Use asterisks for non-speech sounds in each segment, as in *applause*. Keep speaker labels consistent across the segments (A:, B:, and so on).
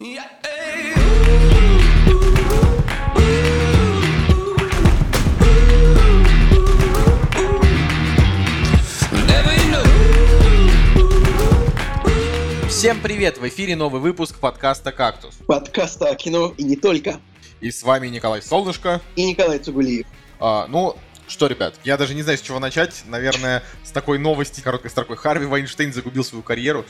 A: Всем привет! В эфире новый выпуск подкаста «Кактус».
B: Подкаста о кино и не только.
A: И с вами Николай Солнышко.
B: И Николай Цугулиев.
A: А, ну, что, ребят, я даже не знаю, с чего начать. Наверное, с такой новости, короткой строкой. Харви Вайнштейн загубил свою карьеру.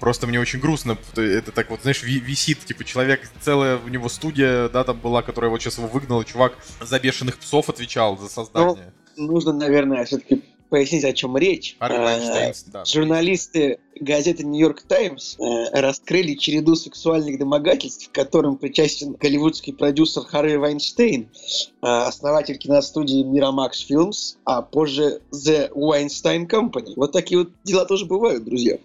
A: Просто мне очень грустно. Это так вот, знаешь, висит, типа, человек, целая у него студия, да, там была, которая вот сейчас его выгнала. Чувак за бешеных псов отвечал за создание.
B: Ну, нужно, наверное, все-таки пояснить, о чем речь.
A: Э,
B: да. Журналисты газеты «Нью-Йорк Таймс» э, раскрыли череду сексуальных домогательств, к которым причастен голливудский продюсер Харви Вайнштейн, э, основатель киностудии Miramax Films, а позже The Weinstein Company. Вот такие вот дела тоже бывают, друзья.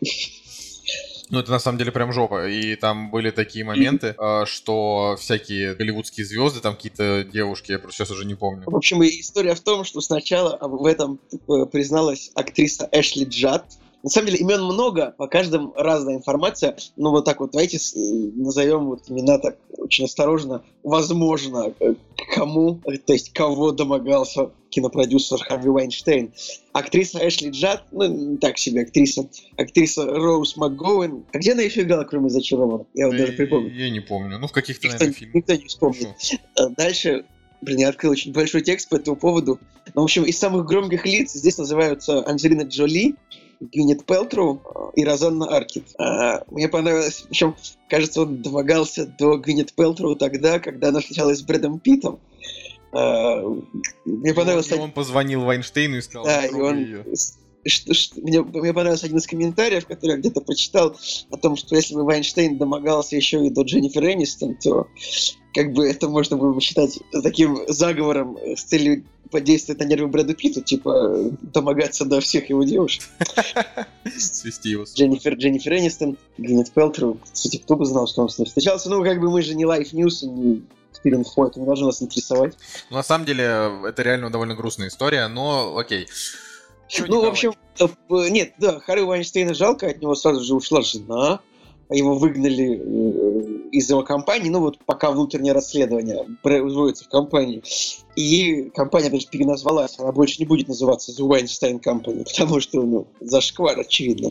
A: Ну, это на самом деле прям жопа. И там были такие моменты, э, что всякие голливудские звезды, там какие-то девушки, я просто сейчас уже не помню.
B: В общем, история в том, что сначала в этом э, призналась актриса Эшли Джад, на самом деле имен много, по каждому разная информация. Ну вот так вот, давайте назовем вот имена так очень осторожно. Возможно, э, кому, то есть кого домогался кинопродюсер Харви Вайнштейн. Актриса Эшли Джад, ну, так себе актриса. Актриса Роуз МакГоуэн. А где она еще играла, кроме «Зачарованного»? Я вот даже припомню.
A: Я не помню. Ну, в каких-то, наверное, фильмах.
B: Никто не вспомнит. Хорошо. Дальше Блин, я открыл очень большой текст по этому поводу. Ну, в общем, из самых громких лиц здесь называются Анджелина Джоли, Гвинет Пелтру и Розанна Аркит. А, мне понравилось, причем, кажется, он домогался до Гвинет Пелтру тогда, когда она встречалась с Брэдом Питом. А,
A: мне понравилось... И он позвонил Вайнштейну и сказал,
B: да, и он... ее. Что, что, мне, мне понравился один из комментариев, который я где-то прочитал, о том, что если бы Вайнштейн домогался еще и до Дженнифер Энистон, то как бы это можно было бы считать таким заговором с целью подействовать на нервы Брэду Питту, типа домогаться до всех его девушек.
A: Свести его.
B: Дженнифер, Дженнифер Энистон, Гвинет Пелтру. Кстати, кто бы знал, что он с ней встречался. Ну, как бы мы же не Life News, не Спирин Фойт, не должно нас интересовать.
A: Ну, на самом деле, это реально довольно грустная история, но окей.
B: Чего ну, в общем, э, нет, да, Харри Вайнштейна жалко, от него сразу же ушла жена, его выгнали э, из его компании, ну вот пока внутреннее расследование производится в компании. И компания даже переназвалась, она больше не будет называться The Weinstein Company, *laughs* потому что, ну, зашквар, очевидно.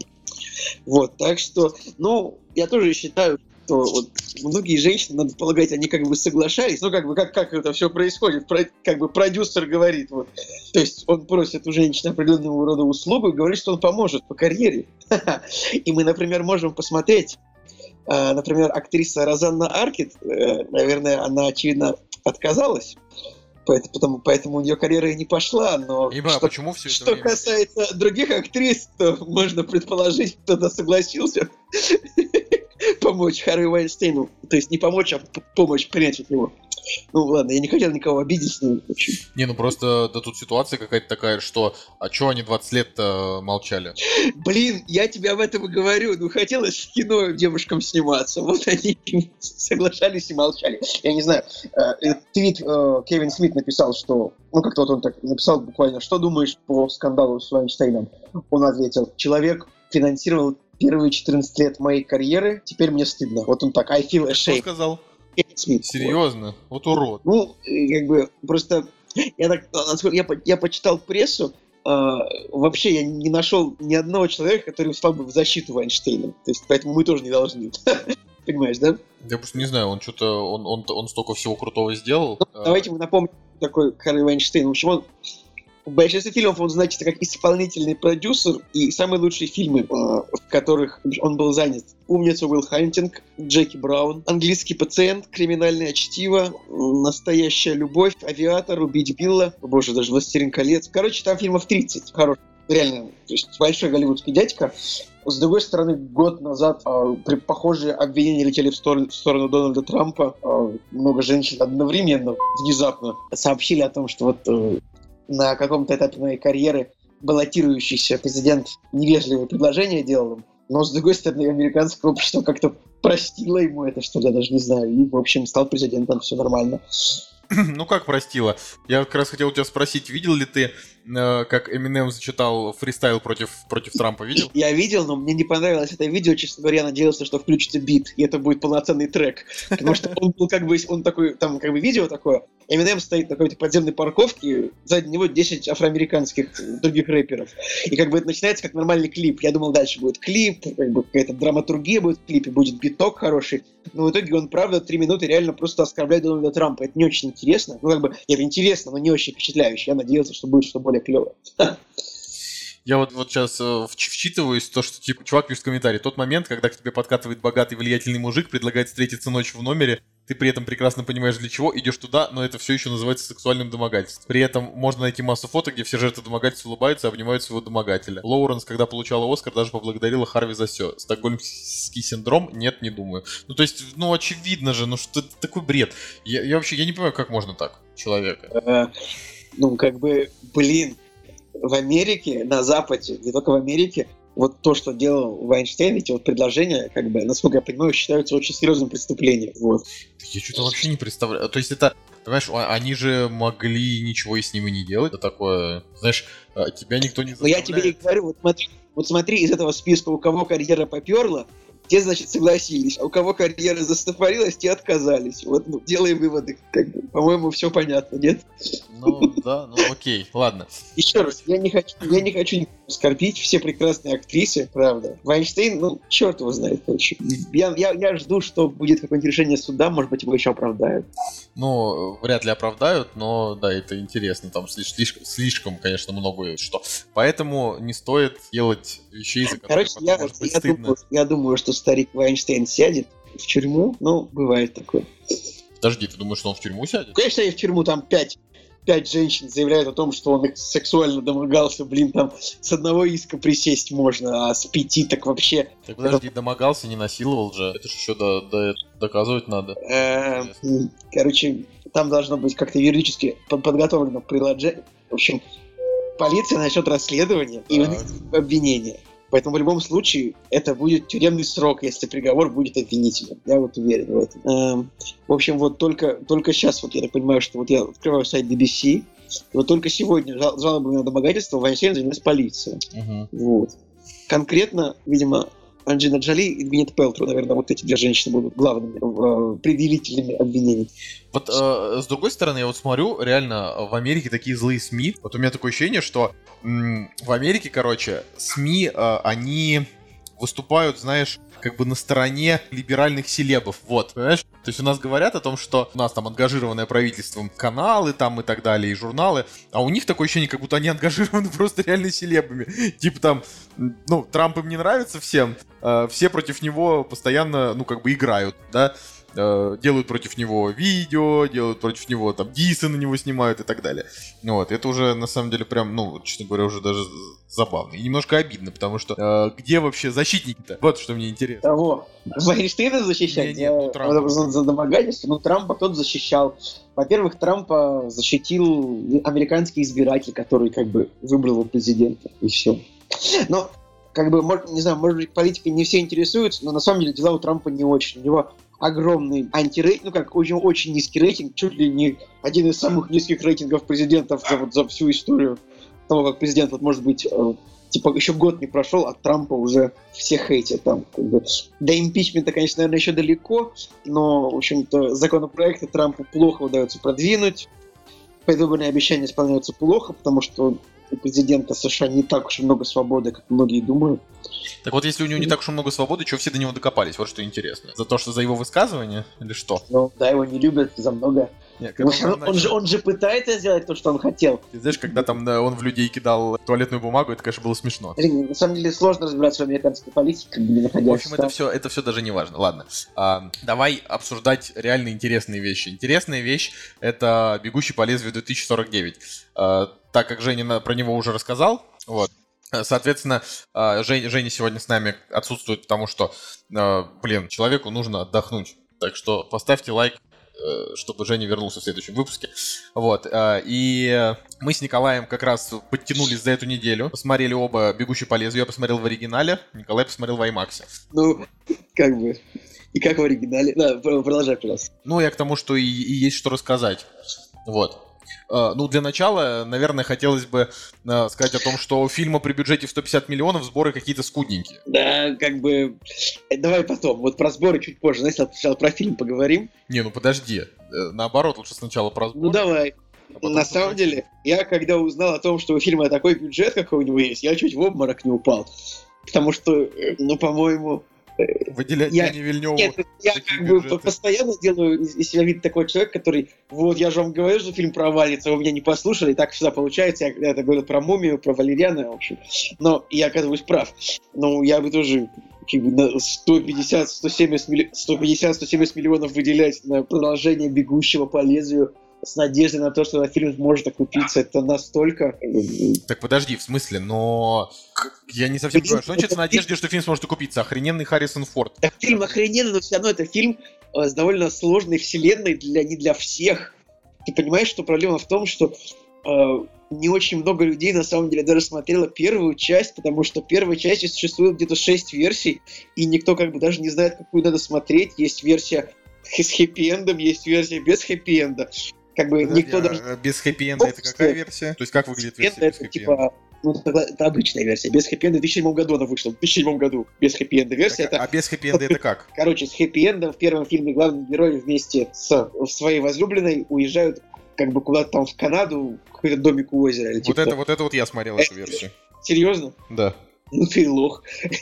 B: Вот, так что, ну, я тоже считаю, что вот многие женщины, надо полагать, они как бы соглашались, ну как бы как, как это все происходит, Про, как бы продюсер говорит, вот, то есть он просит у женщины определенного рода услугу и говорит, что он поможет по карьере. *laughs* И мы, например, можем посмотреть, а, например, актриса Розанна Аркет, э, наверное, она, очевидно, отказалась Поэтому, поэтому у нее карьера и не пошла, но
A: Ибо, что, почему все
B: что время? касается других актрис, то можно предположить, кто-то согласился *laughs* *laughs* помочь Харви Вайнстейну. То есть не помочь, а помочь принять от него. Ну ладно, я не хотел никого обидеть, но в общем.
A: Не, ну просто да тут ситуация какая-то такая, что а чё они 20 лет молчали? *laughs*
B: Блин, я тебе об этом и говорю. Ну хотелось в кино девушкам сниматься. Вот они *laughs* соглашались и молчали. Я не знаю. Э, твит э, Кевин Смит написал, что ну как-то вот он так написал буквально, что думаешь по скандалу с Вайнштейном? Он ответил, человек финансировал первые 14 лет моей карьеры, теперь мне стыдно. Вот он так, I feel ashamed.
A: Что сказал? Смит. Серьезно? Вот урод.
B: Ну, как бы, просто я так, я, я почитал прессу, э, вообще я не нашел ни одного человека, который встал бы в защиту Вайнштейна. То есть, поэтому мы тоже не должны. *laughs* Понимаешь, да?
A: Я просто не знаю, он что-то, он, он, он столько всего крутого сделал.
B: Ну, давайте мы напомним, такой Харри Вайнштейн. В общем, он в большинстве фильмов он значится как исполнительный продюсер, и самые лучшие фильмы, э, в которых он был занят. «Умница Уилл Хантинг», «Джеки Браун», «Английский пациент», «Криминальное чтиво», «Настоящая любовь», «Авиатор», «Убить Билла», боже, даже «Властелин колец». Короче, там фильмов 30 хороших. Реально, то есть большой голливудский дядька. С другой стороны, год назад э, при похожие обвинения летели в сторону, в сторону Дональда Трампа. Э, много женщин одновременно, внезапно сообщили о том, что вот э, на каком-то этапе моей карьеры баллотирующийся президент невежливое предложение делал им, но, с другой стороны, американское общество как-то простило ему это, что ли, я даже не знаю, и, в общем, стал президентом, все нормально. *clears throat*
A: Ну как простила? Я как раз хотел у тебя спросить, видел ли ты э, как Эминем зачитал фристайл против, против Трампа, видел?
B: Я видел, но мне не понравилось это видео, честно говоря, я надеялся, что включится бит, и это будет полноценный трек. Потому что он был как бы, он такой, там как бы видео такое, Эминем стоит на какой-то подземной парковке, сзади него 10 афроамериканских других рэперов. И как бы это начинается как нормальный клип. Я думал, дальше будет клип, как бы какая-то драматургия будет в клипе, будет биток хороший. Но в итоге он, правда, три минуты реально просто оскорбляет Дональда Трампа. Это не очень интересно. Ну, как бы, нет, интересно, но не очень впечатляюще. Я надеялся, что будет что более клевое.
A: Я вот, вот сейчас э, вчитываюсь то, что типа чувак пишет комментарий. Тот момент, когда к тебе подкатывает богатый влиятельный мужик, предлагает встретиться ночью в номере, ты при этом прекрасно понимаешь, для чего идешь туда, но это все еще называется сексуальным домогательством. При этом можно найти массу фото, где все жертвы домогательства улыбаются и обнимают своего домогателя. Лоуренс, когда получала Оскар, даже поблагодарила Харви за все. Стокгольмский синдром? Нет, не думаю. Ну, то есть, ну, очевидно же, ну, что это такой бред. Я, я вообще, я не понимаю, как можно так человека.
B: Э, ну, как бы, блин, в Америке, на Западе, не только в Америке, вот то, что делал Вайнштейн, эти вот предложения, как бы, насколько я понимаю, считаются очень серьезным преступлением. Вот.
A: Я что-то вообще не представляю. То есть это, понимаешь, они же могли ничего и с ним и не делать. Это такое, знаешь, а, тебя никто не
B: заставляет. Но я тебе и говорю, вот смотри, вот смотри из этого списка, у кого карьера поперла, те, значит, согласились. А у кого карьера застопорилась, те отказались. Вот, ну, делаем выводы. Как бы, по-моему, все понятно, нет?
A: Ну, да, ну окей, ладно.
B: Еще раз, я не хочу, я не хочу скорбить, все прекрасные актрисы, правда. Вайнштейн, ну, черт его знает, короче. Я, я, я жду, что будет какое-нибудь решение суда, может быть, его еще оправдают.
A: Ну, вряд ли оправдают, но да, это интересно. Там слишком, слишком конечно, много что. Поэтому не стоит делать вещей, за
B: которые Короче, я, может быть я, стыдно. Думаю, я думаю, что старик Вайнштейн сядет в тюрьму, ну, бывает такое.
A: Подожди, ты думаешь, что он в тюрьму сядет?
B: Конечно, я в тюрьму там пять пять женщин заявляют о том, что он их сексуально домогался, блин, там с одного иска присесть можно, а с пяти так вообще...
A: Так подожди, это... домогался, не насиловал же, это же еще до, до, доказывать надо.
B: Эм, короче, там должно быть как-то юридически подготовлено приложение. В общем, полиция начнет расследование и обвинение. Поэтому в любом случае это будет тюремный срок, если приговор будет обвинительным. Я вот уверен в этом. Эм, в общем, вот только, только сейчас, вот я так понимаю, что вот я открываю сайт BBC, и вот только сегодня жал, жалобами на домогательство Вайнштейн занималась полиция. Uh-huh. Вот. Конкретно, видимо, Анджина Джоли и Гвинет Пелтру, наверное, вот эти две женщины будут главными э, предъявителями обвинений.
A: Вот э, с другой стороны, я вот смотрю, реально в Америке такие злые СМИ. Вот у меня такое ощущение, что м- в Америке, короче, СМИ, э, они выступают, знаешь, как бы на стороне либеральных селебов, вот, понимаешь? То есть у нас говорят о том, что у нас там ангажированное правительством каналы там и так далее, и журналы, а у них такое ощущение, как будто они *laughs* ангажированы просто реально селебами. Типа там, ну, Трамп им не нравится всем, э, все против него постоянно, ну, как бы играют, да? Э, делают против него видео, делают против него там дисы на него снимают и так далее. Вот, это уже на самом деле прям, ну, честно говоря, уже даже забавно. И немножко обидно, потому что э, где вообще защитники-то? Вот что мне интересно.
B: Того. Вайнштейна защищать? Не, не, ну, за, за домогательство? Ну, Трампа тот защищал. Во-первых, Трампа защитил американский избиратель, который как бы выбрал его президента, и все. Но как бы, может, не знаю, может быть, политикой не все интересуются, но на самом деле дела у Трампа не очень. У него огромный антирейтинг, ну как очень, очень низкий рейтинг, чуть ли не один из самых низких рейтингов президентов за, вот, за всю историю того, как президент вот может быть э, типа еще год не прошел, а Трампа уже все хейтят там. Как. До импичмента, конечно, наверное, еще далеко, но, в общем-то, законопроекты Трампу плохо удается продвинуть. Предвыборные обещания исполняются плохо, потому что у президента США не так уж и много свободы, как многие думают.
A: Так вот, если у него не так уж и много свободы, что все до него докопались? Вот что интересно. За то, что за его высказывание или что?
B: Ну, да, его не любят за много. Нет, он, он, он, же, он же пытается сделать то, что он хотел.
A: Ты знаешь, когда там он в людей кидал туалетную бумагу, это, конечно, было смешно.
B: На самом деле сложно разбираться в американской политике, не находясь.
A: В общем, это все, это все даже не важно. Ладно, а, давай обсуждать реально интересные вещи. Интересная вещь — это «Бегущий по лезвию 2049». А, так как Женя про него уже рассказал, вот, Соответственно, а, Жень, Женя сегодня с нами отсутствует, потому что, а, блин, человеку нужно отдохнуть. Так что поставьте лайк, э, чтобы Женя вернулся в следующем выпуске. Вот. А, и мы с Николаем как раз подтянулись за эту неделю. Посмотрели оба «Бегущий по лезвию». Я посмотрел в оригинале, Николай посмотрел в IMAX.
B: Ну, как бы... И как в оригинале? Да, продолжай, пожалуйста.
A: Ну, я к тому, что и, и есть что рассказать. Вот. Uh, ну, для начала, наверное, хотелось бы uh, сказать о том, что у фильма при бюджете в 150 миллионов сборы какие-то скудненькие.
B: Да, как бы... Э, давай потом. Вот про сборы чуть позже. Знаешь, сначала про фильм поговорим.
A: Не, ну подожди. Э, наоборот, лучше сначала про сборы.
B: Ну, давай. А На самом деле, я когда узнал о том, что у фильма такой бюджет, какой у него есть, я чуть в обморок не упал. Потому что, ну, по-моему,
A: Выделять я, не Вильневу. Нет,
B: я как бы постоянно делаю из себя вид такой человек, который, вот, я же вам говорю, что фильм провалится, вы меня не послушали, так всегда получается, я это говорю про Мумию, про Валериана, в общем. Но я оказываюсь прав. Но я бы тоже как бы 150, 170, 150, 170 миллионов выделять на продолжение «Бегущего по лезвию», с надеждой на то, что этот фильм может окупиться, это настолько...
A: Так подожди, в смысле, но я не совсем понимаю, что значит в надежде, что фильм сможет окупиться? Охрененный Харрисон Форд.
B: Так, фильм охрененный, но все равно это фильм э, с довольно сложной вселенной для не для всех. Ты понимаешь, что проблема в том, что э, не очень много людей на самом деле даже смотрело первую часть, потому что первой части существует где-то шесть версий, и никто как бы даже не знает, какую надо смотреть. Есть версия с хэппи-эндом, есть версия без хэппи-энда. Как бы Подожди, никто даже...
A: А без хэппи-энда это какая версия? То есть как выглядит версия без
B: это, типа, ну, это обычная версия. Без хэппи-энда в 2007 году она вышла. В 2007 году без хэппи-энда версия.
A: Так, это... А без хэппи-энда это как? *laughs*
B: Короче, с хэппи-эндом в первом фильме главные герои вместе с своей возлюбленной уезжают как бы куда-то там в Канаду, к какой-то домик у озера. Или,
A: вот, типа, это, вот это вот я смотрел эту версию.
B: Серьезно?
A: Да
B: ну ты лох. *laughs*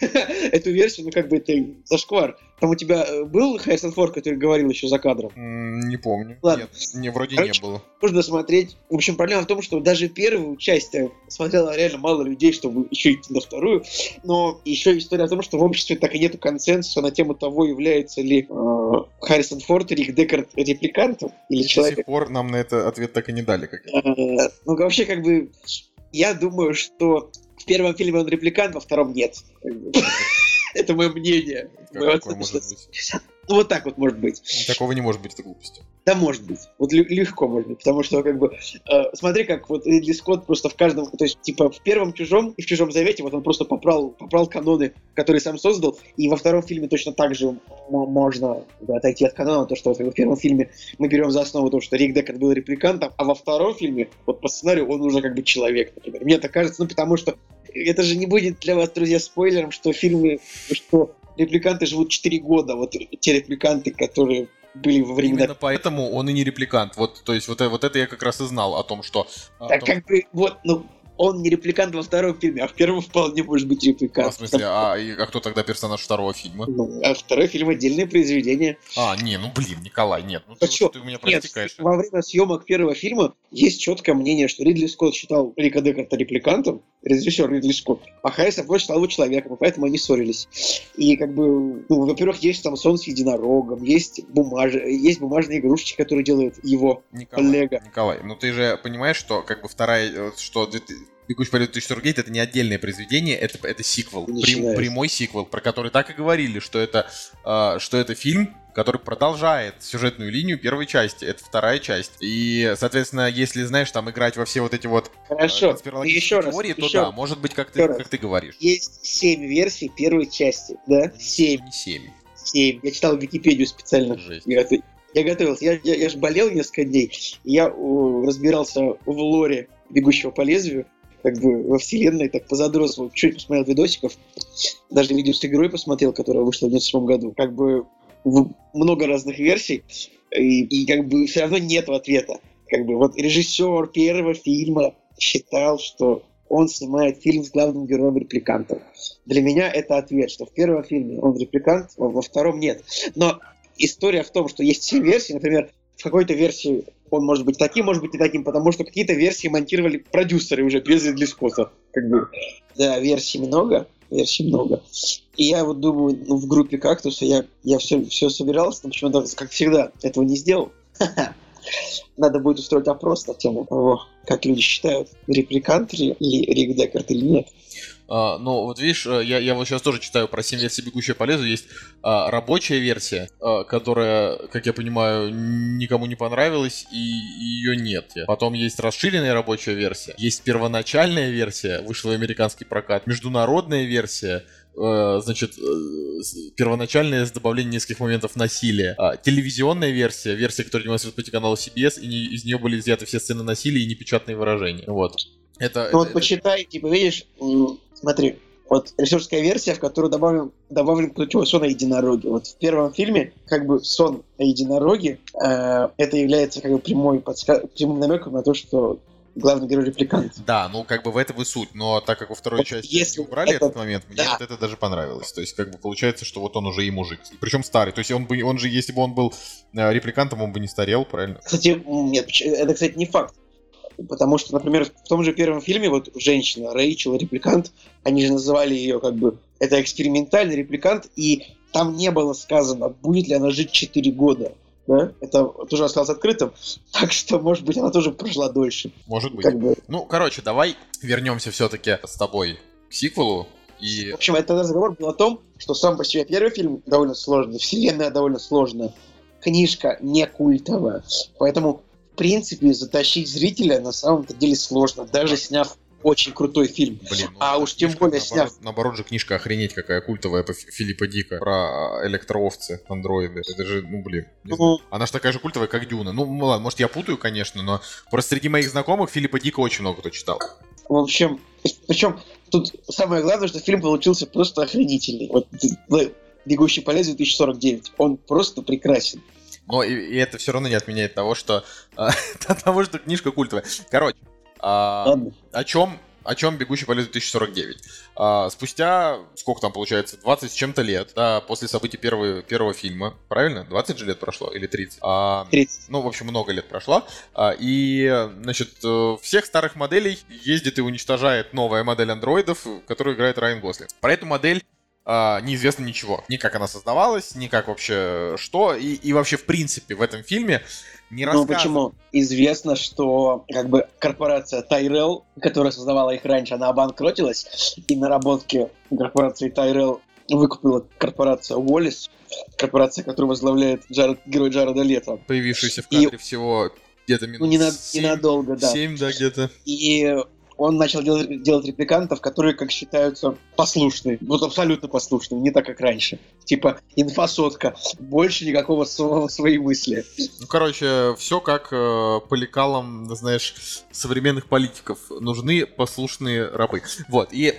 B: Эту версию, ну как бы это зашквар. Там у тебя э, был Харрисон Форд, который говорил еще за кадром?
A: Не помню. Ладно. Нет, не, вроде Короче, не было.
B: Можно смотреть. В общем, проблема в том, что даже первую часть смотрело реально мало людей, чтобы еще идти на вторую. Но еще история о том, что в обществе так и нету консенсуса на тему того, является ли э, Харрисон Форд Рик Декард репликантом или человеком. До сих
A: пор нам на это ответ так и не дали. Как
B: э, ну, вообще, как бы, я думаю, что в первом фильме он репликант, во втором нет. *laughs* Это мое мнение. Ну, вот так вот может быть.
A: Такого не может быть, это глупость.
B: Да, может быть. Вот легко может быть. Потому что, как бы, э, смотри, как вот Ридли Скотт просто в каждом, то есть, типа, в первом «Чужом» и в «Чужом завете» вот он просто поправил, поправил каноны, которые сам создал, и во втором фильме точно так же можно да, отойти от канона, то, что вот, в первом фильме мы берем за основу то, что Рик Деккард был репликантом, а во втором фильме, вот по сценарию, он уже как бы человек, например. Мне так кажется, ну, потому что это же не будет для вас, друзья, спойлером, что фильмы, что репликанты живут 4 года. Вот те репликанты, которые были во времена...
A: Именно поэтому он и не репликант. Вот, то есть вот, вот это я как раз и знал о том, что...
B: Так
A: том...
B: как бы, вот, ну, он не репликант во втором фильме, а в первом вполне может быть репликант. А,
A: в смысле, а, а кто тогда персонаж второго фильма?
B: Ну, а второй фильм отдельное произведение.
A: А, не, ну блин, Николай, нет, ну а ты, ты у меня протекаешь.
B: Нет, во время съемок первого фильма есть четкое мнение, что Ридли Скотт считал Рика Декарта репликантом, режиссер Ридли Скотт, а Харрисон Форд считал его человеком, и поэтому они ссорились. И как бы, ну, во-первых, есть там сон с единорогом, есть, бумаж... есть бумажные игрушечки, которые делает его
A: Николай,
B: коллега.
A: Николай, ну ты же понимаешь, что как бы вторая, э, что «Бегущий по лету 1049» — это не отдельное произведение, это, это сиквел, прям, прямой сиквел, про который так и говорили, что это, э, что это фильм, который продолжает сюжетную линию первой части. Это вторая часть. И, соответственно, если, знаешь, там играть во все вот эти вот
B: Хорошо. Э,
A: еще теории, раз, то еще да, раз. может быть, как ты, как ты говоришь.
B: Есть семь версий первой части, да? Семь.
A: Семь.
B: Семь. Я читал Википедию специально. Жесть. Я готовился. Я, я, я же болел несколько дней. Я uh, разбирался в лоре «Бегущего по лезвию» как бы во вселенной, так позадросил. Чуть посмотрел видосиков, даже видео с игрой посмотрел, которая вышла в 97 году. Как бы много разных версий, и, и как бы все равно нет ответа. Как бы вот режиссер первого фильма считал, что он снимает фильм с главным героем репликантом. Для меня это ответ, что в первом фильме он репликант, во втором нет. Но история в том, что есть все версии, например, в какой-то версии он может быть таким, может быть не таким, потому что какие-то версии монтировали продюсеры уже без Ридли Скотта. Как бы. Да, версий много, версий много. И я вот думаю, ну, в группе Кактуса я, я все, все собирался, почему-то, как всегда, этого не сделал. *laughs* Надо будет устроить опрос на тему того, как люди считают, репликант ли Рик Декарт или нет.
A: Uh, ну, вот видишь, э, я, я вот сейчас тоже читаю про 7 версий бегущей по лезу. Есть uh, рабочая версия, uh, которая, как я понимаю, никому не понравилась, и ее нет. Потом есть расширенная рабочая версия, есть первоначальная версия, вышла в американский прокат, международная версия, Э, значит, э, первоначальная с добавлением нескольких моментов насилия. А, телевизионная версия, версия, которая демонстрирует по каналу CBS, и не, из нее были взяты все сцены насилия и непечатные выражения. Вот.
B: Это, ну, это, вот почитай, типа, видишь, смотри, вот режиссерская версия, в которую добавлен, добавлен ключевой сон о единороге. Вот в первом фильме как бы сон о единороге э, это является как бы прямой подска... прямым намеком на то, что главный герой репликант.
A: Да, ну как бы в этом и суть, но так как во второй вот части если убрали это... этот момент, мне да. вот это даже понравилось. То есть как бы получается, что вот он уже и мужик. Причем старый. То есть он бы, он же, если бы он был э, репликантом, он бы не старел, правильно?
B: Кстати, нет, это, кстати, не факт. Потому что, например, в том же первом фильме вот женщина, Рэйчел, репликант, они же называли ее как бы это экспериментальный репликант, и там не было сказано, будет ли она жить 4 года. Да? Это тоже осталось открытым. *laughs* Так что, может быть, она тоже прожила дольше.
A: Может быть. Как бы... Ну, короче, давай вернемся все-таки с тобой к сиквелу. И...
B: В общем, этот разговор был о том, что сам по себе первый фильм довольно сложный, вселенная довольно сложная, книжка не культовая. Поэтому принципе, затащить зрителя на самом-то деле сложно, даже сняв очень крутой фильм. Блин, ну, а уж тем более
A: наоборот,
B: сняв...
A: Наоборот же книжка охренеть какая культовая по Филиппа Дика про электроовцы, андроиды. Это же, ну блин. Ну... Она же такая же культовая, как Дюна. Ну, ну ладно, может я путаю, конечно, но просто среди моих знакомых Филиппа Дика очень много кто читал.
B: В общем, причем тут самое главное, что фильм получился просто охренительный. Вот «Бегущий по лезвию 2049». Он просто прекрасен.
A: Но и, и это все равно не отменяет того, что а, *laughs* того, что книжка культовая. Короче, а, о чем о чем «Бегущий по лесу 2049». А, спустя, сколько там получается, 20 с чем-то лет, да, после событий первого, первого фильма, правильно? 20 же лет прошло или 30? А,
B: 30.
A: Ну, в общем, много лет прошло. А, и, значит, э, всех старых моделей ездит и уничтожает новая модель андроидов, которую играет Райан Гослинг. Про эту модель Uh, неизвестно ничего. Ни как она создавалась, ни как вообще что. И, и вообще, в принципе, в этом фильме не.
B: Ну почему? Известно, что как бы корпорация Tyrell, которая создавала их раньше, она обанкротилась, и наработки корпорации Tyrell выкупила корпорация Уоллис, корпорация, которую возглавляет Джаред, герой Джареда Лето.
A: Появившийся в кадре и... всего где-то минут
B: Ну, не на... 7, ненадолго, да.
A: 7, да, где-то.
B: И он начал делать, делать репликантов, которые, как считаются, послушные. Вот абсолютно послушные, не так, как раньше. Типа инфосотка, больше никакого своей мысли.
A: Ну, короче, все как э, по лекалам, знаешь, современных политиков. Нужны послушные рабы. Вот, и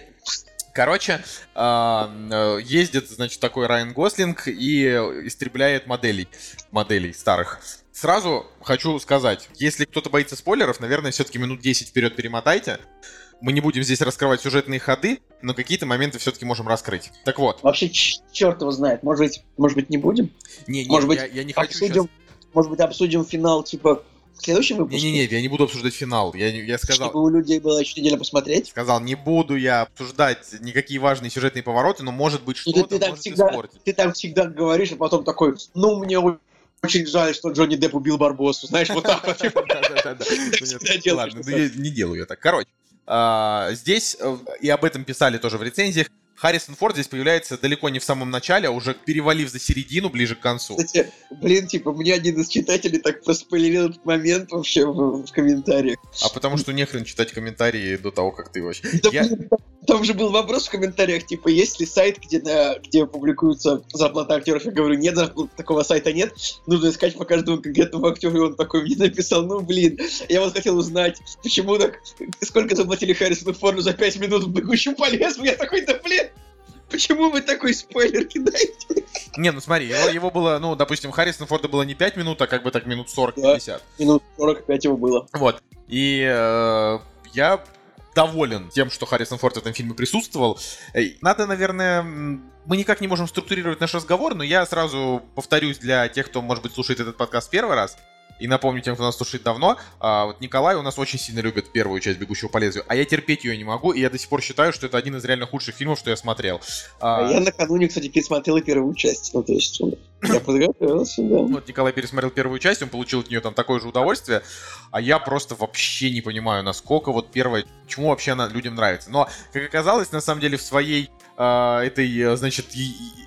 A: Короче, а, э, ездит, значит, такой Райан Гослинг и истребляет моделей, моделей старых. Сразу хочу сказать, если кто-то боится спойлеров, наверное, все-таки минут 10 вперед перемотайте. Мы не будем здесь раскрывать сюжетные ходы, но какие-то моменты все-таки можем раскрыть. Так вот.
B: Вообще, черт его знает. Может быть, может быть не будем?
A: Не, не,
B: может быть,
A: я, я не хочу
B: обсудим, сейчас... Может быть, обсудим финал, типа, в следующем выпуске?
A: Не-не-не, я не буду обсуждать финал. Я, я сказал...
B: Чтобы у людей было еще неделя посмотреть?
A: Сказал, не буду я обсуждать никакие важные сюжетные повороты, но может быть ну, что-то ты, ты может
B: всегда,
A: испортить.
B: Ты там всегда говоришь, а потом такой, ну, мне очень жаль, что Джонни Депп убил Барбосу. Знаешь, вот так вот. *laughs* *laughs*
A: Ладно, не делаю я так. Короче, а, здесь, э, и об этом писали тоже в рецензиях, Харрисон Форд здесь появляется далеко не в самом начале, а уже перевалив за середину, ближе к концу.
B: Кстати, блин, типа, мне один из читателей так проспойлерил этот момент вообще в, в комментариях.
A: А потому что нехрен читать комментарии до того, как ты вообще...
B: Да, Я... блин, там же был вопрос в комментариях, типа, есть ли сайт, где, на, где публикуются зарплаты актеров? Я говорю, нет, такого сайта нет. Нужно искать по каждому конкретному актеру. И он такой мне написал, ну, блин, я вот хотел узнать, почему так, сколько заплатили Харрисону Форду за 5 минут в «Бегущем по лесу». Я такой, да, блин, Почему вы такой спойлер кидаете?
A: Не, ну смотри, его, его было, ну, допустим, Харрисона Форда было не 5 минут, а как бы так минут 40-50. Да,
B: минут 45 его было.
A: Вот. И э, я доволен тем, что Харрисон Форд в этом фильме присутствовал. Надо, наверное, мы никак не можем структурировать наш разговор, но я сразу повторюсь для тех, кто, может быть, слушает этот подкаст первый раз. И напомню тем, кто нас слушает давно, а, вот Николай у нас очень сильно любит первую часть «Бегущего по лезвию», а я терпеть ее не могу, и я до сих пор считаю, что это один из реально худших фильмов, что я смотрел.
B: А, а я накануне, кстати, пересмотрел и первую часть, ну то есть я подготовился, да.
A: Вот Николай пересмотрел первую часть, он получил от нее там такое же удовольствие, а я просто вообще не понимаю, насколько вот первая, чему вообще она людям нравится. Но, как оказалось, на самом деле в своей этой, э, значит,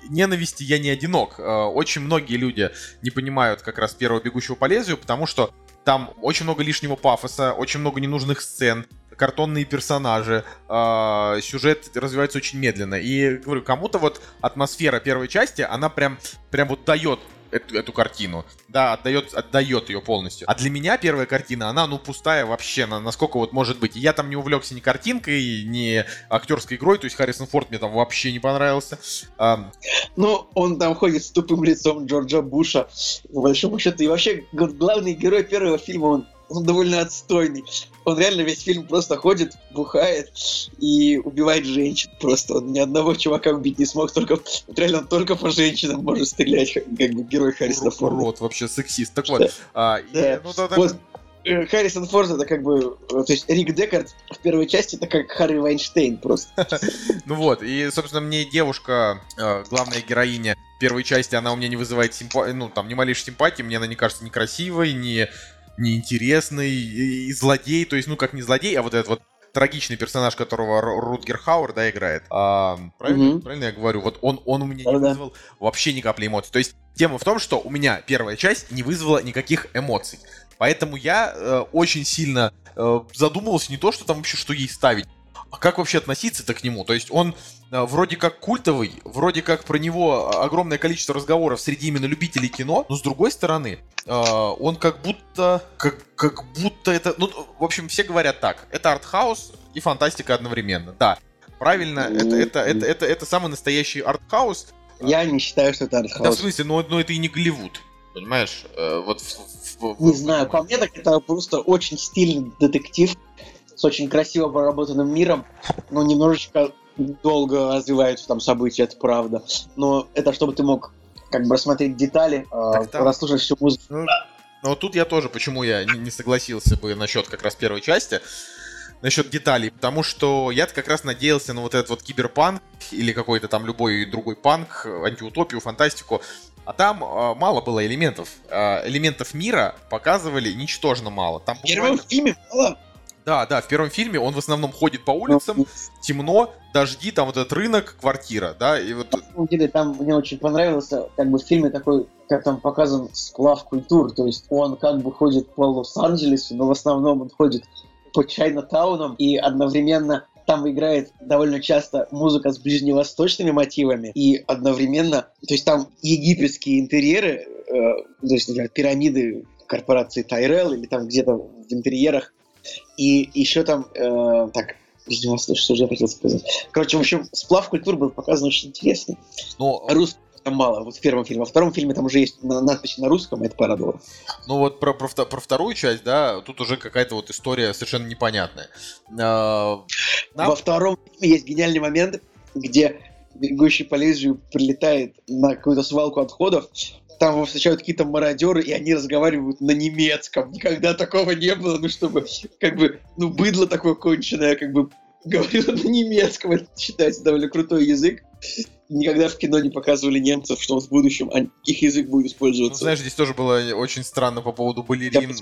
A: ненависти я не одинок. А, очень многие люди не понимают как раз первого бегущего по лезвию, потому что там очень много лишнего пафоса, очень много ненужных сцен, картонные персонажи, э, сюжет развивается очень медленно. И говорю, кому-то вот атмосфера первой части, она прям, прям вот дает эту, эту картину. Да, отдает, отдает ее полностью. А для меня первая картина, она, ну, пустая вообще, на, насколько вот может быть. Я там не увлекся ни картинкой, ни актерской игрой, то есть Харрисон Форд мне там вообще не понравился.
B: А... Ну, он там ходит с тупым лицом Джорджа Буша, по большому счету. И вообще, главный герой первого фильма, он он довольно отстойный. Он реально весь фильм просто ходит, бухает и убивает женщин. Просто он ни одного чувака убить не смог, только вот реально он только по женщинам может стрелять, как, как бы герой Харрисона Форда.
A: Урод, вообще сексист. Так вот, а,
B: да. И, ну, да, вот, э, Харрисон Форд это как бы, э, то есть Рик Декард в первой части это как Харри Вайнштейн просто. *laughs*
A: Ну вот, и, собственно, мне девушка, э, главная героиня первой части, она у меня не вызывает симпатии, ну, там, ни малейшей симпатии, мне она не кажется некрасивой, не неинтересный и злодей, то есть, ну, как не злодей, а вот этот вот трагичный персонаж, которого Рутгер Хауэр, да, играет. А, правильно, mm-hmm. правильно я говорю? Вот он, он у меня не вызвал вообще ни капли эмоций. То есть тема в том, что у меня первая часть не вызвала никаких эмоций. Поэтому я э, очень сильно э, задумывался не то, что там вообще что ей ставить, а как вообще относиться-то к нему? То есть он вроде как культовый, вроде как про него огромное количество разговоров среди именно любителей кино, но с другой стороны, э, он как будто, как, как будто это, ну, в общем, все говорят так, это артхаус и фантастика одновременно, да. Правильно, это, это, это, это, это самый настоящий артхаус.
B: Я не считаю, что это артхаус.
A: Да, в смысле, но, но это и не Голливуд. Понимаешь? Э, вот в,
B: в, в, не знаю, по мне так это просто очень стильный детектив, с очень красиво проработанным миром, но немножечко долго развиваются там события, это правда. Но это чтобы ты мог как бы рассмотреть детали, э, там... расслушать всю музыку. Ну,
A: но вот тут я тоже, почему я не согласился бы насчет как раз первой части, насчет деталей, потому что я как раз надеялся на вот этот вот киберпанк или какой-то там любой другой панк, антиутопию, фантастику, а там э, мало было элементов. Э, элементов мира показывали ничтожно мало. Там
B: буквально... В первом фильме мало
A: да, да, в первом фильме он в основном ходит по улицам, темно, дожди, там вот этот рынок, квартира, да, и вот... На
B: самом деле, там мне очень понравился, как бы в фильме такой, как там показан сплав культур, то есть он как бы ходит по Лос-Анджелесу, но в основном он ходит по Чайна-таунам, и одновременно там играет довольно часто музыка с ближневосточными мотивами, и одновременно, то есть там египетские интерьеры, э, то есть, например, пирамиды корпорации Тайрел или там где-то в интерьерах и еще там, э, так, что же я хотел сказать. Короче, в общем, сплав культур был показан очень интересно. Но... Русский там мало, вот в первом фильме. Во втором фильме там уже есть надпись на русском, это порадовало.
A: Ну вот про, про, про вторую часть, да, тут уже какая-то вот история совершенно непонятная. А,
B: нам... Во втором фильме есть гениальный момент, где бегущий по лезвию прилетает на какую-то свалку отходов, там его встречают какие-то мародеры, и они разговаривают на немецком. Никогда такого не было, ну, чтобы, как бы, ну, быдло такое конченое, как бы, говорило на немецком. Это считается довольно крутой язык. Никогда в кино не показывали немцев, что в будущем их язык будет использоваться. Ну,
A: знаешь, здесь тоже было очень странно по поводу балерин,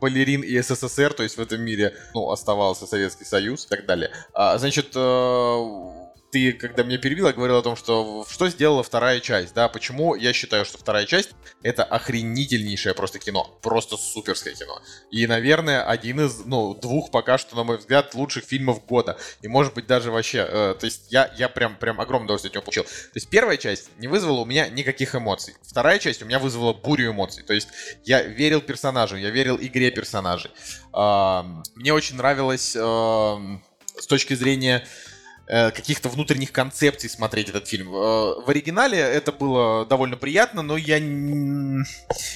A: балерин и СССР, то есть в этом мире, ну, оставался Советский Союз и так далее. А, значит, э ты, когда меня перебила, говорил о том, что что сделала вторая часть, да, почему я считаю, что вторая часть это охренительнейшее просто кино, просто суперское кино. И, наверное, один из, ну, двух пока что, на мой взгляд, лучших фильмов года. И, может быть, даже вообще, э, то есть я, я прям, прям огромное удовольствие от него получил. То есть первая часть не вызвала у меня никаких эмоций. Вторая часть у меня вызвала бурю эмоций. То есть я верил персонажу, я верил игре персонажей. Э, мне очень нравилось э, с точки зрения каких-то внутренних концепций смотреть этот фильм. Э, в оригинале это было довольно приятно, но я, не,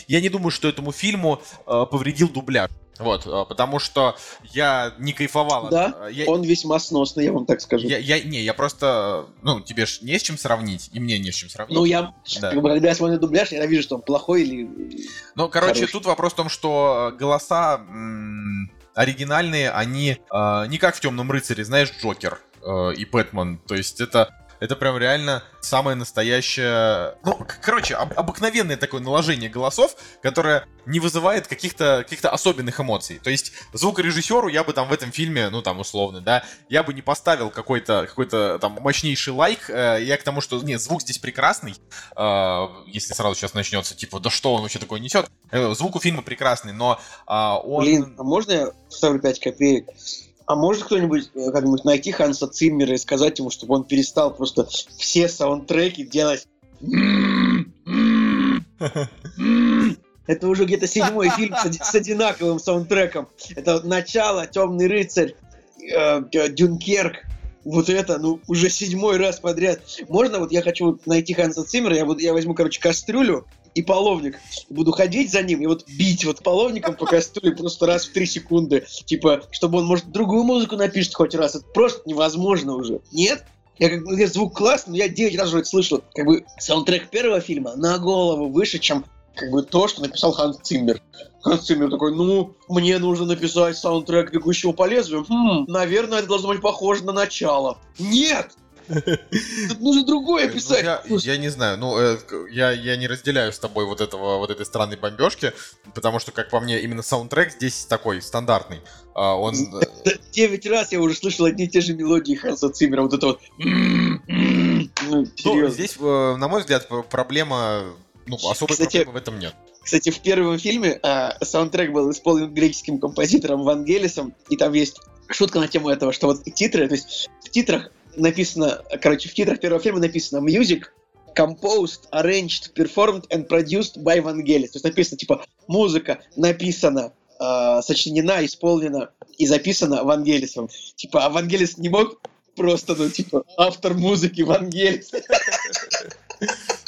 A: я не думаю, что этому фильму э, повредил дубляж. Вот, потому что я не кайфовал.
B: Да,
A: я,
B: он весьма сносный, я вам так скажу.
A: Я, я, не, я просто, ну, тебе ж не с чем сравнить, и мне не с чем сравнить.
B: Ну, я, да. как бы, когда я смотрю дубляж, я вижу, что он плохой или
A: Ну, короче, хороший. тут вопрос в том, что голоса м- оригинальные, они э, не как в «Темном рыцаре», знаешь, Джокер э, и Бэтмен. То есть это это прям реально самое настоящее... Ну, короче, об- обыкновенное такое наложение голосов, которое не вызывает каких-то каких особенных эмоций. То есть звукорежиссеру я бы там в этом фильме, ну там условно, да, я бы не поставил какой-то какой-то там мощнейший лайк. Э, я к тому, что нет, звук здесь прекрасный. Э, если сразу сейчас начнется, типа, да что он вообще такое несет? Э, звук у фильма прекрасный, но э, он...
B: Блин, а можно я ставлю 5 копеек? А может кто-нибудь э, как-нибудь найти Ханса Циммера и сказать ему, чтобы он перестал просто все саундтреки делать Это уже где-то седьмой фильм с одинаковым саундтреком. Это начало, Темный рыцарь, э, Дюнкерк, вот это, ну, уже седьмой раз подряд. Можно, вот я хочу найти Ханса Циммера, я, буду, я возьму, короче, кастрюлю и половник, буду ходить за ним и вот бить вот половником по кастрюле просто раз в три секунды. Типа, чтобы он, может, другую музыку напишет хоть раз. Это просто невозможно уже. Нет? Я как бы, звук классный, но я 9 раз уже это слышал. Как бы саундтрек первого фильма на голову выше, чем как бы то, что написал Ханс Циммер. Ханс Циммер такой, ну, мне нужно написать саундтрек «Бегущего по лезвию». Хм, наверное, это должно быть похоже на начало. Нет! Тут нужно другое ну, писать.
A: Ну, я, я не знаю, ну, э, я, я не разделяю с тобой вот этого, вот этой странной бомбежки, потому что, как по мне, именно саундтрек здесь такой, стандартный. А, он...
B: Э, *laughs* девять раз я уже слышал одни и те же мелодии Ханса Циммера, вот это вот...
A: Ну, ну, здесь, э, на мой взгляд, проблема ну, особой Кстати, проблемы в этом нет.
B: Кстати, в первом фильме э, саундтрек был исполнен греческим композитором Вангелисом, и там есть шутка на тему этого, что вот титры, то есть в титрах написано, короче, в титрах первого фильма написано «Music composed, arranged, performed and produced by Vangelis». То есть написано, типа, музыка написана, э, сочинена, исполнена и записана Вангелисом. Типа, а Вангелис не мог просто, ну, типа, автор музыки Вангелис. *laughs*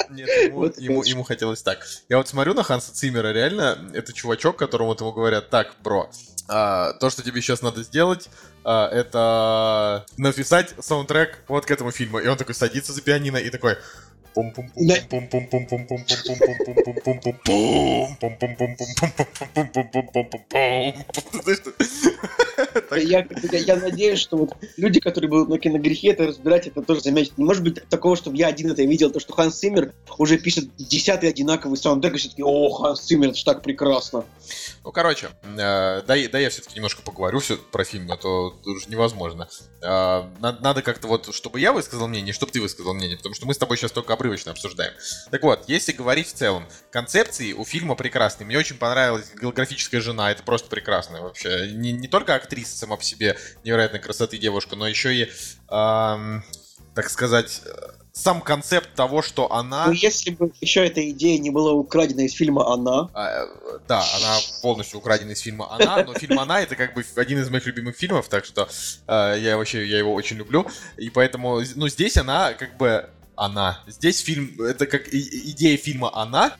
A: Нет, ему, вот ему, ему хотелось так. Я вот смотрю на Ханса Циммера, реально, это чувачок, которому вот ему говорят, так, бро, а, то, что тебе сейчас надо сделать, а, это написать саундтрек вот к этому фильму. И он такой садится за пианино и такой,
B: я, надеюсь, что вот люди, которые будут на киногрехе это разбирать, это тоже заметят. Не может быть такого, чтобы я один это видел, то, что Ханс Симмер уже пишет десятый одинаковый саундтрек, и все-таки, о, Ханс Симмер, это же так прекрасно.
A: Ну, короче, э, да, да я все-таки немножко поговорю все про фильм, а то уже невозможно. Э, надо как-то вот, чтобы я высказал мнение, чтобы ты высказал мнение, потому что мы с тобой сейчас только обрывочно обсуждаем. Так вот, если говорить в целом, концепции у фильма прекрасные. Мне очень понравилась голографическая жена, это просто прекрасно вообще. Не, не только актриса сама по себе невероятной красоты девушка, но еще и, эм, так сказать, сам концепт того, что она...
B: Ну, если бы еще эта идея не была украдена из фильма «Она».
A: А, да, она полностью украдена из фильма «Она», но *laughs* фильм «Она» — это как бы один из моих любимых фильмов, так что э, я вообще, я его очень люблю. И поэтому, ну, здесь она как бы... Она. Здесь фильм, это как идея фильма «Она»,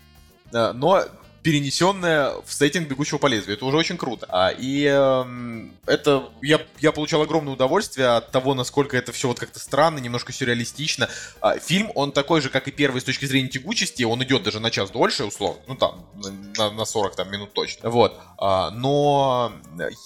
A: но перенесенная в сеттинг «Бегущего по лезвию». Это уже очень круто. А, и э, это... Я, я получал огромное удовольствие от того, насколько это все вот как-то странно, немножко сюрреалистично. А, фильм, он такой же, как и первый с точки зрения тягучести. Он идет даже на час дольше, условно. Ну, там, на, на 40 там, минут точно. Вот. А, но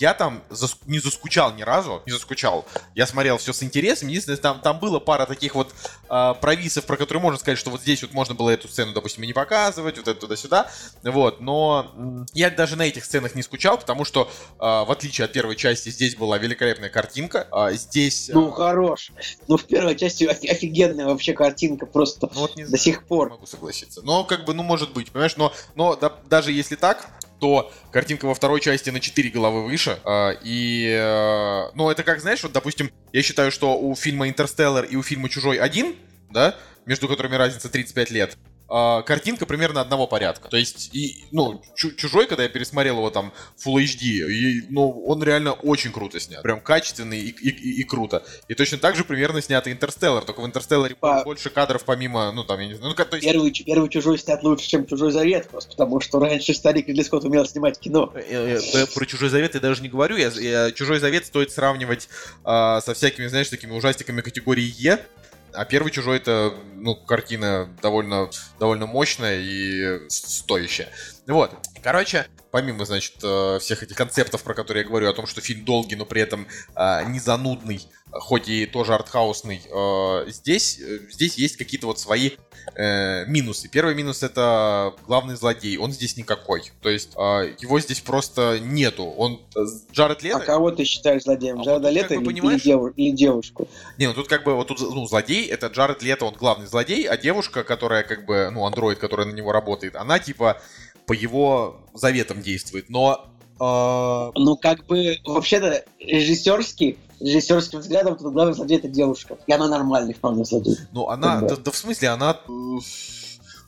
A: я там зас... не заскучал ни разу. Не заскучал. Я смотрел все с интересом. Единственное, там, там было пара таких вот а, провисов, про которые можно сказать, что вот здесь вот можно было эту сцену, допустим, и не показывать, вот это туда-сюда. Вот вот, но я даже на этих сценах не скучал, потому что, э, в отличие от первой части, здесь была великолепная картинка. Э, здесь...
B: Ну, хорош. Ну, в первой части офигенная вообще картинка, просто ну, вот не до знаю, сих пор.
A: могу согласиться. Но, как бы, ну, может быть, понимаешь, но, но да, даже если так, то картинка во второй части на 4 головы выше. И, ну, это как, знаешь, вот, допустим, я считаю, что у фильма «Интерстеллар» и у фильма «Чужой» один, да, между которыми разница 35 лет, э, картинка примерно одного порядка. То есть, и, ну, чужой, когда я пересмотрел его там Full HD, и, ну, он реально очень круто снят. Прям качественный и, и, и, и круто. И точно так же примерно снят Интерстеллар, только в Интерстелларе а... больше кадров помимо, ну, там, я не знаю. Ну,
B: то есть... первый, первый чужой снят лучше, чем чужой завет, просто потому что раньше старик Ридли Скотт умел снимать кино.
A: Я, я, про чужой завет я даже не говорю. Я, я, чужой завет стоит сравнивать а, со всякими, знаешь, такими ужастиками категории Е, а первый чужой это, ну, картина довольно, довольно мощная и стоящая. Вот. Короче, помимо, значит, э, всех этих концептов, про которые я говорю, о том, что фильм долгий, но при этом э, не занудный, хоть и тоже артхаусный, э, здесь, здесь есть какие-то вот свои минусы. Первый минус это главный злодей, он здесь никакой. То есть его здесь просто нету. Он Джаред Лето...
B: А кого ты считаешь злодеем? А Джареда Лето или, или, дев... или девушку?
A: Не, ну тут как бы вот тут, ну, злодей, это Джаред Лето, он главный злодей, а девушка, которая как бы, ну, андроид, которая на него работает, она типа по его заветам действует, но...
B: Э... Ну, как бы, вообще-то, режиссерский, режиссерским взглядом, то главный злодей это девушка. И она нормальный вполне злодей.
A: Ну, она, да, да в смысле, она...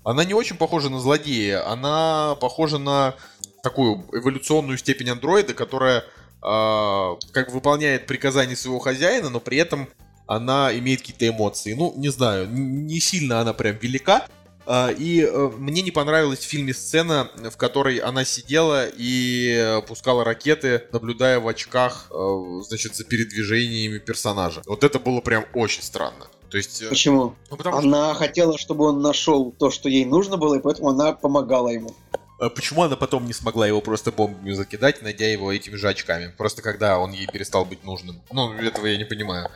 A: она не очень похожа на злодея, она похожа на такую эволюционную степень андроида, которая э, как выполняет приказания своего хозяина, но при этом она имеет какие-то эмоции. Ну, не знаю, не сильно она прям велика. Э, и э, мне не понравилась в фильме сцена, в которой она сидела и пускала ракеты, наблюдая в очках, э, значит, за передвижениями персонажа. Вот это было прям очень странно. То есть...
B: Почему? Ну, потому она что... хотела, чтобы он нашел то, что ей нужно было, и поэтому она помогала ему.
A: А почему она потом не смогла его просто бомбами закидать, найдя его этими же очками? Просто когда он ей перестал быть нужным. Ну, этого я не понимаю.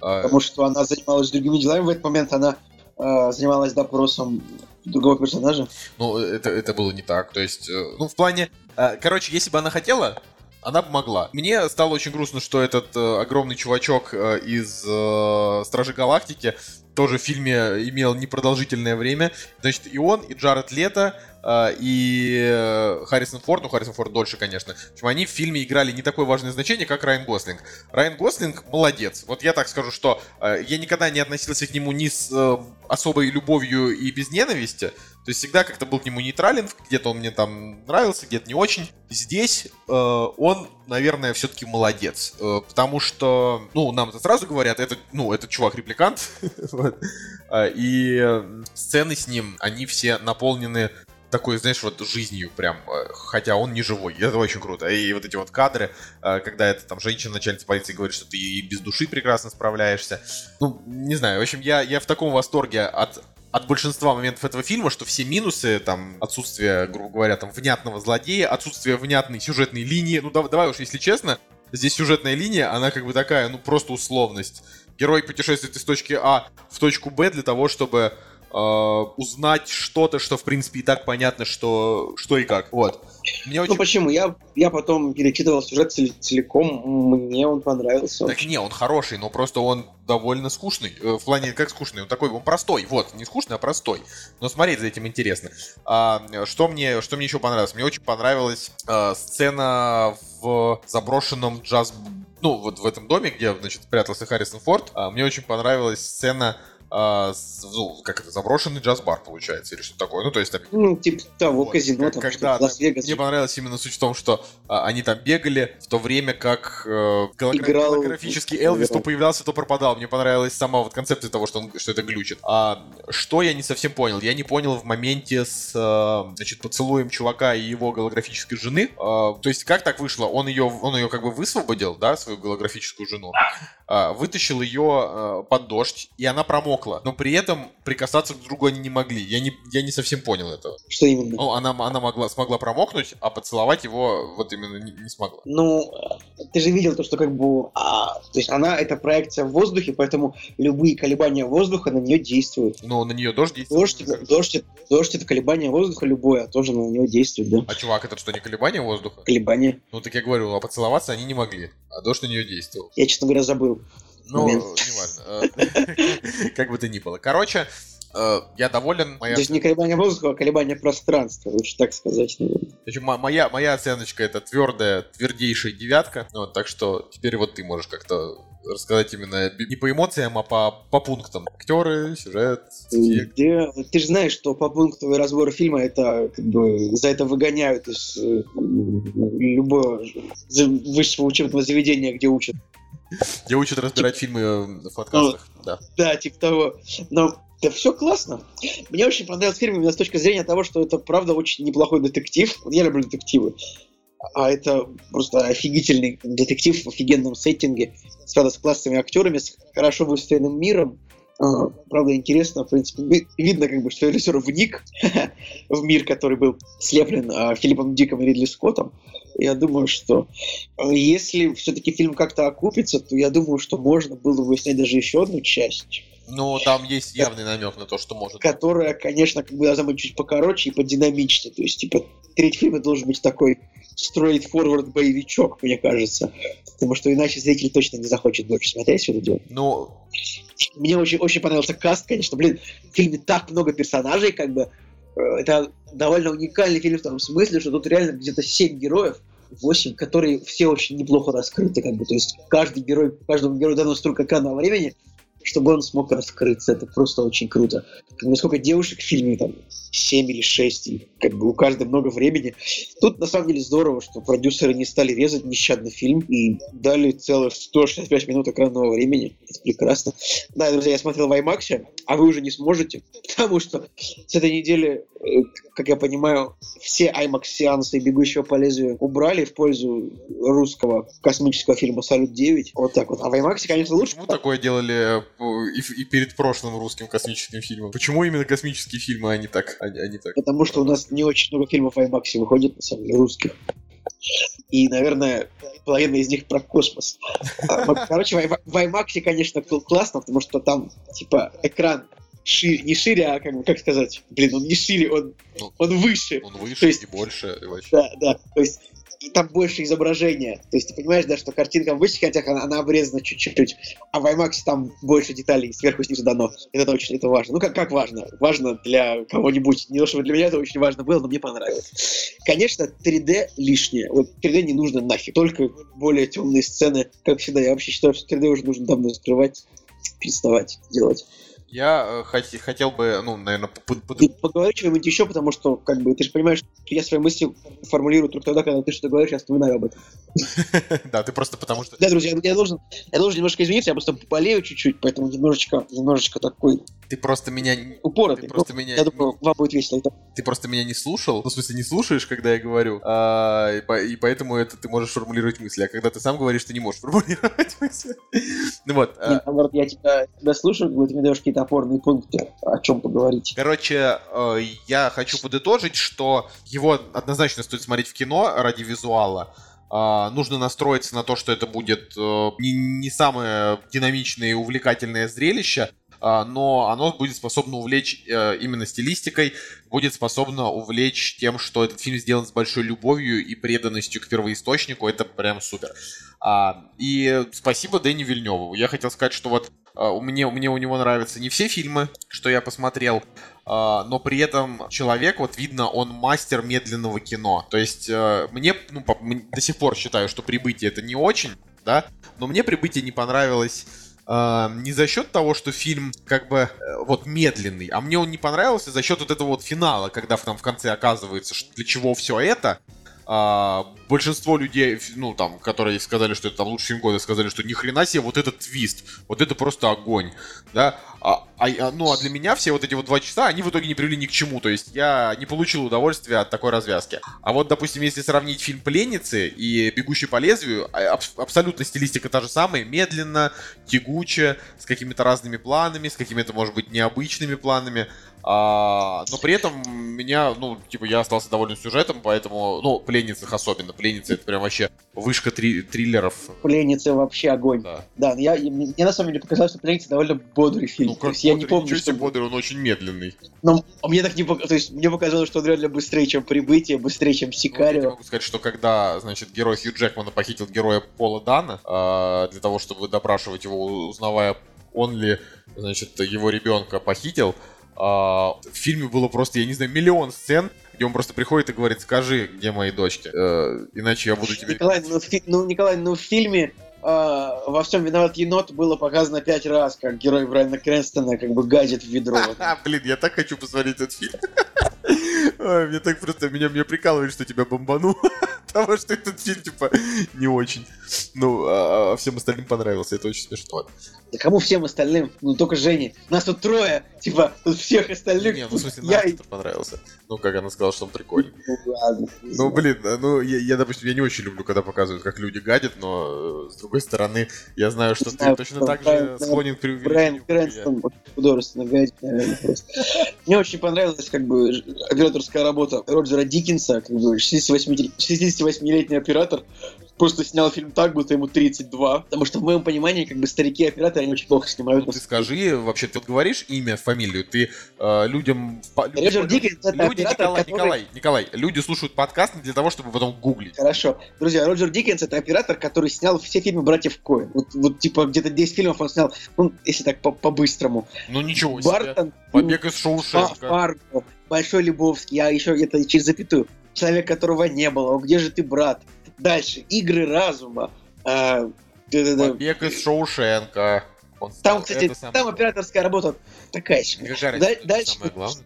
B: А, Потому что она занималась другими делами в этот момент, она э, занималась допросом другого персонажа.
A: Ну, это, это было не так. То есть, э, ну, в плане... Э, короче, если бы она хотела, она бы могла. Мне стало очень грустно, что этот э, огромный чувачок э, из э, Стражи Галактики тоже в фильме имел непродолжительное время. Значит, и он, и Джаред Лето, а, и э, Харрисон Форд, ну Харрисон Форд дольше, конечно. В общем, они в фильме играли не такое важное значение, как Райан Гослинг. Райан Гослинг молодец. Вот я так скажу, что э, я никогда не относился к нему ни с э, особой любовью и без ненависти. То есть всегда как-то был к нему нейтрален, где-то он мне там нравился, где-то не очень. Здесь э, он, наверное, все-таки молодец, э, потому что, ну, нам это сразу говорят, это, ну, это чувак-репликант, *laughs* и сцены с ним, они все наполнены такой, знаешь, вот жизнью прям, э, хотя он не живой. Это очень круто. И вот эти вот кадры, э, когда это там женщина, начальница полиции говорит, что ты и без души прекрасно справляешься. Ну, не знаю, в общем, я, я в таком восторге от от большинства моментов этого фильма, что все минусы, там, отсутствие, грубо говоря, там, внятного злодея, отсутствие внятной сюжетной линии, ну, да, давай уж, если честно, здесь сюжетная линия, она как бы такая, ну, просто условность. Герой путешествует из точки А в точку Б для того, чтобы узнать что-то, что в принципе и так понятно, что, что и как. Вот.
B: Мне ну, очень... Ну почему? Я, я потом перечитывал сюжет целиком, мне он понравился.
A: Так не, он хороший, но просто он довольно скучный. Э, в плане, как скучный? Он такой, он простой. Вот, не скучный, а простой. Но смотреть за этим интересно. А, что, мне, что мне еще понравилось? Мне очень понравилась а, сцена в заброшенном джаз... Ну, вот в этом доме, где, значит, прятался Харрисон Форд. А, мне очень понравилась сцена а, ну, как это, заброшенный джаз-бар, получается, или что-то такое. Ну, то есть там...
B: Ну, типа того, вот, казино,
A: там, когда, Лас-Вегас. Мне понравилась именно суть в том, что а, они там бегали, в то время как э, голограф... Играл... голографический Элвис то появлялся, то пропадал. Мне понравилась сама вот концепция того, что, он, что это глючит. А что я не совсем понял? Я не понял в моменте с, э, значит, поцелуем чувака и его голографической жены. Э, то есть как так вышло? Он ее, он ее как бы высвободил, да, свою голографическую жену, вытащил ее э, под дождь, и она промокла но при этом прикасаться к другу они не могли. Я не, я не совсем понял этого.
B: Что именно?
A: Ну, она, она могла, смогла промокнуть, а поцеловать его вот именно не, не смогла.
B: Ну, ты же видел то, что как бы... А, то есть она это проекция в воздухе, поэтому любые колебания воздуха на нее действуют.
A: Ну, на нее дождь действует.
B: Дождь, дождь, дождь это колебание воздуха любое, а тоже на нее действует, да.
A: А чувак, это что, не колебание воздуха?
B: Колебание.
A: Ну, так я говорю, а поцеловаться они не могли, а дождь на нее действовал.
B: Я, честно говоря, забыл.
A: Ну, неважно. Э, *laughs* как бы то ни было. Короче, э, я доволен.
B: Моя... Есть не колебание воздуха, а колебание пространства, лучше так сказать.
A: Значит, моя, моя оценочка это твердая, твердейшая девятка. Вот, так что теперь вот ты можешь как-то рассказать именно не по эмоциям, а по, по пунктам. Актеры, сюжет,
B: Где, ты же знаешь, что по пунктовый разбор фильма это как бы за это выгоняют из э, любого высшего учебного заведения, где учат
A: где учат разбирать фильмы э, в подкастах, ну, да.
B: Да, типа того. Но да все классно. Мне очень понравился фильм именно с точки зрения того, что это правда очень неплохой детектив. Я люблю детективы. А это просто офигительный детектив в офигенном сеттинге, с, правда, с классными актерами, с хорошо выстроенным миром. А, правда, интересно, в принципе, видно, как бы, что режиссер вник *laughs* в мир, который был слеплен а, Филиппом Диком и Ридли Скоттом. Я думаю, что э, если все-таки фильм как-то окупится, то я думаю, что можно было бы снять даже еще одну часть.
A: Ну, там есть явный намек на то, что может.
B: Которая, конечно, как бы должна быть чуть покороче и подинамичнее. То есть, типа, третий фильм должен быть такой straightforward боевичок, мне кажется. Потому что иначе зритель точно не захочет больше смотреть все это дело.
A: Ну...
B: Мне очень, очень понравился каст, конечно. Блин, в фильме так много персонажей, как бы Э, это довольно уникальный фильм в том смысле, что тут реально где-то 7 героев, 8, которые все очень неплохо раскрыты, как бы, то есть каждый герой, каждому герою дано столько экранного времени, чтобы он смог раскрыться. Это просто очень круто. Насколько девушек в фильме там 7 или 6, и как бы у каждой много времени. Тут на самом деле здорово, что продюсеры не стали резать нещадный фильм и дали целых 165 минут экранного времени. Это прекрасно. Да, друзья, я смотрел в IMAX, а вы уже не сможете, *laughs* потому что с этой недели, э, как я понимаю, все IMAX-сеансы «Бегущего по лезвию» убрали в пользу русского космического фильма «Салют-9». Вот так вот. А в IMAX, конечно, лучше.
A: Почему такое делали и, и перед прошлым русским космическим фильмом? Почему именно космические фильмы, а не так? А, а не так?
B: Потому что у нас не очень много фильмов в IMAX выходит, на самом деле, русских. И, наверное, половина из них про космос. А, короче, в IMAX, конечно, классно, потому что там, типа, экран шире, не шире, а как, как сказать, блин, он не шире, он, ну, он выше.
A: Он выше есть, и больше. И вообще.
B: Да, да. То есть и там больше изображения. То есть ты понимаешь, да, что картинка выше, хотя она, она обрезана чуть-чуть, а в IMAX там больше деталей сверху снизу дано. Это очень это важно. Ну как, как важно? Важно для кого-нибудь. Не то, чтобы для меня это очень важно было, но мне понравилось. Конечно, 3D лишнее. Вот 3D не нужно нафиг. Только более темные сцены. Как всегда, я вообще считаю, что 3D уже нужно давно закрывать, переставать делать.
A: Я э, хот- хотел бы, ну, наверное, под,
B: под... поговорить что-нибудь еще, потому что, как бы, ты же понимаешь, я свои мысли формулирую только тогда, когда ты что-то говоришь, я вспоминаю об этом. *laughs*
A: Да, ты просто потому что...
B: Да, друзья, я должен, я должен немножко извиниться, я просто болею чуть-чуть, поэтому немножечко, немножечко такой...
A: Ты просто меня...
B: Упоротый.
A: Ты просто меня...
B: Я думаю, вам будет весело.
A: Ты просто меня не слушал, ну, в смысле, не слушаешь, когда я говорю, а, и поэтому это ты можешь формулировать мысли, а когда ты сам говоришь, ты не можешь *laughs* формулировать мысли. Ну вот.
B: Наоборот, я тебя слушаю, ты мне даешь какие-то опорные пункты, о чем поговорить.
A: Короче, э, я хочу подытожить, что его однозначно стоит смотреть в кино ради визуала. Uh, нужно настроиться на то, что это будет uh, не, самое динамичное и увлекательное зрелище, но оно будет способно увлечь э, именно стилистикой, будет способно увлечь тем, что этот фильм сделан с большой любовью и преданностью к первоисточнику. Это прям супер. И спасибо Дэнни Вильневу. Я хотел сказать, что вот а, мне, мне у него нравятся не все фильмы, что я посмотрел, а, но при этом человек, вот видно, он мастер медленного кино. То есть э, мне, ну, до сих пор считаю, что «Прибытие» это не очень, да, но мне «Прибытие» не понравилось Uh, не за счет того, что фильм как бы uh, вот медленный, а мне он не понравился за счет вот этого вот финала, когда там в конце оказывается, что для чего все это, а, большинство людей, ну, там, которые сказали, что это там лучший фильм года, сказали, что ни хрена себе, вот этот твист, вот это просто огонь, да, а, а, ну, а для меня все вот эти вот два часа, они в итоге не привели ни к чему, то есть я не получил удовольствия от такой развязки. А вот, допустим, если сравнить фильм «Пленницы» и «Бегущий по лезвию», а, аб- абсолютно стилистика та же самая, медленно, тягуче, с какими-то разными планами, с какими-то, может быть, необычными планами, а, но при этом меня, ну, типа, я остался доволен сюжетом, поэтому, ну, пленницах особенно. Пленницы это прям вообще вышка три, триллеров.
B: Пленницы вообще огонь. Да. Да, я, мне на самом деле показалось, что пленницы довольно бодрый фильм.
A: Ну, как
B: есть, я не помню,
A: что... бодрый, он очень медленный.
B: Но а мне так не То есть мне показалось, что он реально быстрее, чем Прибытие, быстрее, чем Сикарио. Ну, я
A: могу сказать, что когда, значит, герой Хью Джекмана похитил героя Пола Дана, э, для того, чтобы допрашивать его, узнавая, он ли, значит, его ребенка похитил, а, в фильме было просто, я не знаю, миллион сцен, где он просто приходит и говорит, скажи, где мои дочки, э, иначе я буду тебе...
B: Николай, ну, фи- ну, Николай, ну в фильме э, во всем виноват енот было показано пять раз, как герой Брайана Крэнстона как бы гадит в ведро. *laughs*
A: Блин, я так хочу посмотреть этот фильм. *laughs* Мне так просто, меня, меня прикалывает, что тебя бомбану. *laughs* Потому что этот фильм, типа, не очень. Ну, а, а всем остальным понравился, это очень смешно.
B: Да кому всем остальным? Ну, только Жене. Нас тут трое, типа, тут всех остальных.
A: Не, ну, в смысле, я... понравился. Ну, как она сказала, что он прикольный. Ну, ладно. Ну, блин, ну, я, я, допустим, я не очень люблю, когда показывают, как люди гадят, но, э, с другой стороны, я знаю, что ты точно так же склонен к преувеличению.
B: Брайан Крэнстон художественно гадит, наверное, просто. Мне очень понравилась, как бы, операторская работа Роджера Диккенса, как бы, 68-летний оператор, просто снял фильм так, будто ему 32. Потому что в моем понимании, как бы старики операторы, они очень плохо снимают.
A: Ну, ты скажи, вообще, ты вот говоришь имя, фамилию, ты э, людям...
B: Роджер Диккенс это
A: люди, оператор, Николай, который... Николай, Николай, люди слушают подкаст для того, чтобы потом гуглить.
B: Хорошо. Друзья, Роджер Диккенс это оператор, который снял все фильмы братьев Коэн. Вот, вот типа где-то 10 фильмов он снял, ну, если так по-быстрому.
A: ну ничего себе. Бартон, Побег из Шоушенка.
B: Фарго, Большой Любовский, я еще это через запятую. Человек, которого не было. О, где же ты, брат? Дальше. Игры разума. А,
A: Побег из Шоушенка.
B: Он там, кстати, там самое... операторская работа такая себе. Дальше,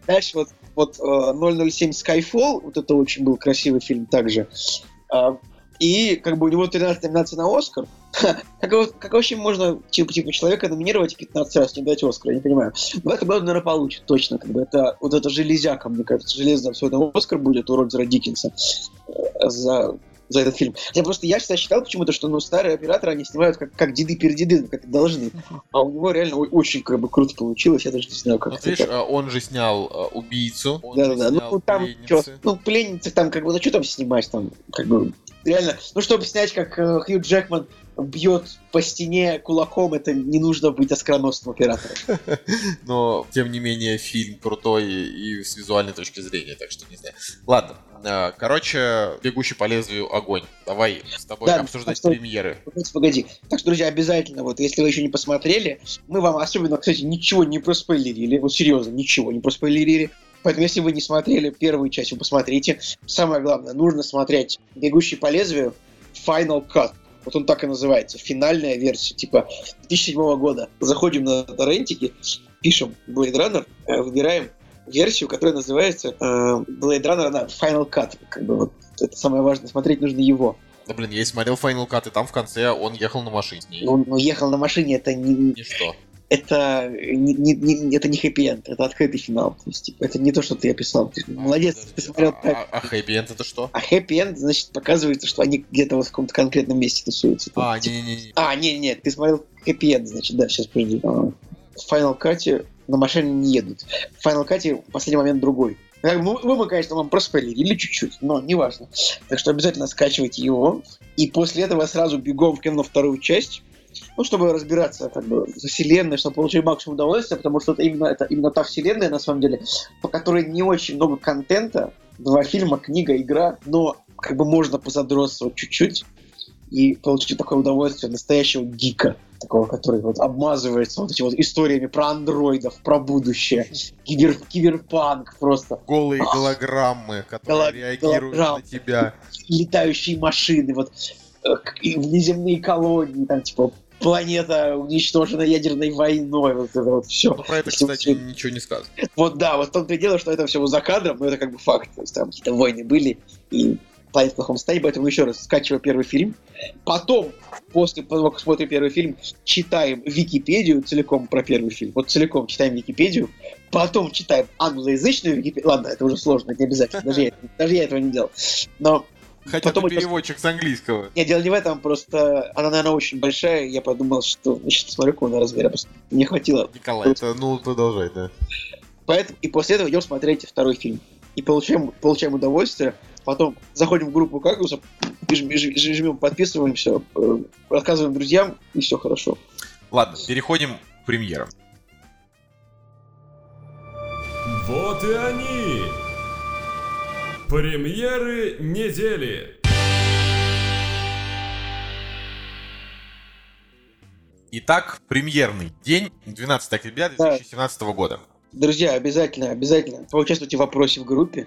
B: дальше вот, вот 007 Skyfall, вот это очень был красивый фильм также. А, и как бы у него 13 номинаций на Оскар. *laughs* как, как вообще можно типа, типа человека номинировать 15 раз, не дать Оскар, я не понимаю. Блэк Бэлл, наверное, получит, точно. Как бы это, вот это железяка, мне кажется, железно все это Оскар будет у Роджера Диккенса э, за за этот фильм. Я просто я всегда считал почему-то, что ну, старые операторы, они снимают как, как деды перед деды, как это должны. А у него реально очень как бы круто получилось, я даже не знаю, как
A: ну, это. Видишь, а, он же снял uh, убийцу.
B: Да-да-да, ну там, чё, ну пленницы там как бы, ну что там снимать, там как бы реально, ну, чтобы снять, как э, Хью Джекман бьет по стене кулаком, это не нужно быть оскароносным оператором. *laughs*
A: Но, тем не менее, фильм крутой и с визуальной точки зрения, так что не знаю. Ладно, короче, «Бегущий по лезвию» огонь. Давай с тобой да, обсуждать что, премьеры.
B: Погоди, погоди. Так что, друзья, обязательно, вот, если вы еще не посмотрели, мы вам особенно, кстати, ничего не проспойлерили, вот серьезно, ничего не проспойлерили. Поэтому, если вы не смотрели первую часть, вы посмотрите. Самое главное, нужно смотреть «Бегущий по лезвию» Final Cut. Вот он так и называется. Финальная версия, типа 2007 года. Заходим на торрентики, пишем Blade Runner, э, выбираем версию, которая называется э, Blade Runner на Final Cut. Как бы вот это самое важное, смотреть нужно его.
A: Да блин, я смотрел Final Cut, и там в конце он ехал на машине.
B: Он, он ехал на машине, это не...
A: Ничто
B: это не, не, не, это не хэппи-энд, это открытый финал. То есть, типа, это не то, что ты описал. Ты, а, молодец, подожди, ты смотрел
A: а, так. А, а хэппи-энд это что?
B: А хэппи-энд, значит, показывается, что они где-то вот в каком-то конкретном месте тусуются.
A: А, не-не-не.
B: А, не-не, ты смотрел хэппи-энд, значит, да, сейчас подожди. В Final Cut на машине не едут. В Final Cut последний момент другой. Вы, мы, конечно, вам проспойлерили чуть-чуть, но неважно. Так что обязательно скачивайте его. И после этого сразу бегом в кино вторую часть ну, чтобы разбираться как бы за вселенной, чтобы получить максимум удовольствия, потому что это именно, это именно та вселенная, на самом деле, по которой не очень много контента, два фильма, книга, игра, но как бы можно позадротствовать чуть-чуть и получить такое удовольствие настоящего гика, такого, который вот обмазывается вот этими вот историями про андроидов, про будущее, кибер, киберпанк просто.
A: Голые голограммы, которые Голо- реагируют голограмм, на тебя.
B: Летающие машины, вот э, внеземные колонии, там типа планета уничтожена ядерной войной, вот это вот все. Ну,
A: про это, кстати, все... ничего не сказано.
B: Вот да, вот в том-то и дело, что это все за кадром, но это как бы факт. То есть там какие-то войны были, и планета в плохом состоянии, поэтому еще раз скачиваю первый фильм. Потом, после того, как смотрим первый фильм, читаем Википедию целиком про первый фильм. Вот целиком читаем Википедию. Потом читаем англоязычную Википедию. Ладно, это уже сложно, это не обязательно. Даже я, *laughs* даже я этого не делал. Но
A: Хотя Потом ты переводчик с английского.
B: Нет, дело не в этом, просто она, наверное, очень большая, я подумал, что сейчас посмотрю, какого она размера, просто не хватило.
A: Николай, это, ну, продолжай, да.
B: Поэтому, и после этого идем смотреть второй фильм. И получаем, получаем удовольствие, потом заходим в группу Кагуса, жмем, подписываемся, э, рассказываем друзьям, и все хорошо.
A: Ладно, переходим к премьерам.
C: Вот и они! Премьеры недели.
A: Итак, премьерный день, 12 октября 2017 да. года.
B: Друзья, обязательно, обязательно поучаствуйте в вопросе в группе,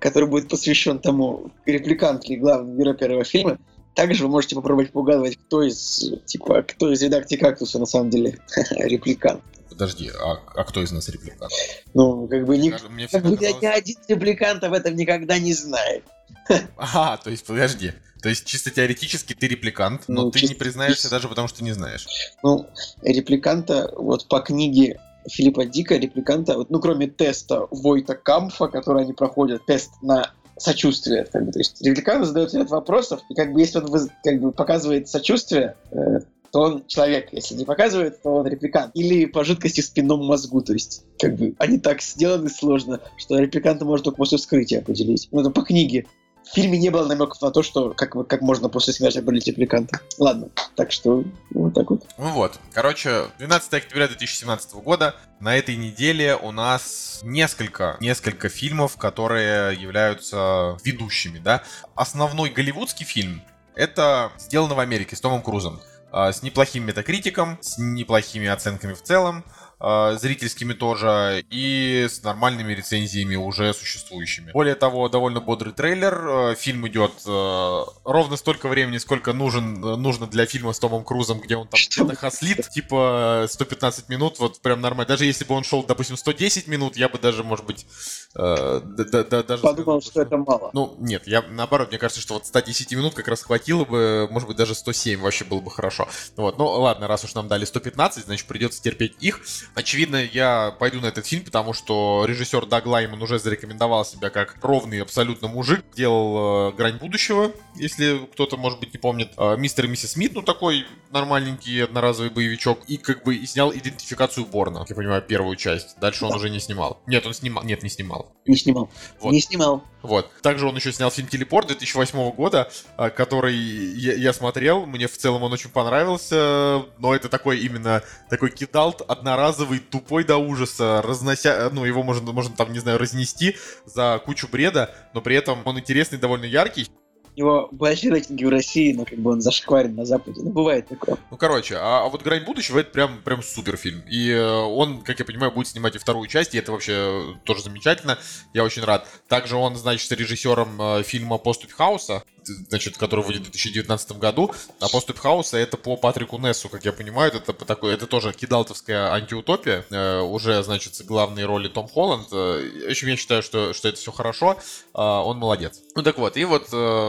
B: который будет посвящен тому, репликант ли главный герой первого фильма. Также вы можете попробовать поугадывать, кто из, типа, кто из редакции «Кактуса» на самом деле *laughs* репликант.
A: Подожди, а, а кто из нас репликант?
B: Ну, как бы, ни, Мне как бы казалось... ни один репликант об этом никогда не знает. *laughs*
A: Ага, то есть, подожди. То есть, чисто теоретически ты репликант, но ну, ты чисто... не признаешься даже потому, что не знаешь.
B: Ну, репликанта вот по книге Филиппа Дика, репликанта, вот, ну, кроме теста Войта Камфа, который они проходят, тест на сочувствие. Как бы, то есть репликант задает ряд вопросов, и как бы если он как бы, показывает сочувствие, э, то он человек. Если не показывает, то он репликант. Или по жидкости в спинном мозгу. То есть, как бы, они так сделаны сложно, что репликанта можно только после вскрытия определить. Ну, это по книге. В фильме не было намеков на то, что как, как можно после смерти определить репликанта. Ладно, так что вот так вот.
A: Ну вот, короче, 12 октября 2017 года на этой неделе у нас несколько, несколько фильмов, которые являются ведущими, да. Основной голливудский фильм это «Сделано в Америке» с Томом Крузом. А, с неплохим метакритиком, с неплохими оценками в целом. Э, зрительскими тоже, и с нормальными рецензиями уже существующими. Более того, довольно бодрый трейлер. Э, фильм идет э, ровно столько времени, сколько нужен, э, нужно для фильма с Томом Крузом, где он там
B: Что?
A: хаслит, типа 115 минут, вот прям нормально. Даже если бы он шел, допустим, 110 минут, я бы даже, может быть, э, да- да- да- даже
B: Подумал,
A: сказал бы,
B: что это мало.
A: ну, нет, я наоборот, мне кажется, что вот 110 минут как раз хватило бы, может быть, даже 107 вообще было бы хорошо. Вот, ну ладно, раз уж нам дали 115, значит, придется терпеть их. Очевидно, я пойду на этот фильм, потому что режиссер Даг Лайман уже зарекомендовал себя как ровный абсолютно мужик. Делал э, «Грань будущего», если кто-то, может быть, не помнит. Э, «Мистер и миссис Смит», ну, такой нормальненький одноразовый боевичок. И как бы и снял «Идентификацию Борна», как я понимаю, первую часть. Дальше он
B: Да.
A: уже не снимал. Нет, он снимал. Нет, не снимал.
B: Не снимал.
A: Вот.
B: Не снимал.
A: Вот. Также он еще снял фильм «Телепорт» 2008 года, а, который я, я смотрел, мне в целом он очень понравился, но это такой именно такой кидалт одноразовый, тупой до ужаса, разнося, ну, его можно, можно там, не знаю, разнести за кучу бреда, но при этом он интересный, довольно яркий.
B: У него большие рейтинги в России, но как бы он зашкварен на Западе. Ну, бывает такое.
A: Ну, короче, а, а вот «Грань будущего» — это прям, прям супер фильм. И э, он, как я понимаю, будет снимать и вторую часть, и это вообще тоже замечательно. Я очень рад. Также он, значит, режиссером э, фильма «Поступь хаоса», значит, который выйдет в 2019 году. А «Поступь хаоса» — это по Патрику Нессу, как я понимаю. Это, по такой, это тоже кидалтовская антиутопия. Э, уже, значит, главные роли Том Холланд. Э, в общем, я считаю, что, что это все хорошо. Э, он молодец. Ну так вот, и вот,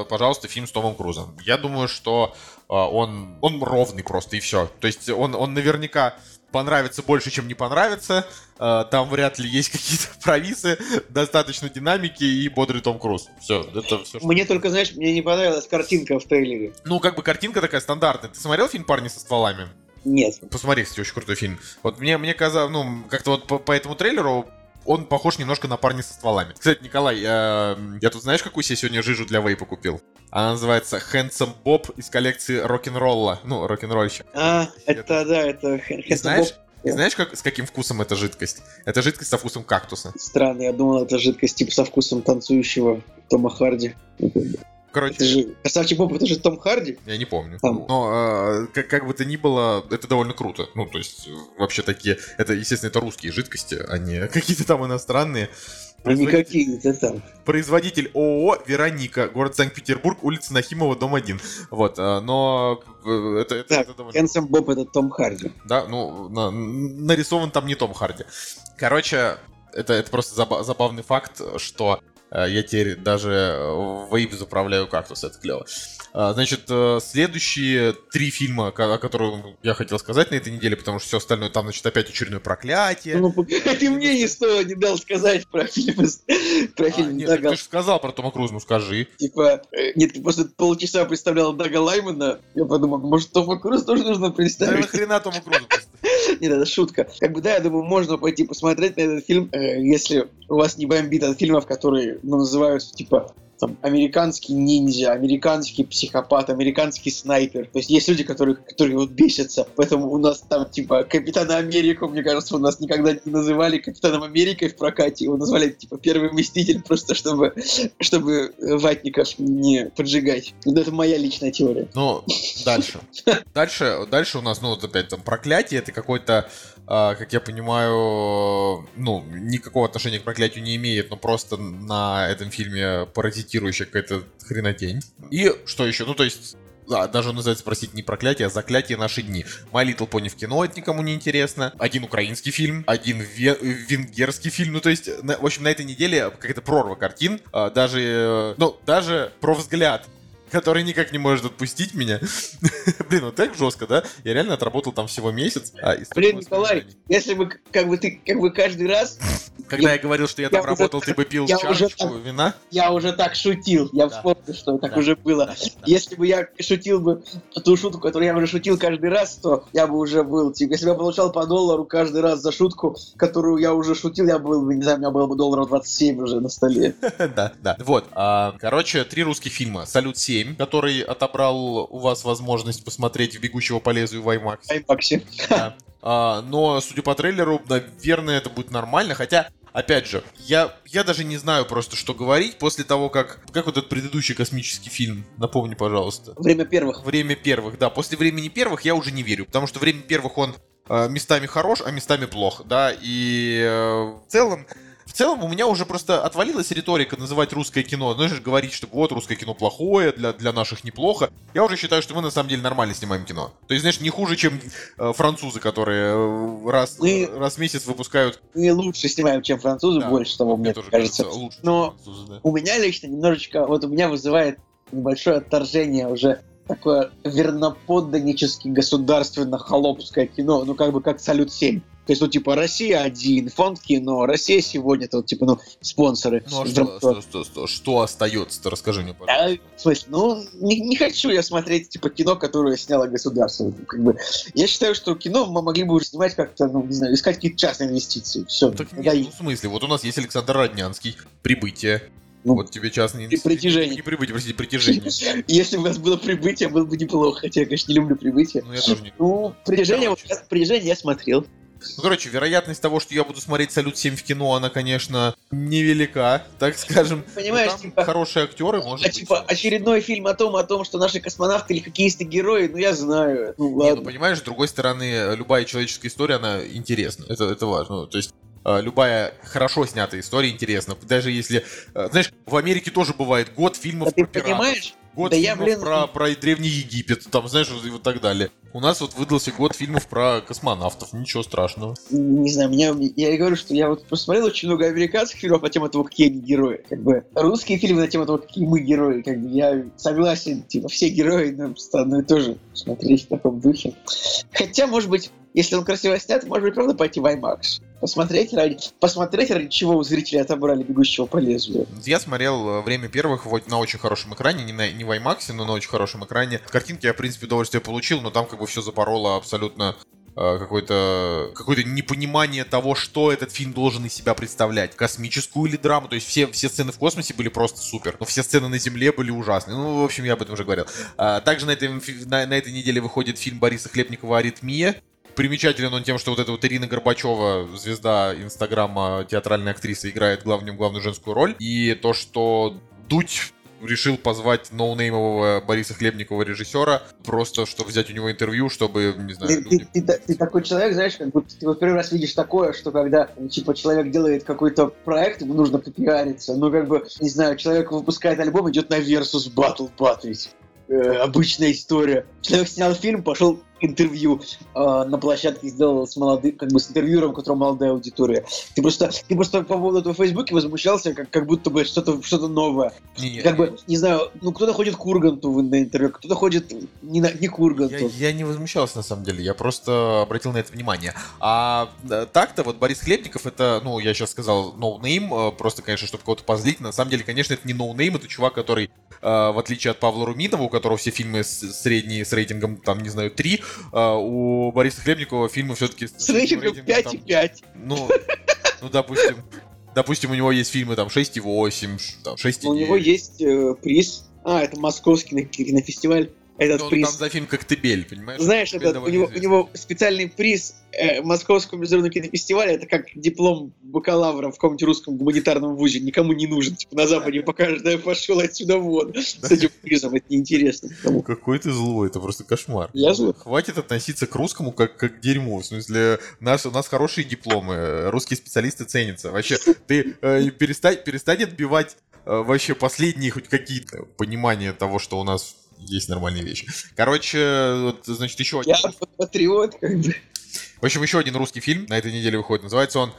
A: пожалуйста, фильм с Томом Крузом. Я думаю, что он, он ровный просто, и все. То есть он, он наверняка понравится больше, чем не понравится. А, Там вряд ли есть *laughs* какие-то провисы, достаточно динамики и бодрый Том Круз. Все, это все.
B: Мне только, знаешь, мне не понравилась картинка в трейлере.
A: Ну, как бы картинка такая стандартная. Ты смотрел фильм «Парни со стволами»?
B: Нет.
A: Посмотри, кстати, очень крутой фильм. Вот мне, мне казалось, ну, как-то вот по, по этому трейлеру он похож немножко на парня со стволами. Кстати, Николай, я, я тут знаешь, какую себе сегодня жижу для вейпа купил? Она называется Handsome Bob из коллекции рок-н-ролла. Ну, рок-н-ролльщик.
B: А, это, да, это Хэнсон
A: знаешь,
B: Боб.
A: и знаешь как, с каким вкусом эта жидкость? Это жидкость со вкусом кактуса.
B: Странно, я думал, это жидкость типа со вкусом танцующего Тома Харди.
A: Короче,
B: Это же Красавчик Боб, это же Том Харди.
A: я не помню.
B: Там.
A: Но э, как, как бы то ни было, это довольно круто. Ну, то есть, вообще такие... Это, естественно, это русские жидкости, а не *laughs* какие-то там иностранные.
B: А
A: Производитель-
B: какие-то там.
A: Производитель ООО «Вероника», город Санкт-Петербург, улица Нахимова, дом 1. Вот, э, но э, это, это,
B: Так,
A: это довольно...
B: Хэнсом Боб это Том Харди.
A: Да, ну, на- нарисован там не Том Харди. Короче, это, это просто заба- забавный факт, что я теперь даже э, вейп заправляю кактус, это клево. А, Значит, э, следующие три фильма, о которых я хотел сказать на этой неделе, потому что все остальное там, значит, опять очередное проклятие.
B: Ну, ты *laughs* мне не стоило, не дал сказать про фильм, из- про
A: А,
B: фильм
A: нет,
B: Дага.
A: ты же сказал про Тома Круза, ну скажи.
B: Типа, э, нет, ты просто полчаса представлял Дага Лаймана, я подумал, может, Тома Круз тоже нужно
A: Да
B: представить?
A: нахрена Тома Круза? *laughs*
B: Нет, это шутка. Как бы, да, я думаю, можно пойти посмотреть на этот фильм, э, если у вас не бомбит от фильмов, которые, ну, называются, типа, там, американский ниндзя, американский психопат, американский снайпер. То есть есть люди, которые, которые вот бесятся. Поэтому у нас там, типа, Капитана Америку, мне кажется, у нас никогда не называли Капитаном Америкой в прокате. Его назвали, типа, Первый Мститель, просто чтобы, чтобы ватников не поджигать. Вот это моя личная теория.
A: Ну, дальше. *laughs* Дальше, дальше у нас, ну, вот опять там проклятие, это какой-то, как я понимаю, ну, никакого отношения к проклятию не имеет, но просто на этом фильме паразитирующая какая-то хренотень. И что еще? Ну, то есть, да, даже он называется, простите, не проклятие, а заклятие наши дни. My Little Pony в кино, это никому не интересно. Один украинский фильм, один ве- венгерский фильм. Ну, то есть, на- в общем, на этой неделе какая-то прорва картин. А, Даже, э, ну, даже про взгляд который никак не может отпустить меня. *laughs* Блин, вот так жестко, да? Я реально отработал там всего месяц. а,
B: Блин, Николай, если бы, как бы ты, как бы каждый раз
A: Когда я говорил, что я там
B: я уже-
A: работал, ты бы пил
B: я уже
A: чашечку
B: там-
A: вина.
B: Я уже так шутил, я
A: Да.
B: вспомнил, что так
A: Да.
B: уже было.
A: Да, да.
B: Если бы я шутил бы ту шутку, которую я уже шутил каждый раз, то я бы уже был, типа, если бы я получал по доллару каждый раз за шутку, которую я уже шутил, я был бы, не знаю, у меня было бы долларов 27 уже на столе. *laughs*
A: Да, да. Вот. а, Короче, три русских фильма. «Салют 7», который отобрал у вас возможность посмотреть в «Бегущего по лезвию» в IMAX.
B: Аймаксе.
A: Да. А, но, судя по трейлеру, наверное, это будет нормально. Хотя, опять же, я, я даже не знаю просто, что говорить после того, как... Как вот этот предыдущий космический фильм? Напомни, пожалуйста.
B: Время первых.
A: Время первых, да. После времени первых я уже не верю, потому что время первых он э, местами хорош, а местами плох, да, и э, в целом в целом у меня уже просто отвалилась риторика называть русское кино, знаешь, говорить, что вот русское кино плохое, для, для наших неплохо. Я уже считаю, что мы на самом деле нормально снимаем кино. То есть, знаешь, не хуже, чем э, французы, которые э, раз,
B: Мы-
A: раз в месяц выпускают...
B: Мы лучше снимаем, чем французы,
A: Да,
B: больше того, мне
A: тоже
B: кажется.
A: лучше,
B: Но
A: французы, да.
B: у меня лично немножечко, вот у меня вызывает небольшое отторжение уже такое верноподданнически государственно-холопское кино, ну как бы как «Салют-7». То есть, ну, типа, Россия один, фонд кино, Россия сегодня, это вот, типа, ну, спонсоры.
A: Ну а что, что, что, что, что остается-то? Расскажи мне, пожалуйста.
B: Да, в смысле, ну, не, не хочу я смотреть, типа, кино, которое сняло государство. Ну, Как бы, я считаю, что кино мы могли бы уже снимать как-то, ну, не знаю, искать какие-то частные инвестиции. Все,
A: Так нет, ну, в смысле, вот у нас есть Александр Роднянский, «Прибытие».
B: Ну,
A: вот тебе частный...
B: и «Притяжение».
A: Не прибытие, простите, «Притяжение». *laughs*
B: Если бы у нас было прибытие, было бы неплохо, хотя я, конечно, не люблю прибытие.
A: Ну, я тоже не...
B: Ну, притяжение, вот,
A: Короче.
B: я- притяжение я смотрел.
A: Ну, короче, вероятность того, что я буду смотреть «Салют-7» в кино, она, конечно, невелика, так скажем.
B: Понимаешь,
A: Но там
B: типа-
A: хорошие актеры, может
B: А
A: быть.
B: типа очередной фильм о том, о том, что наши космонавты или хоккеисты герои, ну я знаю. Ну
A: Не, ну
B: ладно.
A: понимаешь, с другой стороны, любая человеческая история, она интересна. Это, это важно. Ну, то есть э, любая хорошо снятая история интересна. Даже если... э, Знаешь, в Америке тоже бывает год фильмов
B: А ты
A: про пиратов. Год
B: Да я,
A: фильмов
B: блин,
A: про, про Древний Египет, там, знаешь, и вот так далее. У нас вот выдался год фильмов про космонавтов, ничего страшного.
B: Не знаю, меня, я говорю, что я вот посмотрел очень много американских фильмов на тему того, какие они герои. Как бы русские фильмы на тему того, какие мы герои. Как бы я согласен, типа все герои нам одно и то же смотреть в таком духе. Хотя, может быть, если он красиво снят, может быть, правда пойти в IMAX. Посмотреть ради, посмотреть ради чего у зрителей отобрали бегущего по лезвию.
A: Я смотрел э, «Время первых» вот на очень хорошем экране, не, на, не в IMAX, но на очень хорошем экране. Картинки я, в принципе, удовольствие получил, но там как бы все запороло абсолютно э, какое-то какое непонимание того, что этот фильм должен из себя представлять. Космическую или драму. То есть все, все сцены в космосе были просто супер. Но все сцены на Земле были ужасные. Ну, в общем, я об этом уже говорил. А, также на этой, на, на этой неделе выходит фильм Бориса Хлебникова «Аритмия». Примечателен он тем, что вот эта вот Ирина Горбачева, звезда Инстаграма, театральная актриса, играет главную, главную женскую роль. И то, что Дудь решил позвать ноунеймового Бориса Хлебникова режиссера, просто чтобы взять у него интервью, чтобы, не знаю,
B: Ты, ты-
A: люди...
B: ты та- ты такой человек, знаешь, как будто ты вот первый раз видишь такое, что когда, типа, человек делает какой-то проект, ему нужно попиариться, ну, как бы, не знаю, человек выпускает альбом, идет на Versus Battle батлить. Э, обычная история. Человек снял фильм, пошел интервью э, на площадке сделал с молодым, как бы с интервьюером, у которого молодая аудитория. Ты просто, ты просто по поводу этого в Фейсбуке возмущался, как, как будто бы что-то что новое.
A: Не,
B: Как бы, не знаю, ну кто-то ходит к Урганту на интервью, кто-то ходит не, на, не к Урганту.
A: Я, я не возмущался, на самом деле, я просто обратил на это внимание. А так-то вот Борис Хлебников, это, ну, я сейчас сказал no name, э, просто, конечно, чтобы кого-то позлить. На самом деле, конечно, это не no name, это чувак, который, в отличие от Павла Руминова, у которого все фильмы средние с рейтингом, там, не знаю, 3, э, у Бориса Хлебникова фильмы все-таки с
B: С рейтингом
A: там,
B: 5,5.
A: Ну, ну, допустим, допустим, у него есть фильмы там 6,8, ш- там 6,9.
B: У него есть э, приз. А, это московский кинофестиваль. Этот
A: Ну,
B: приз.
A: там за фильм «Коктебель», понимаешь?
B: Знаешь, этот, у, него, у него специальный приз э, Московского международного кинофестиваля. Это как диплом бакалавра в каком-нибудь русском гуманитарном вузе. Никому не нужен. Типа на Западе покажешь, да я пошел отсюда вон. С этим призом. Это неинтересно. никому.
A: Какой ты злой, это просто кошмар.
B: Я злой?
A: Хватит относиться к русскому как, как к дерьму. В смысле, наш, у нас хорошие дипломы, э, русские специалисты ценятся. Вообще, ты э, перестань, перестань отбивать э, вообще последние хоть какие-то понимания того, что у нас есть нормальные вещи. Короче, вот, значит, еще один.
B: Я патриот, как бы.
A: В общем, еще один русский фильм на этой неделе выходит. Называется он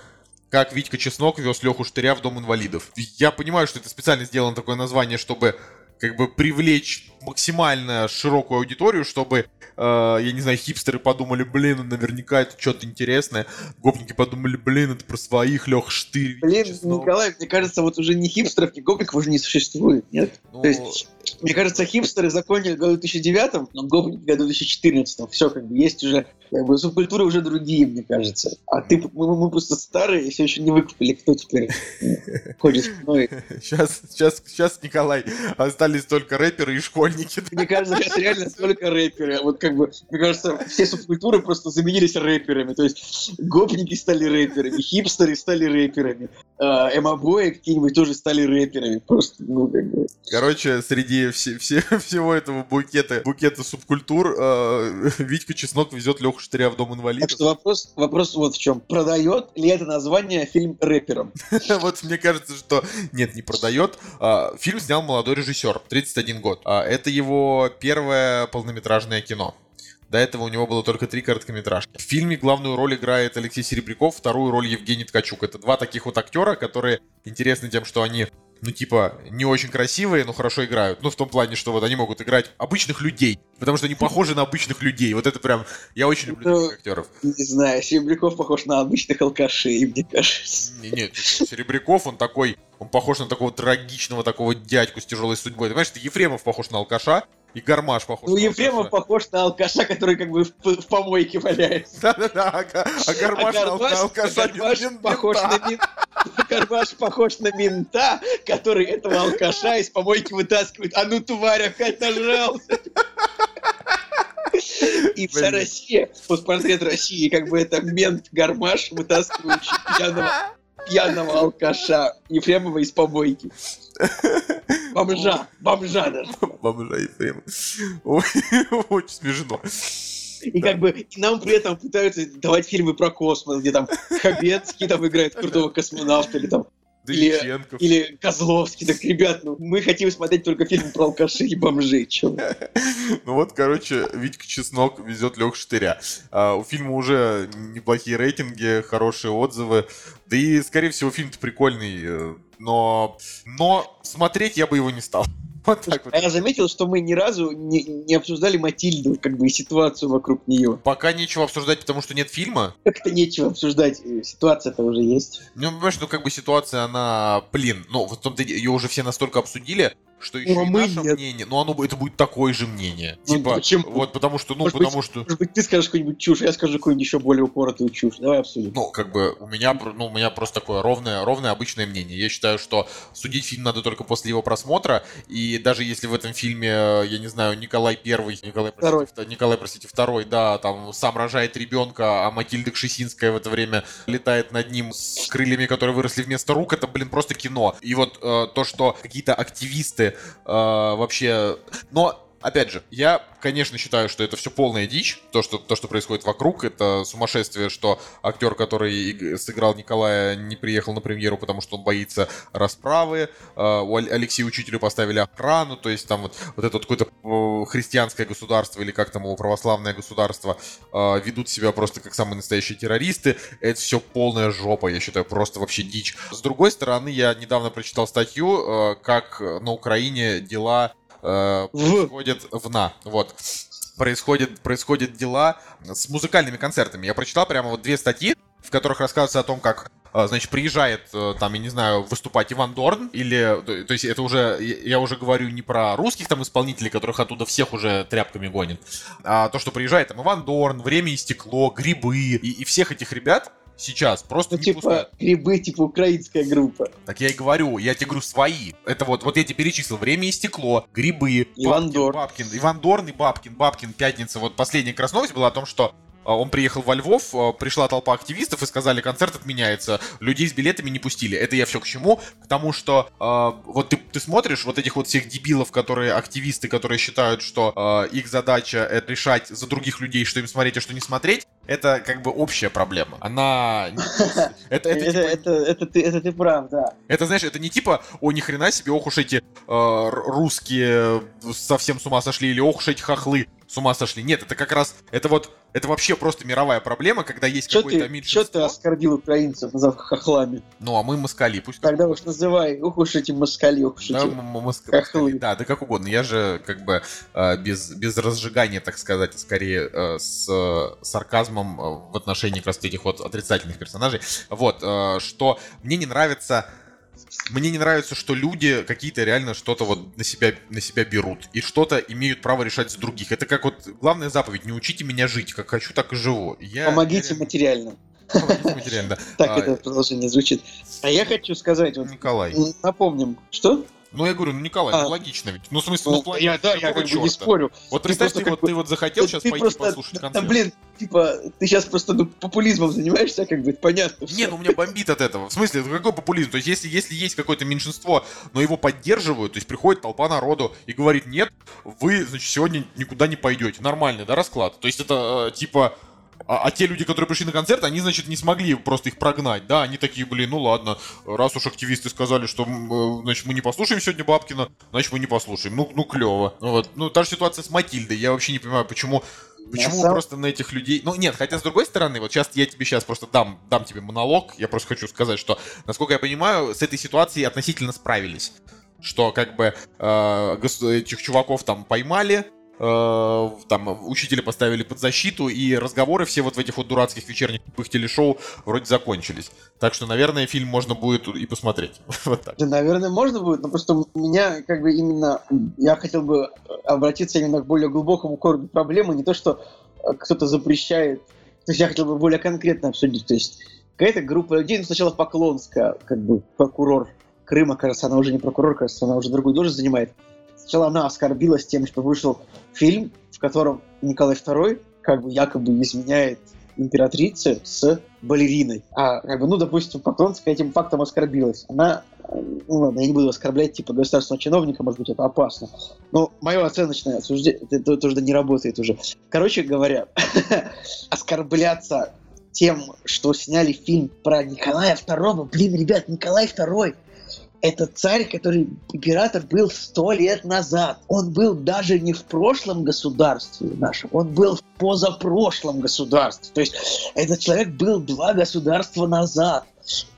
A: «Как Витька Чеснок вез Леху Штыря в Дом инвалидов». Я понимаю, что это специально сделано такое название, чтобы как бы привлечь максимально широкую аудиторию, чтобы, э, я не знаю, хипстеры подумали, блин, ну наверняка это что-то интересное. Гопники подумали, блин, это про своих, Лех Штырь,
B: Блин,
A: Чеснок».
B: Николай, мне кажется, вот уже ни хипстеров, ни гопников уже не существует, нет?
A: Ну,
B: То есть, мне кажется, хипстеры закончили в году 2009, но гопники в году 2014. Все, как бы, есть уже, как бы, субкультуры уже другие, мне кажется. А ты, мы, мы просто старые и все еще не выкупили, кто теперь м, ходит
A: Сейчас, сейчас, сейчас, Николай, остались только рэперы и школьники.
B: Мне кажется, сейчас реально столько рэперы. Вот как бы, мне кажется, все субкультуры просто заменились рэперами. То есть гопники стали рэперами, хипстеры стали рэперами. Э, эмобои какие-нибудь тоже стали рэперами. Просто, ну, как бы...
A: Короче, среди все, все, *laughs* всего этого букета, букета субкультур э, *laughs* Витька Чеснок везет Леху Штыря в дом
B: Так
A: инвалидов.
B: что вопрос, вопрос вот в чем. Продает ли это название фильм рэпером? *laughs*
A: Вот мне кажется, что нет, не продает. А, Фильм снял молодой режиссер, 31 год. А, Это его первое полнометражное кино. До этого у него было только три короткометражки. В фильме главную роль играет Алексей Серебряков, вторую роль Евгений Ткачук. Это два таких вот актера, которые интересны тем, что они ну, типа, не очень красивые, но хорошо играют. Ну, в том плане, что вот они могут играть обычных людей, потому что они похожи на обычных людей. Вот это прям... Я очень люблю
B: Ну,
A: таких актеров.
B: Не знаю, Серебряков похож на обычных алкашей, мне кажется.
A: Не- Нет, Серебряков, он такой, он похож на такого трагичного такого дядьку с тяжелой судьбой. Ты понимаешь, что Ефремов похож на алкаша, и Гармаш похож
B: Ну, Ефремов похож на алкаша, который как бы в, в помойке валяется. *laughs*
A: Да-да-да, а, Га- а Гармаш на,
B: Гармаш-
A: на алкаша.
B: Гармаш
A: Мин-
B: похож на мин- *laughs* Гармаш похож на мента, который этого алкаша из помойки вытаскивает. А ну, тварь, опять нажрался. И вся. Россия, вот портрет России, как бы это мент Гармаш, вытаскивающий пьяного, пьяного алкаша Ефремова из помойки. Бомжа, бомжа даже.
A: Бомжа Ефремов. Ой, Очень смешно.
B: И как бы и нам при этом пытаются давать фильмы про космос, где там Хабецкий там играет крутого космонавта, или там Или-. Или Козловский. Так, ребят, ну мы хотим смотреть только фильм про алкашей и бомжей. Чё вы?
A: Ну вот, короче, Витька Чеснок везет Лех Штыря. А, у фильма уже неплохие рейтинги, хорошие отзывы. Да и, скорее всего, фильм-то прикольный. Но, но смотреть я бы его не стал. *laughs* Вот так вот.
B: А я заметил, что мы ни разу не, не обсуждали Матильду, как бы и ситуацию вокруг нее.
A: Пока нечего обсуждать, потому что нет фильма.
B: Как-то нечего обсуждать, э, ситуация-то уже есть.
A: Ну, понимаешь, ну как бы ситуация, она, блин, ну в том-то ее уже все настолько обсудили, что еще
B: Ну, а
A: и
B: мы
A: наше
B: нет.
A: мнение, но оно, бу- это будет такое же мнение.
B: Ну,
A: типа,
B: почему?
A: вот потому что, ну,
B: Может быть,
A: потому что,
B: Может быть, ты скажешь какую-нибудь чушь, я скажу какую-нибудь еще более упоротую чушь. Давай обсудим.
A: ну, как бы у меня, ну, у меня просто такое ровное, ровное обычное мнение. Я считаю, что судить фильм надо только после его просмотра, и даже если в этом фильме, я не знаю, Николай Первый, Николай,
B: Второй.
A: простите, Николай, простите, второй, да, там сам рожает ребенка, а Матильда Кшесинская в это время летает над ним с крыльями, которые выросли вместо рук, это, блин, просто кино. И вот э, то, что какие-то активисты вообще... Но Опять же, я, конечно, считаю, что это все полная дичь. То что, то, что происходит вокруг, это сумасшествие, что актер, который иг- сыграл Николая, не приехал на премьеру, потому что он боится расправы. А, У Алексея Учителю поставили охрану, то есть там вот, вот это вот какое-то э, христианское государство или как там его православное государство э, ведут себя просто как самые настоящие террористы. Это все полная жопа, я считаю, просто вообще дичь. С другой стороны, я недавно прочитал статью, э, как на Украине дела э,
B: В.
A: происходят в на. Вот. Происходят, происходят дела с музыкальными концертами. Я прочитал прямо вот две статьи, в которых рассказывается о том, как э, Значит, приезжает, э, там, я не знаю, выступать Иван Дорн, или, то, есть это уже, я я уже говорю не про русских там исполнителей, которых оттуда всех уже тряпками гонит, а то, что приезжает там Иван Дорн, Время и стекло, Грибы, и, и всех этих ребят сейчас просто
B: Ну,
A: не
B: типа,
A: пускают.
B: грибы, типа, украинская группа.
A: Так я и говорю, я тебе говорю свои. Это вот, вот я тебе перечислил. Время и стекло, грибы,
B: Иван
A: Бабкин,
B: Дорн.
A: Бабкин, Иван Дорн и Бабкин, Бабкин, Пятница. Вот последняя как раз новость была о том, что он приехал во Львов, а, пришла толпа активистов и сказали, концерт отменяется, людей с билетами не пустили. Это я все к чему? К тому, что а, вот ты, ты смотришь вот этих вот всех дебилов, которые активисты, которые считают, что а, их задача это решать за других людей, что им смотреть, а что не смотреть, это как бы общая проблема. Она... Это, *laughs* это,
B: Это,
A: типа,
B: это, это ты, это ты прав, да.
A: это, знаешь, это не типа, о, ни хрена себе, ох уж эти э, русские э, совсем с ума сошли, или ох уж эти хохлы с ума сошли. Нет, это как раз, это вот, это вообще просто мировая проблема, когда есть
B: Что чё
A: меньшинство.
B: ты оскорбил украинцев, назвав хохлами?
A: Ну, а мы москали, пусть
B: Тогда уж называй, ух уж эти москали, ух уж
A: Да,
B: эти...
A: м- моск-
B: хохлы.
A: Да, да как угодно. Я же как бы э, без, без разжигания, так сказать, скорее э, с э, сарказмом в отношении как раз этих вот отрицательных персонажей. Вот, что мне не нравится мне не нравится, что люди какие-то реально что-то вот на себя, на себя берут и что-то имеют право решать за других. Это как вот главная заповедь: не учите меня жить, как хочу, так и живу. Я,
B: Помогите
A: я
B: материально.
A: Помогите материально, да. *laughs*
B: Так
A: А,
B: это продолжение звучит. А я хочу сказать, вот
A: Николай.
B: напомним, что?
A: Ну, я говорю, ну, Николай,
B: А.
A: ну, логично ведь. Ну, в смысле, ну,
B: Ну, я, да, я как бы не спорю.
A: Вот
B: Ты
A: представь,
B: просто
A: ты,
B: как
A: вот,
B: бы-
A: ты вот захотел сейчас
B: ты
A: пойти
B: просто,
A: послушать
B: да,
A: концерт.
B: блин, типа, ты сейчас просто ну, популизмом занимаешься, как бы, понятно.
A: Не, ну у меня бомбит от этого. В смысле, это какой популизм? То есть, если, если есть какое-то меньшинство, но его поддерживают, то есть приходит толпа народу и говорит, нет, вы, значит, сегодня никуда не пойдете. Нормальный, да, расклад? То есть это э, типа... А, а те люди, которые пришли на концерт, они, значит, не смогли просто их прогнать, да? Они такие, блин, ну ладно, раз уж активисты сказали, что, э, значит, мы не послушаем сегодня Бабкина, значит, мы не послушаем. Ну, ну клево. Вот. Ну, та же ситуация с Матильдой. Я вообще не понимаю, почему Почему
B: самом-
A: просто на этих людей... Ну, нет, хотя, с другой стороны, вот сейчас я тебе сейчас просто дам, дам тебе монолог. Я просто хочу сказать, что, насколько я понимаю, с этой ситуацией относительно справились. Что, как бы, э, этих чуваков там поймали, там, учителя поставили под защиту, и разговоры все вот в этих вот дурацких вечерних тупых телешоу вроде закончились. Так что, наверное, фильм можно будет и посмотреть. *laughs* Вот так.
B: Да, наверное, можно будет, но просто меня как бы именно... Я хотел бы обратиться именно к более глубокому корню проблемы, не то, что э, кто-то запрещает. То есть я хотел бы более конкретно обсудить. То есть какая-то группа людей, ну, сначала Поклонская, как бы прокурор Крыма, кажется, она уже не прокурор, кажется, она уже другую должность занимает. Сначала она оскорбилась тем, что вышел фильм, в котором Николай II как бы якобы изменяет императрице с балериной. А, как бы, ну, допустим, Поклонская этим фактом оскорбилась. Она, ну ладно, я не буду оскорблять, типа, государственного чиновника, может быть, это опасно. Но мое оценочное осуждение, это, уже не работает уже. Короче говоря, *laughs* оскорбляться тем, что сняли фильм про Николая II, блин, ребят, Николай II это царь, который император был сто лет назад. Он был даже не в прошлом государстве нашем, он был в позапрошлом государстве. То есть этот человек был два государства назад.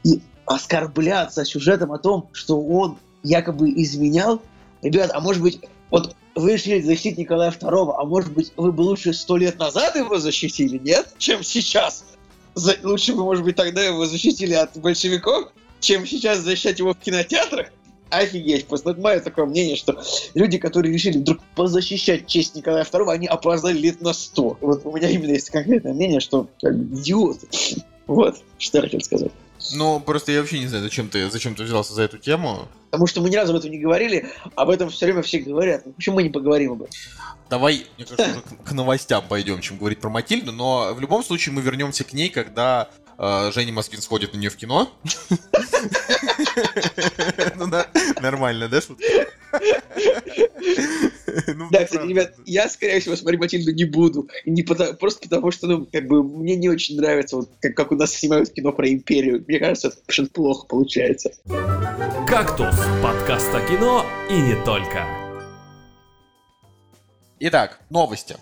B: И оскорбляться сюжетом о том, что он якобы изменял, ребят, а может быть, вот вы решили защитить Николая II, а может быть, вы бы лучше сто лет назад его защитили, нет, чем сейчас? За- лучше бы, может быть, тогда его защитили от большевиков, чем сейчас защищать его в кинотеатрах? Офигеть, просто мое такое мнение, что люди, которые решили вдруг позащищать честь Николая II, они опоздали лет на сто. Вот у меня именно есть конкретное мнение, что как идиоты. Вот, что я хотел сказать.
A: Ну, просто я вообще не знаю, зачем ты, зачем ты взялся за эту тему.
B: Потому что мы ни разу об этом не говорили, об этом все время все говорят. Почему мы не поговорим об этом?
A: Давай, мне кажется, уже к, к новостям пойдем, чем говорить про Матильду, но в любом случае мы вернемся к ней, когда Женя Москвин сходит на нее в кино. *laughs* Ну да, нормально, да, шутка? *laughs* Ну,
B: Да, кстати, ребят, я, скорее всего, смотреть Матильду не буду. Просто потому, что, ну, как бы, мне не очень нравится, вот, как, у нас снимают кино про империю. Мне кажется, это очень плохо получается.
C: «Кактус» – подкаст о кино и не только.
A: Итак, новости.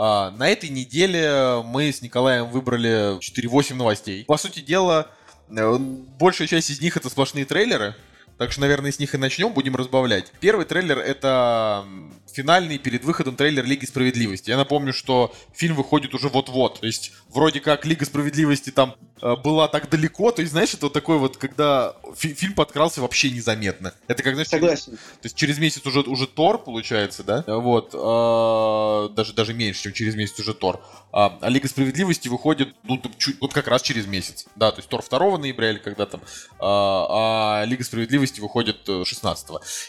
A: А, На этой неделе мы с Николаем выбрали 4-8 новостей. По сути дела, э, большая часть из них это сплошные трейлеры. Так что, наверное, с них и начнем, будем разбавлять. Первый трейлер это финальный перед выходом трейлер Лиги Справедливости. Я напомню, что фильм выходит уже вот-вот. То есть, вроде как Лига Справедливости там э, была так далеко. То есть, знаешь, это вот такой вот, когда фи- фильм подкрался вообще незаметно. Это как, знаешь,
B: Согласен.
A: то есть через месяц уже, уже Тор, получается, да? Вот. а, даже, даже меньше, чем через месяц уже Тор. А, а Лига Справедливости выходит, ну, чуть- вот как раз через месяц. Да, то есть Тор 2 ноября или когда там. А, а Лига Справедливости выходит э, 16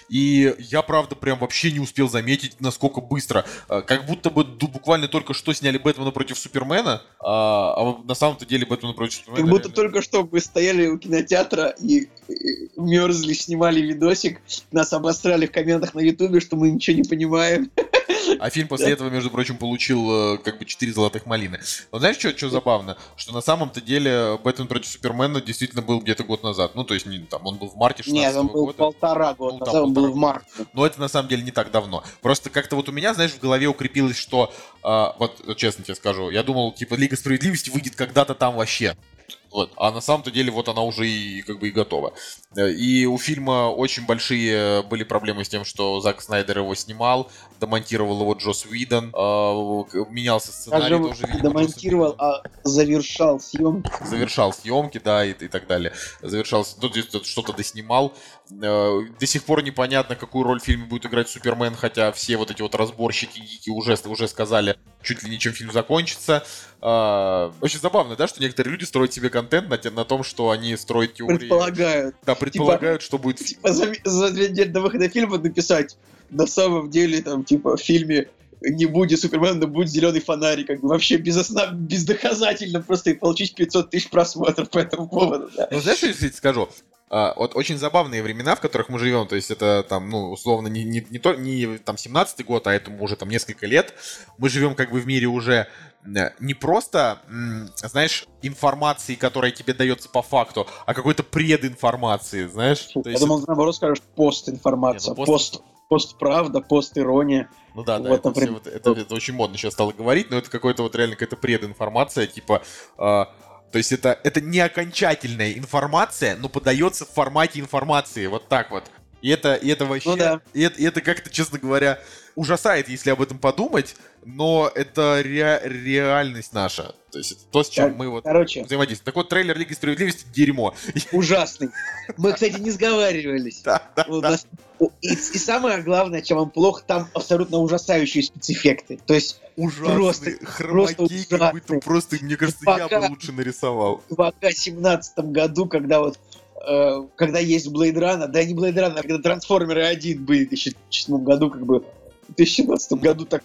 A: И я, правда, прям вообще не успел заметить, насколько быстро. А, Как будто бы буквально только что сняли Бэтмена против Супермена, а, а на самом-то деле Бэтмена против Супермена...
B: Как будто
A: реально-
B: только что мы стояли у кинотеатра и мерзли, снимали видосик, нас обосрали в комментах на ютубе, что мы ничего не понимаем. *laughs*
A: А фильм после этого, между прочим, получил э, как бы 4 золотых малины. Но знаешь, что, что забавно? Что на самом-то деле Бэтмен против Супермена действительно был где-то год назад. Ну, то есть, не, там, он был в марте 16
B: Нет, он был
A: года.
B: полтора года
A: Ну, там
B: назад, он был в марте.
A: Но это на самом деле не так давно. Просто как-то вот у меня, знаешь, в голове укрепилось, что а, вот честно тебе скажу, я думал, типа, Лига Справедливости выйдет когда-то там вообще. Вот. А на самом-то деле вот она уже и как бы и готова. Э, И у фильма очень большие были проблемы с тем, что Зак Снайдер его снимал, домонтировал его Джос Уидон, к- менялся сценарий
B: Даже
A: тоже. видимо,
B: домонтировал, а завершал съемки.
A: завершал съемки, да, и, и так далее. Завершал, ну, что-то доснимал. Э, До сих пор непонятно, какую роль в фильме будет играть Супермен, хотя все вот эти вот разборщики гики уже, уже сказали, чуть ли не чем фильм закончится. А, Очень забавно, да, что некоторые люди строят себе контент на, на том, что они строят теории.
B: Предполагают.
A: Да, предполагают, что будет...
B: Типа за, за две недели до выхода фильма написать на самом деле, там, типа, в фильме не будет Супермен, но будет зеленый фонарик, как бы вообще без основ... бездоказательно просто и получить 500 тысяч просмотров по этому поводу, да.
A: Ну, знаешь, что я тебе скажу? А, вот очень забавные времена, в которых мы живем, то есть это там, ну, условно, не, не, не, то, не там 17-й год, а этому уже там несколько лет. Мы живем как бы в мире уже не просто, знаешь, информации, которая тебе дается по факту, а какой-то прединформации, знаешь? То
B: Я
A: есть
B: думал, наоборот, скажешь пост-информация,
A: Не, ну, пост-
B: пост, пост-правда, пост-ирония.
A: Ну да, да,
B: Вот,
A: это,
B: например,
A: вот- это, это очень модно сейчас стало говорить, но это какой-то вот реально какая-то прединформация, типа, а, то есть это, это не окончательная информация, но подается в формате информации, вот так вот. И это, и это вообще,
B: Ну да.
A: и это, и это как-то, честно говоря, ужасает, если об этом подумать, но это ре- реальность наша. То есть это то, с чем
B: Кор-
A: мы вот
B: Короче,
A: взаимодействуем. Так вот, трейлер Лиги Справедливости — дерьмо.
B: ужасный. Мы, кстати, не сговаривались.
A: Да, да,
B: У
A: да.
B: нас- И, и самое главное, чем он плох, там абсолютно ужасающие спецэффекты. То есть
A: Ужасный,
B: Просто-
A: хромакей
B: просто ужасный.
A: просто, мне кажется, я
B: Пока-
A: бы лучше нарисовал.
B: в 2017 году, когда вот э, когда есть Blade Runner, да не Blade Runner, а когда Трансформеры 1 были в 2007 году, как бы в 2017 году так.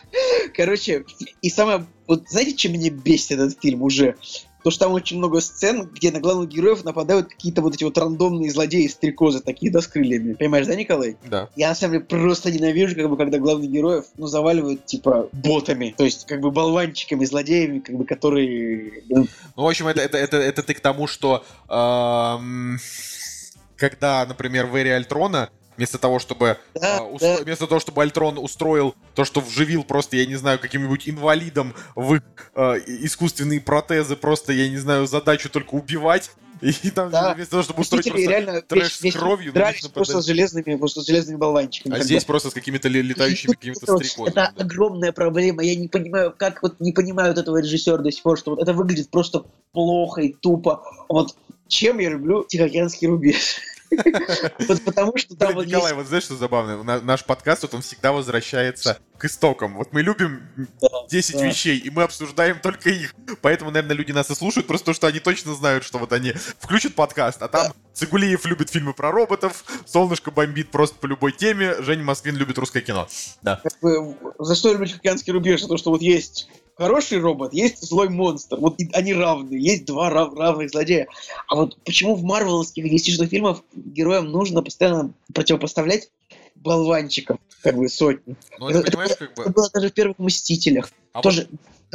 B: *laughs* Короче, и самое, вот знаете, чем меня бесит этот фильм уже? То, что там очень много сцен, где на главных героев нападают какие-то вот эти вот рандомные злодеи стрекозы, такие, да, с крыльями. Понимаешь, да, Николай?
A: Да.
B: Я на самом деле просто ненавижу, как бы, когда главных героев, ну, заваливают, типа, ботами. То есть, как бы, болванчиками, злодеями, как бы, которые... ну,
A: Ну, в общем, это, это, это, это ты к тому, что эм, когда, например, в эре Альтрона вместо того, чтобы
B: да,
A: а, устро-
B: да.
A: вместо того, чтобы Альтрон устроил то, что вживил просто, я не знаю, каким-нибудь инвалидом в их, э, искусственные протезы, просто, я не знаю, задачу только убивать. И там
B: Да.
A: вместо того, чтобы устроить просто
B: реально
A: трэш
B: весь-
A: с кровью, на
B: дрались просто с железными, просто с железными болванчиками.
A: А
B: как
A: здесь просто с какими-то ле- летающими какими-то стрекозами.
B: Это
A: да.
B: огромная проблема. Я не понимаю, как вот не понимают этого режиссера до сих пор, что вот это выглядит просто плохо и тупо. Вот чем я люблю Тихоокеанский рубеж? *laughs* Вот потому что там вот
A: Николай, вот знаешь, что забавно? На- наш подкаст, вот он всегда возвращается к истокам. Вот мы любим
B: Да,
A: 10
B: да.
A: вещей, и мы обсуждаем только их. Поэтому, наверное, люди нас и слушают, просто потому что они точно знают, что вот они включат подкаст, а там Цигулиев любит фильмы про роботов, Солнышко бомбит просто по любой теме, Женя Москвин любит русское кино. Да.
B: За что я люблю Тихоокеанский рубеж? За то, что вот есть хороший робот, есть злой монстр. Вот они равны. Есть два рав- равных злодея. А вот почему в марвеловских DC фильмах героям нужно постоянно противопоставлять болванчиков? Как бы сотни.
A: Ну, это,
B: Это-
A: понимаешь, как
B: Это
A: бы...
B: было даже в первых «Мстителях».
A: а вот-
B: Тоже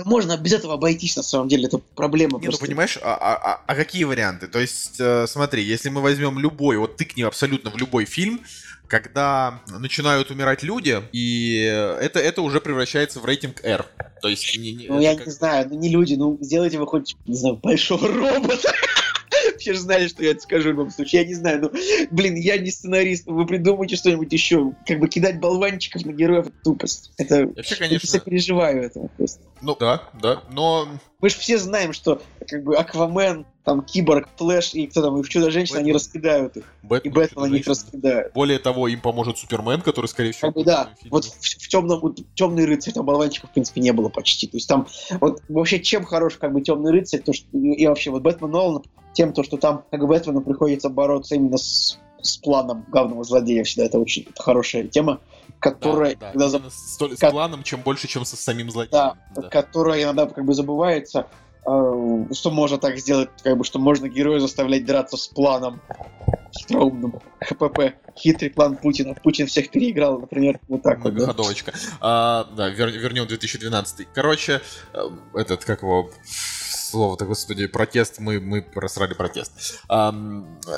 B: да можно без этого обойтись, на самом деле. Это проблема
A: Не, ну
B: просто.
A: понимаешь, а, а- а- а какие варианты? То есть, э, смотри, если мы возьмем любой, вот тыкни абсолютно в любой фильм, когда начинают умирать люди, и это, это уже превращается в рейтинг R. То есть, не- не-
B: Ну, я
A: как-
B: не знаю, ну не люди, ну сделайте вы хоть, не знаю, большого робота. Все же знали, что я это скажу в любом случае. Я не знаю, ну, блин, я не сценарист, вы придумайте что-нибудь еще. Как бы кидать болванчиков на героев — тупость. Это...
A: Я вообще,
B: Я
A: конечно,
B: сопереживаю этому просто.
A: ну да, да, но
B: Мы же все знаем, что как бы Аквамен, там Киборг, Флэш и кто там, и Чудо-женщина, они
A: Бэтмен.
B: раскидают их. И
A: Бэтмен,
B: Бэтмен они их раскидают.
A: Более того, им поможет Супермен, который, скорее всего,
B: Как бы да,
A: в фильме.
B: вот в, темном, вот темный рыцарь, там болванчиков, в принципе, не было почти. То есть там, вот вообще, чем хорош как бы темный рыцарь, то что и, вообще вот Бэтмен Нолан, тем, то, что там как бы Бэтмену приходится бороться именно с, с планом главного злодея всегда. Это очень это хорошая тема,
A: Да,
B: которая,
A: да,
B: когда за-
A: именно с, с
B: как-
A: планом, чем больше, чем со самим
B: да,
A: злодеем. Да.
B: которая иногда как бы забывается, что можно так сделать, как бы, что можно героя заставлять драться с планом хитроумным. ХПП. Хитрый план Путина. Путин всех переиграл, например, вот так вот. да.
A: Многоходовочка. А, да, вер- вернем 2012. Короче, э, этот, как его слово-то, господи, протест, мы, мы просрали протест. Ам, э,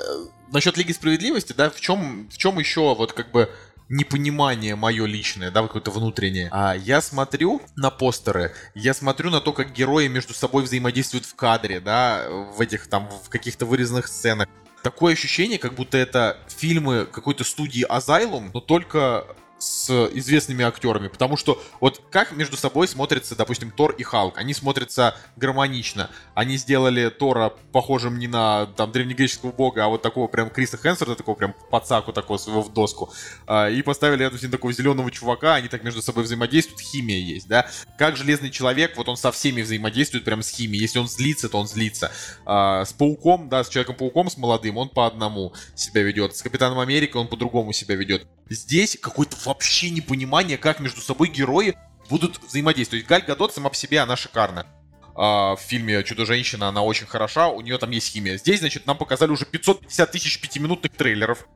A: насчет Лиги Справедливости, да, в чем, в чем еще вот как бы непонимание мое личное, да, какое-то внутреннее. А я смотрю на постеры, я смотрю на то, как герои между собой взаимодействуют в кадре, да, в этих там, в каких-то вырезанных сценах. Такое ощущение, как будто это фильмы какой-то студии Asylum, но только с известными актерами, потому что вот как между собой смотрятся, допустим, Тор и Халк, они смотрятся гармонично, они сделали Тора похожим не на там древнегреческого бога, а вот такого прям Криса Хенсворта, такого прям пацаку такого своего в доску, а, и поставили рядом с ним такого зеленого чувака, они так между собой взаимодействуют, химия есть, да, как Железный Человек, вот он со всеми взаимодействует прям с химией, если он злится, то он злится, а, с Пауком, да, с Человеком-пауком, с молодым, он по одному себя ведет, с Капитаном Америкой он по-другому себя ведет. Здесь какое-то вообще непонимание, как между собой герои будут взаимодействовать. Галь Гадот сама по себе, она шикарна. А, в фильме «Чудо-женщина» она очень хороша, у нее там есть химия. Здесь, значит, нам показали уже 550 тысяч пятиминутных трейлеров,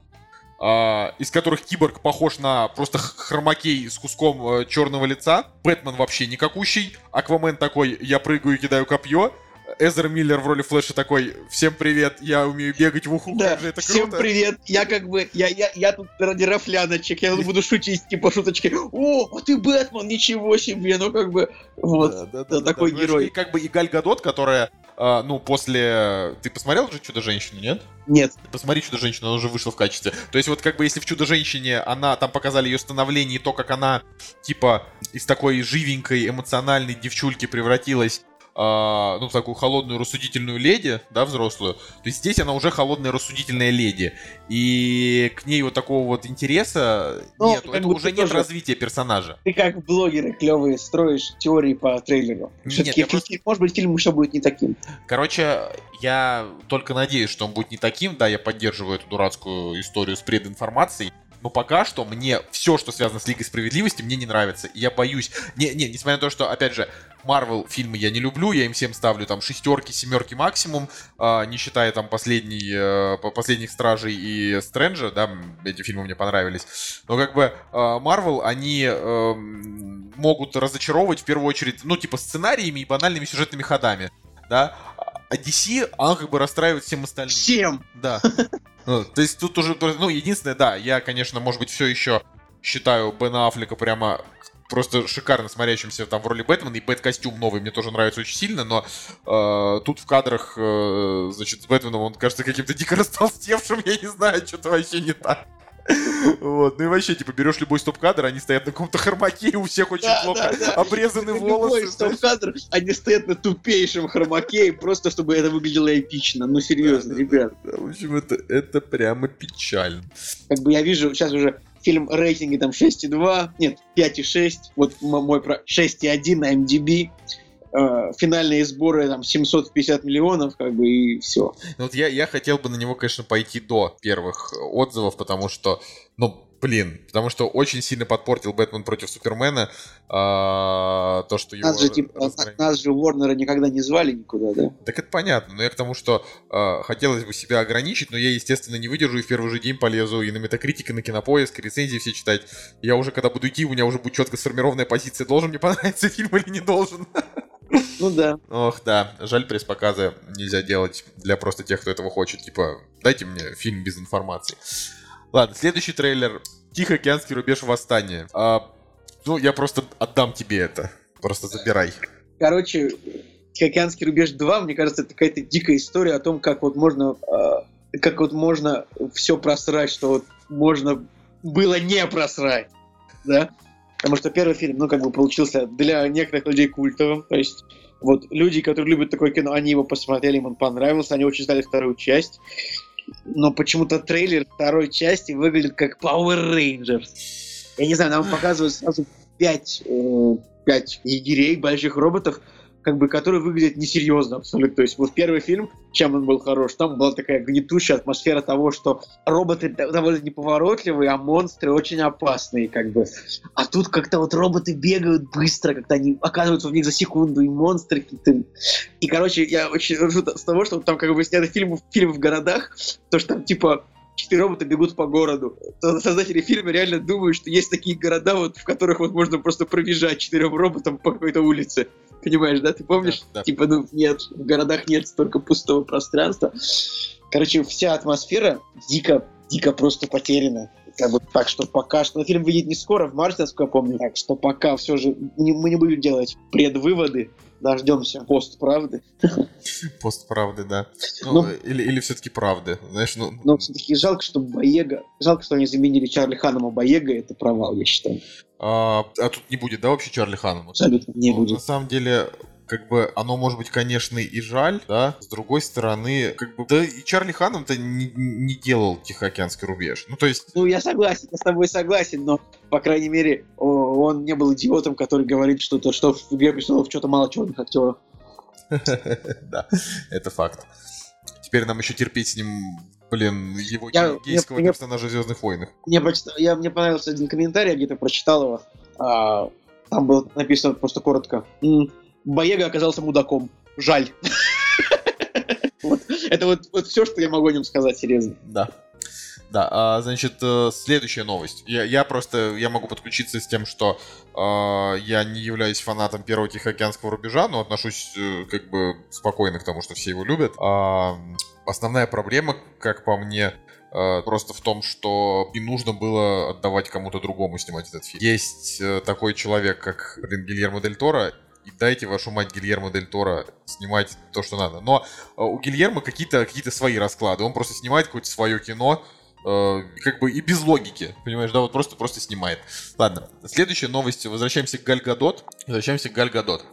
A: а, из которых Киборг похож на просто хромакей с куском э, черного лица. Бэтмен вообще никакущий. Аквамен такой, я прыгаю и кидаю копье. Эзер Миллер в роли Флэша такой, всем привет, я умею бегать в уху,
B: да,
A: же это
B: всем
A: круто.
B: привет, я как бы, я, я, я тут ради рафляночек, я тут буду шутить, типа шуточки, о, а ты Бэтмен, ничего себе, ну как бы, вот,
A: Да, да,
B: да, такой
A: Знаешь,
B: герой.
A: И как бы и Галь Гадот, которая, а, ну, после... Ты посмотрел уже «Чудо-женщину», нет?
B: нет,
A: Посмотри «Чудо-женщину», она уже вышла в качестве. То есть вот как бы если в «Чудо-женщине» она, там показали ее становление и то, как она, типа, из такой живенькой, эмоциональной девчульки превратилась а, ну, такую холодную, рассудительную леди, да, взрослую, то есть здесь она уже холодная, рассудительная леди. И к ней вот такого вот интереса
B: Ну,
A: нет, это уже нет развития персонажа.
B: ты как блогеры клевые строишь теории по трейлеру. Все-таки,
A: просто-
B: может быть, фильм еще будет не таким.
A: Короче, я только надеюсь, что он будет не таким. Да, я поддерживаю эту дурацкую историю с прединформацией. Но пока что мне все, что связано с Лигой Справедливости, мне не нравится. И я боюсь. Не, не, несмотря на то, что, опять же, Марвел фильмы я не люблю, я им всем ставлю там шестерки, семерки максимум, а, не считая там последний, э, по- последних Стражей и Стрэнджа, да, эти фильмы мне понравились. Но как бы Марвел, они эм, могут разочаровывать в первую очередь, ну, типа сценариями и банальными сюжетными ходами, да. А DC, она как бы расстраивает всем остальным.
B: Всем!
A: Да. *laughs* Ну, то есть тут уже, ну, единственное, да, я, конечно, может быть, все еще считаю Бена Аффлека прямо просто шикарно смотрящимся там в роли Бэтмена, и Бэт-костюм новый мне тоже нравится очень сильно, но э, тут в кадрах, э, значит, с Бэтменом он кажется каким-то дико растолстевшим, *laughs* я не знаю, что-то вообще не так. Вот, ну и вообще, типа, берешь любой стоп-кадр, они стоят на каком-то хромаке, и у всех очень
B: Да,
A: плохо
B: да, да.
A: обрезаны
B: Любой
A: волосы.
B: стоп-кадр, они стоят на тупейшем хромаке, просто чтобы это выглядело эпично. Ну, серьезно,
A: Да,
B: ребят.
A: Да, В общем, это, это прямо печально.
B: Как бы я вижу сейчас уже фильм рейтинги там 6,2, нет, 5,6, вот мой про 6,1 на MDB. Э, финальные сборы там 750 миллионов, как бы, и все.
A: Ну вот я, я хотел бы на него, конечно, пойти до первых отзывов, потому что, ну, блин, потому что очень сильно подпортил Бэтмен против Супермена а, то, что его...
B: Нас же, типа,
A: распространили.
B: нас же Уорнера никогда не звали никуда, да?
A: Так это понятно, но я к тому, что а, хотелось бы себя ограничить, но я, естественно, не выдержу и в первый же день полезу и на Метакритик, и на Кинопоиск, и рецензии все читать. Я уже, когда буду идти, у меня уже будет четко сформированная позиция, должен мне понравиться *laughs* фильм или не должен.
B: Ну да.
A: Ох, да, жаль, пресс-показы нельзя делать для просто тех, кто этого хочет. Типа, дайте мне фильм без информации. Ладно, следующий трейлер. Тихоокеанский рубеж восстания. А, ну, я просто отдам тебе это. Просто забирай.
B: Короче, Тихоокеанский рубеж 2, мне кажется, это какая-то дикая история о том, как вот можно, э, как вот можно все просрать, что вот можно было не просрать, да? Потому что первый фильм, ну, как бы получился для некоторых людей культовым, то есть вот люди, которые любят такое кино, они его посмотрели, им он понравился, они очень ждали вторую часть, но почему-то трейлер второй части выглядит как Power Rangers. Я не знаю, нам показывают сразу пять, э, пять егерей, больших роботов, как бы, которые выглядят несерьезно абсолютно. То есть вот первый фильм, чем он был хорош, там была такая гнетущая атмосфера того, что роботы довольно неповоротливые, а монстры очень опасные, как бы. А тут как-то вот роботы бегают быстро, как-то они оказываются в них за секунду, и монстры какие-то... И, короче, я очень ржу с того, что там как бы сняты фильмы, фильмы в городах, то, что там типа четыре робота бегут по городу. Создатели фильма реально думают, что есть такие города, вот, в которых вот можно просто пробежать четырем роботам по какой-то улице. Понимаешь, да? Ты помнишь?
A: Да, да.
B: Типа, ну, нет, в городах нет столько пустого пространства. Короче, вся атмосфера дико, дико просто потеряна. Как бы, так что пока что... Но фильм выйдет не скоро, в марте, насколько я помню. Так что пока все же не, мы не будем делать предвыводы. Дождемся пост правды.
A: Пост правды, да. Ну,
B: Ну,
A: или, или все-таки правды. Знаешь, ну,
B: Но все-таки жалко, что Боега... Жалко, что они заменили Чарли Ханома Боега. Это провал, я считаю.
A: А, а тут не будет, да, вообще Чарли Ханом?
B: Абсолютно не
A: Ну,
B: будет.
A: На самом деле, как бы оно может быть, конечно, и жаль, да. С другой стороны, как бы, да и Чарли Ханом-то не, не делал Тихоокеанский рубеж. Ну, то есть,
B: Ну, я согласен, я с тобой согласен, но, по крайней мере, он не был идиотом, который говорит, что, то, что в «Игре престолов» что-то мало черных актеров. *laughs*
A: да, это факт. Теперь нам еще терпеть с ним, блин, его
B: Я-
A: гейского
B: я-
A: персонажа в Звездных войнах.
B: Мне, я, мне понравился один комментарий, я где-то прочитал его. А, там было написано просто коротко. «М, Боега оказался мудаком. Жаль. *laughs* Это вот, вот все, что я могу о нем сказать, серьезно.
A: Да. Да, а, значит, э, следующая новость. Я, я просто, я могу подключиться с тем, что э, я не являюсь фанатом первого Тихоокеанского рубежа, но отношусь э, как бы спокойно к тому, что все его любят. А, основная проблема, как по мне, э, просто в том, что не нужно было отдавать кому-то другому снимать этот фильм. Есть такой человек, как, блин, Гильермо Дель Торо, и дайте вашу мать Гильермо Дель Торо снимать то, что надо. Но у Гильермо какие-то какие свои расклады. Он просто снимает какое-то свое кино, э, как бы и без логики, понимаешь, да, вот просто просто снимает. Ладно, следующая новость. Возвращаемся к Галь Гадот. Возвращаемся к Галь Гадот.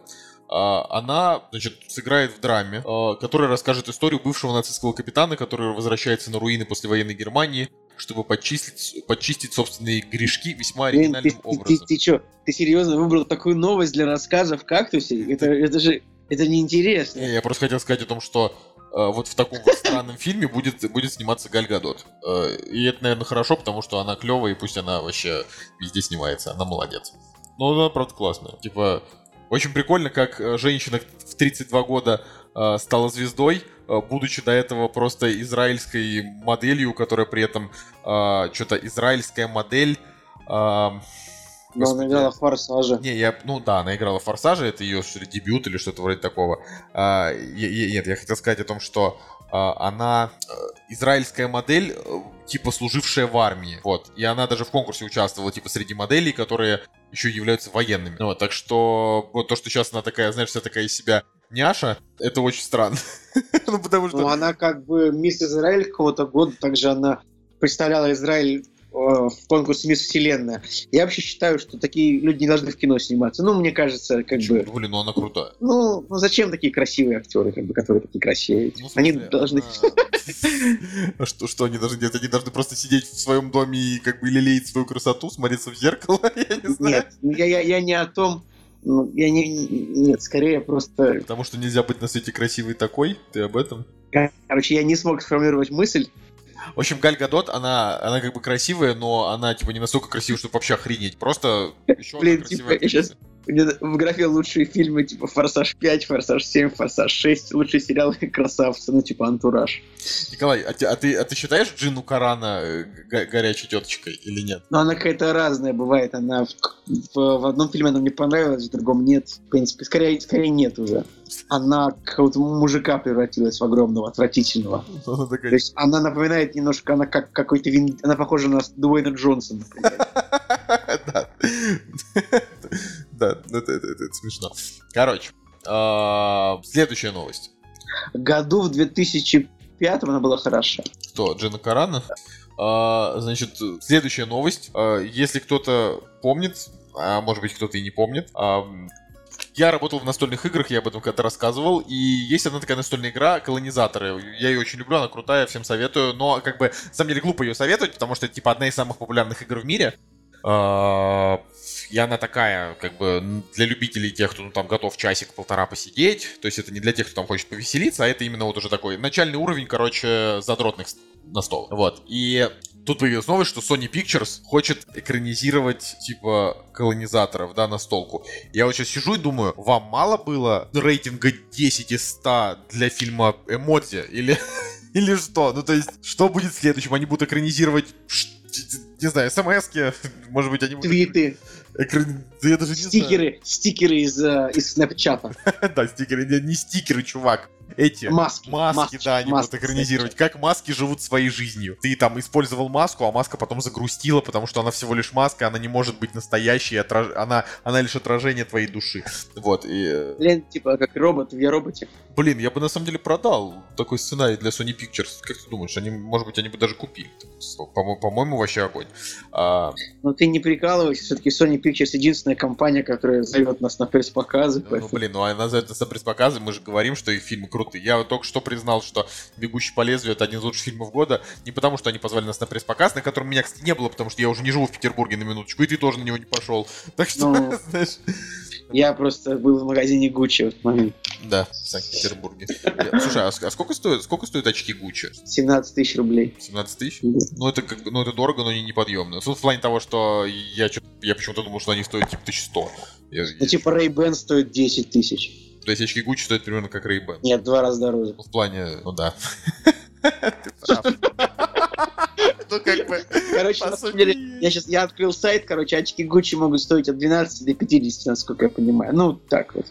A: А, Она, значит, сыграет в драме, э, которая расскажет историю бывшего нацистского капитана, который возвращается на руины послевоенной Германии, чтобы подчистить, подчистить собственные грешки весьма
B: Блин, ты,
A: оригинальным
B: ты, ты,
A: образом.
B: ты чё, ты серьезно выбрал такую новость для рассказа в кактусе? Это, это же это неинтересно.
A: Не, я просто хотел сказать о том, что вот в таком вот странном фильме будет, будет сниматься Галь Гадот. Э, и это, наверное, хорошо, потому что она клевая, и пусть она вообще везде снимается. Она молодец. Но она, правда, классная. Типа, очень прикольно, как э, женщина в 32 года э, стала звездой, э, будучи до этого просто израильской моделью, которая при этом э, что-то израильская модель.
B: Но она играла в «Форсаже».
A: Не, я, ну да, она играла в Форсаже, это ее что ли, дебют или что-то вроде такого. А, я- я- нет, я хотел сказать о том, что а, она э, израильская модель, э, типа служившая в армии. Вот. И она даже в конкурсе участвовала, типа, среди моделей, которые еще являются военными. Вот, так что вот то, что сейчас она такая, знаешь, вся такая из себя няша, это очень странно. *laughs* Ну, потому
B: Ну,
A: что...
B: она как бы мисс Израиль какого-то года, также она представляла Израиль в конкурсе Мисс Вселенная. Я вообще считаю, что такие люди не должны в кино сниматься. Ну, мне кажется, как бы...
A: Блин, ну она крутая.
B: Ну, ну зачем такие красивые актеры, как бы, которые такие красивые?
A: Ну,
B: Они должны... *laughs*
A: Что, что они должны делать? Они должны просто сидеть в своем доме и как бы лелеять свою красоту, смотреться в зеркало? *laughs* Я не знаю.
B: Нет, ну, я, я, я не о том... ну, я не... Нет, скорее просто...
A: Потому что нельзя быть на свете красивой такой. Ты об этом?
B: Короче, я не смог сформулировать мысль.
A: В общем, Галь Гадот, она, она как бы красивая, но она типа не настолько красивая, чтобы вообще охренеть. Просто еще одна
B: Блин,
A: красивая
B: типа, я. Мне В графе лучшие фильмы, типа «Форсаж 5», «Форсаж 7», «Форсаж 6», лучшие сериалы *laughs* «Красавцы», ну, типа «Антураж».
A: Николай, а, ты- а ты, а ты считаешь Джину Карана э, го- горячей теточкой или нет?
B: Но она какая-то разная бывает. Она в, в- в одном фильме она мне понравилась, в другом нет. В принципе, скорее, скорее нет уже. Она какого-то мужика превратилась в огромного, отвратительного. То есть она напоминает немножко, она как какой-то вин... Она похожа на Дуэйна Джонсона. например. *laughs*
A: Да. Да, это, это- это смешно. Короче, а, следующая новость.
B: Году в 2005 она была хороша.
A: Кто? Джина Карана? А, значит, следующая новость. А, если кто-то помнит, а может быть кто-то и не помнит, я работал в настольных играх, я об этом когда-то рассказывал, и есть одна такая настольная игра «Колонизаторы». Я ее очень люблю, она крутая, всем советую, но как бы, на самом деле, глупо ее советовать, потому что это типа одна из самых популярных игр в мире. И она такая, как бы, для любителей тех, кто ну, там готов часик-полтора посидеть. То есть это не для тех, кто там хочет повеселиться, а это именно вот уже такой начальный уровень, короче, задротных с- настолок. Вот. И тут появилась новость, что Sony Pictures хочет экранизировать, типа, колонизаторов, да, настолку. Я вот сейчас сижу и думаю, вам мало было рейтинга 10 из 100 для фильма «Эмодзи»? Или, *laughs* или что? Ну, то есть, что будет следующим? Они будут экранизировать... Не знаю, смс *laughs* может быть, они будут...
B: Твиты,
A: Экран... Да я даже не
B: стикеры, стикеры из, э, из Снэпчата.
A: знаю. *laughs* Да, стикеры. Не, не стикеры, чувак. Эти
B: Маски.
A: маски, да, они
B: маски,
A: будут экранизировать. Как маски живут своей жизнью. Ты там использовал маску, а маска потом загрустила, потому что она всего лишь маска, она не может быть настоящей, отраж- она, она лишь отражение твоей души. Вот, и... э,
B: Блин, типа как робот в я роботе.
A: Блин, я бы на самом деле продал такой сценарий для Sony Pictures. Как ты думаешь, они, может быть, они бы даже купили? По- По-моему, вообще огонь. А,
B: Но ты не прикалывайся, все-таки Sony Pictures единственная компания, которая зовет нас на пресс-показы.
A: Ну,
B: поэтому-
A: блин, ну она за это за пресс-показы, мы же говорим, что их фильмы крутые. Я вот только что признал, что «Бегущий по лезвию» — это один из лучших фильмов года. Не потому, что они позвали нас на пресс-показ, на котором меня, кстати, не было, потому что я уже не живу в Петербурге на минуточку, и ты тоже на него не пошел. Так что,
B: Ну. *laughs*
A: знаешь...
B: Я просто был в магазине Гуччи в этот момент.
A: Да, в Санкт-Петербурге. Слушай, а а сколько стоят, сколько стоят очки Гуччи?
B: 17 тысяч рублей.
A: 17 тысяч? Ну, это как бы, ну, это дорого, но не неподъемно. В плане того, что я, я почему-то думал, что они стоят типа 1100. Я-
B: Ну, типа Ray-Ban стоит 10 тысяч.
A: То есть очки Гуччи стоят примерно как Ray-Ban.
B: Нет, два раза дороже.
A: Ну, в плане, ну да. Ты прав. Ну, как бы...
B: Короче, на самом деле, я сейчас я открыл сайт, короче, очки Гуччи могут стоить от 12 до 50, насколько я понимаю. Ну, так вот.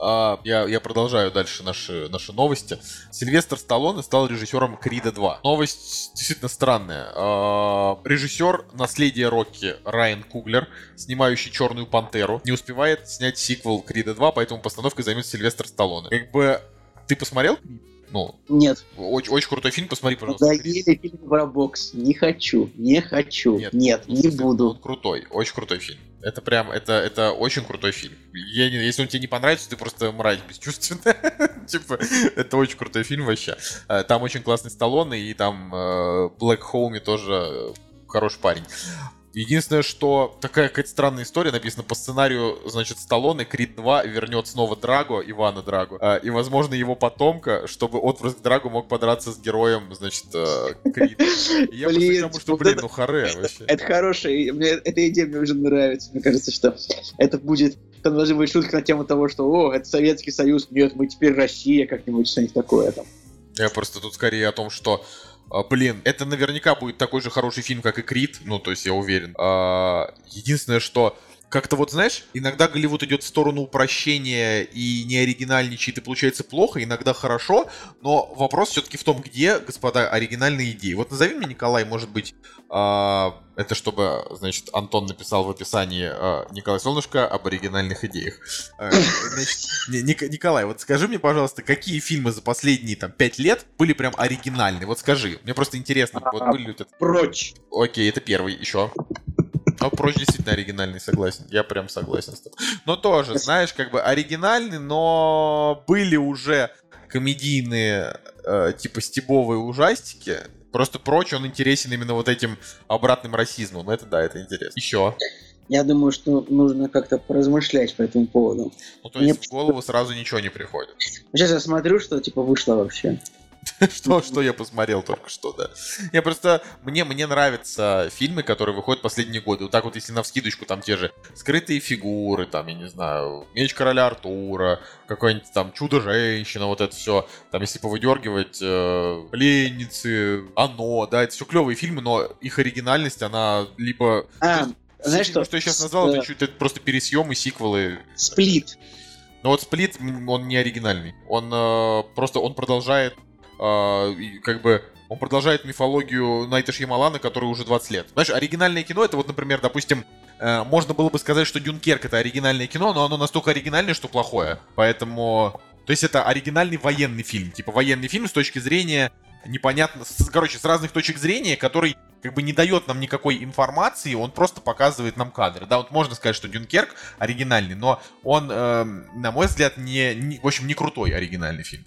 A: А, я, я продолжаю дальше наши, наши новости. Сильвестр Сталлоне стал режиссером Крида 2. Новость действительно странная. А, режиссер наследия Рокки Райан Куглер, снимающий Черную Пантеру, не успевает снять сиквел Крида 2, поэтому постановкой займется Сильвестр Сталлоне. Как бы ты посмотрел? Крид? Ну,
B: Нет,
A: очень, очень крутой фильм, посмотри, пожалуйста.
B: Надоели фильм про бокс. Не хочу, не хочу.
A: Нет,
B: Нет,
A: ну,
B: не буду.
A: Он крутой, очень крутой фильм. Это прям, это, это очень крутой фильм. Я не- если он тебе не понравится, ты просто мразь бесчувственная. *laughs* Типа, это очень крутой фильм вообще. Э, Там очень классный Сталлоне, и там э, Блэк Хоуми тоже хороший парень. Единственное, что такая какая-то странная история написана по сценарию, значит, Сталлоне Крид 2 вернет снова Драго, Ивана Драго, э, и, возможно, его потомка, чтобы отпрыск Драго мог подраться с героем, значит, э, Крида. И Я просто
B: Блин,
A: к тому, что, блин, ну харе вообще.
B: Это хорошая, мне, эта идея мне уже нравится. Мне кажется, что это будет... Там должна быть шутка на тему того, что «О, это Советский Союз, нет, мы теперь Россия», как-нибудь что-нибудь такое там.
A: Я просто тут скорее о том, что а, Блин, это наверняка будет такой же хороший фильм, как и Крид, ну, то есть я уверен. А, Единственное, что как-то вот, знаешь, иногда Голливуд идет в сторону упрощения и не оригинальничает, и получается плохо, иногда хорошо, но вопрос все-таки в том, где, господа, оригинальные идеи. Вот назови мне, Николай, может быть, а, это чтобы, значит, Антон написал в описании а, Николай Солнышко об оригинальных идеях. А, Значит, Ни- Ник- Николай, вот скажи мне, пожалуйста, какие фильмы за последние там пять лет были прям оригинальные? Вот скажи, мне просто интересно, вот были ли тебя...
B: Прочь.
A: Окей, это первый, еще. Ну, прочь действительно оригинальный, согласен. Я прям согласен с тобой. Но тоже, знаешь, как бы оригинальный, но были уже комедийные, э, типа стебовые ужастики. Просто прочь он интересен именно вот этим обратным расизмом. Это да, это интересно. Еще.
B: Я думаю, что нужно как-то поразмышлять по этому поводу.
A: Ну, то
B: Мне
A: есть в голову сразу ничего не приходит.
B: Сейчас я смотрю, что типа вышло вообще. *laughs*
A: Что, что я посмотрел только что, да. Я просто... Мне, мне нравятся фильмы, которые выходят последние годы. Вот так вот, если на вскидочку, там те же «Скрытые фигуры», там, я не знаю, «Меч короля Артура», какое-нибудь там «Чудо-женщина», вот это все. Там, если повыдергивать э, «Пленницы», «Оно», да, это все клевые фильмы, но их оригинальность, она либо...
B: А, знаешь что?
A: что я сейчас назвал, это это просто пересъемы, сиквелы.
B: Сплит.
A: Но вот Сплит, он не оригинальный. Он э, просто, он продолжает, как бы, он продолжает мифологию Найта Шьямалана, который уже 20 лет. Знаешь, оригинальное кино, это вот, например, допустим, э, можно было бы сказать, что Дюнкерк это оригинальное кино, но оно настолько оригинальное, что плохое. Поэтому... То есть это оригинальный военный фильм. Типа военный фильм с точки зрения непонятно... с- короче, с разных точек зрения, который как бы не дает нам никакой информации, он просто показывает нам кадры. Да, вот можно сказать, что Дюнкерк оригинальный, но он, эм, на мой взгляд, не, не- в общем, не крутой оригинальный фильм.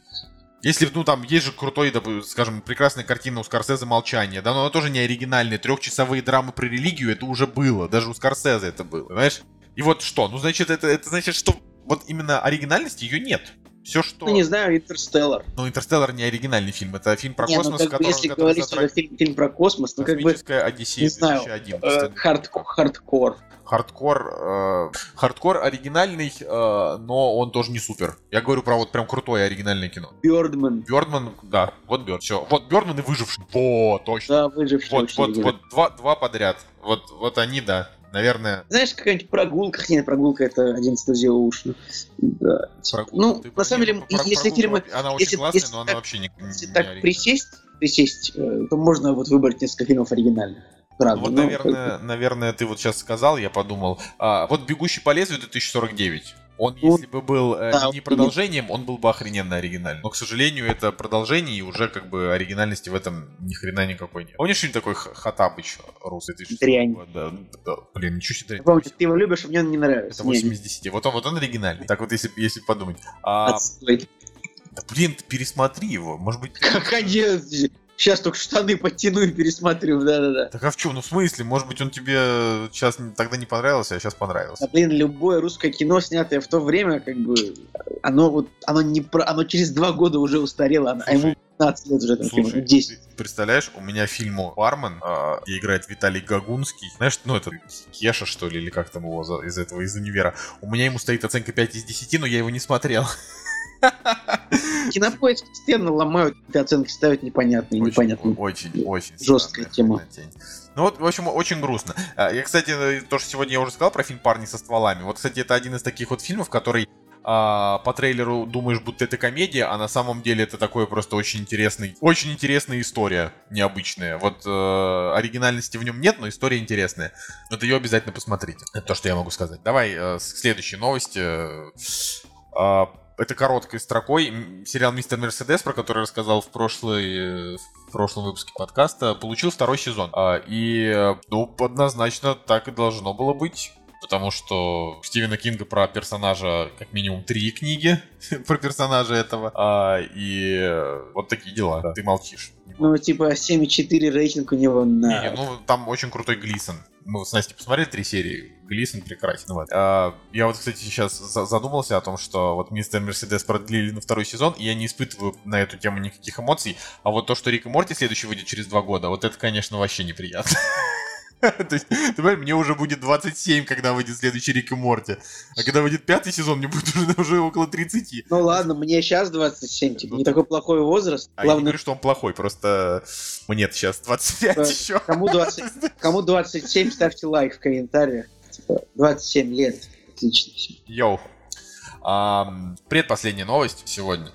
A: Если, ну, там, есть же крутой, скажем, прекрасная картина у Скорсезе «Молчание», да, но она тоже не оригинальная. Трехчасовые драмы про религию, это уже было, даже у Скорсезе это было, понимаешь? И вот что? Ну, значит, это, это значит, что вот именно оригинальности ее нет. Все, что...
B: Ну, не знаю, Интерстеллар.
A: Ну, «Интерстеллар» не оригинальный фильм, это фильм про
B: Не, ну,
A: космос,
B: как бы,
A: который,
B: если
A: который
B: говорить, что это фильм, фильм про космос, ну, как бы,
A: Одиссея
B: не знаю,
A: 2001.
B: э, хардко- хардкор.
A: Хардкор, э, хардкор оригинальный, э, но он тоже не супер. Я говорю про вот прям крутое оригинальное кино.
B: Бёрдман.
A: Бёрдман, да, вот Бёрд, все. Вот Бёрдман и Выживший. Во, точно.
B: Да, выживший.
A: вот, вот, вот, два, два подряд. Вот, вот они, да. Наверное...
B: Знаешь, какая-нибудь прогулка, нет, прогулка это один студия ушно. Да.
A: прогулка.
B: Ну,
A: Ты
B: на самом деле,
A: про-
B: если
A: прогулка,
B: фильмы,
A: Она очень
B: если-
A: классная,
B: если
A: но она
B: так-
A: вообще не...
B: если
A: не
B: так присесть, присесть, э, то можно вот выбрать несколько фильмов оригинальных. Правда.
A: Ну, вот,
B: ну,
A: наверное, наверное, ты вот сейчас сказал, я подумал. а, вот «Бегущий по лезвию» 2049. Он,
B: Ну,
A: если бы был э,
B: да,
A: не продолжением, он был бы охрененно оригинальный. Но, к сожалению, это продолжение, и уже как бы оригинальности в этом ни хрена никакой нет. Помнишь фильм такой Х- Хатабыч русский? 2006
B: Дрянь.
A: Да, да, блин, ничего себе.
B: Я помню, ты его любишь, а мне он не нравится.
A: Это
B: Не,
A: 8 из 10. Вот он, вот он оригинальный. Так вот, если, если подумать. А,
B: отстой.
A: да, блин, ты пересмотри его. Может быть...
B: Как один. Сейчас только штаны подтяну и пересмотрю, да-да-да.
A: Так а в чем? Ну в смысле? Может быть он тебе сейчас тогда не понравился, а сейчас понравился.
B: А, блин, любое русское кино, снятое в то время, как бы, оно вот, оно не про, оно через два года уже устарело, а
A: Слушай,
B: ему 15 лет уже, фильму,
A: Слушай,
B: 10.
A: ты представляешь, у меня фильм «Бармен», а, где играет Виталий Гагунский. Знаешь, ну это Кеша, что ли, или как там его из этого, из универа. У меня ему стоит оценка 5 из 10, но я его не смотрел. *laughs*
B: Кинопоиск постоянно ломают, оценки ставят непонятные,
A: Очень,
B: непонятные.
A: Очень, очень
B: Жесткая тема.
A: Ну вот, в общем, очень грустно. А, Я, кстати, то, что сегодня я уже сказал про фильм «Парни со стволами». Вот, кстати, это один из таких вот фильмов, который а, по трейлеру думаешь, будто это комедия, а на самом деле это такое просто очень интересный, очень интересная история, необычная. Вот э, оригинальности в нем нет, но история интересная. Вот ее обязательно посмотрите. Это то, что я могу сказать. Давай э, с- к следующей новости. Э, а, это короткой строкой. Сериал «Мистер Мерседес», про который я рассказал в прошлый, э, в прошлом выпуске подкаста, получил второй сезон. А, И, э, ну, однозначно так и должно было быть. Потому что у Стивена Кинга про персонажа как минимум три книги *laughs* про персонажа этого. А, и э, вот такие дела. Да, Ты молчишь.
B: Ну, типа 7,4 рейтинг у него на...
A: Не, ну там очень крутой Глисон. Мы с Настей посмотрели три серии. Глисон прекрасен. Вот. А, я вот, кстати, сейчас за- задумался о том, что вот Мистер Мерседес продлили на второй сезон, и я не испытываю на эту тему никаких эмоций. А вот то, что Рик и Морти следующий выйдет через два года, вот это, конечно, вообще неприятно. *laughs* *laughs* То есть, ты понимаешь, мне уже будет 27, когда выйдет следующий Рик и Морти. А когда выйдет пятый сезон, мне будет уже, уже около 30.
B: Ну ладно, мне сейчас 27, типа,
A: Ну,
B: не такой плохой возраст.
A: А я не
B: Главное,
A: говорю, что он плохой, просто мне сейчас 25
B: Да.
A: еще.
B: кому 20, *laughs* кому 27, ставьте лайк в комментариях. Типа, 27 лет. Отлично.
A: Йоу. Ам, предпоследняя новость сегодня.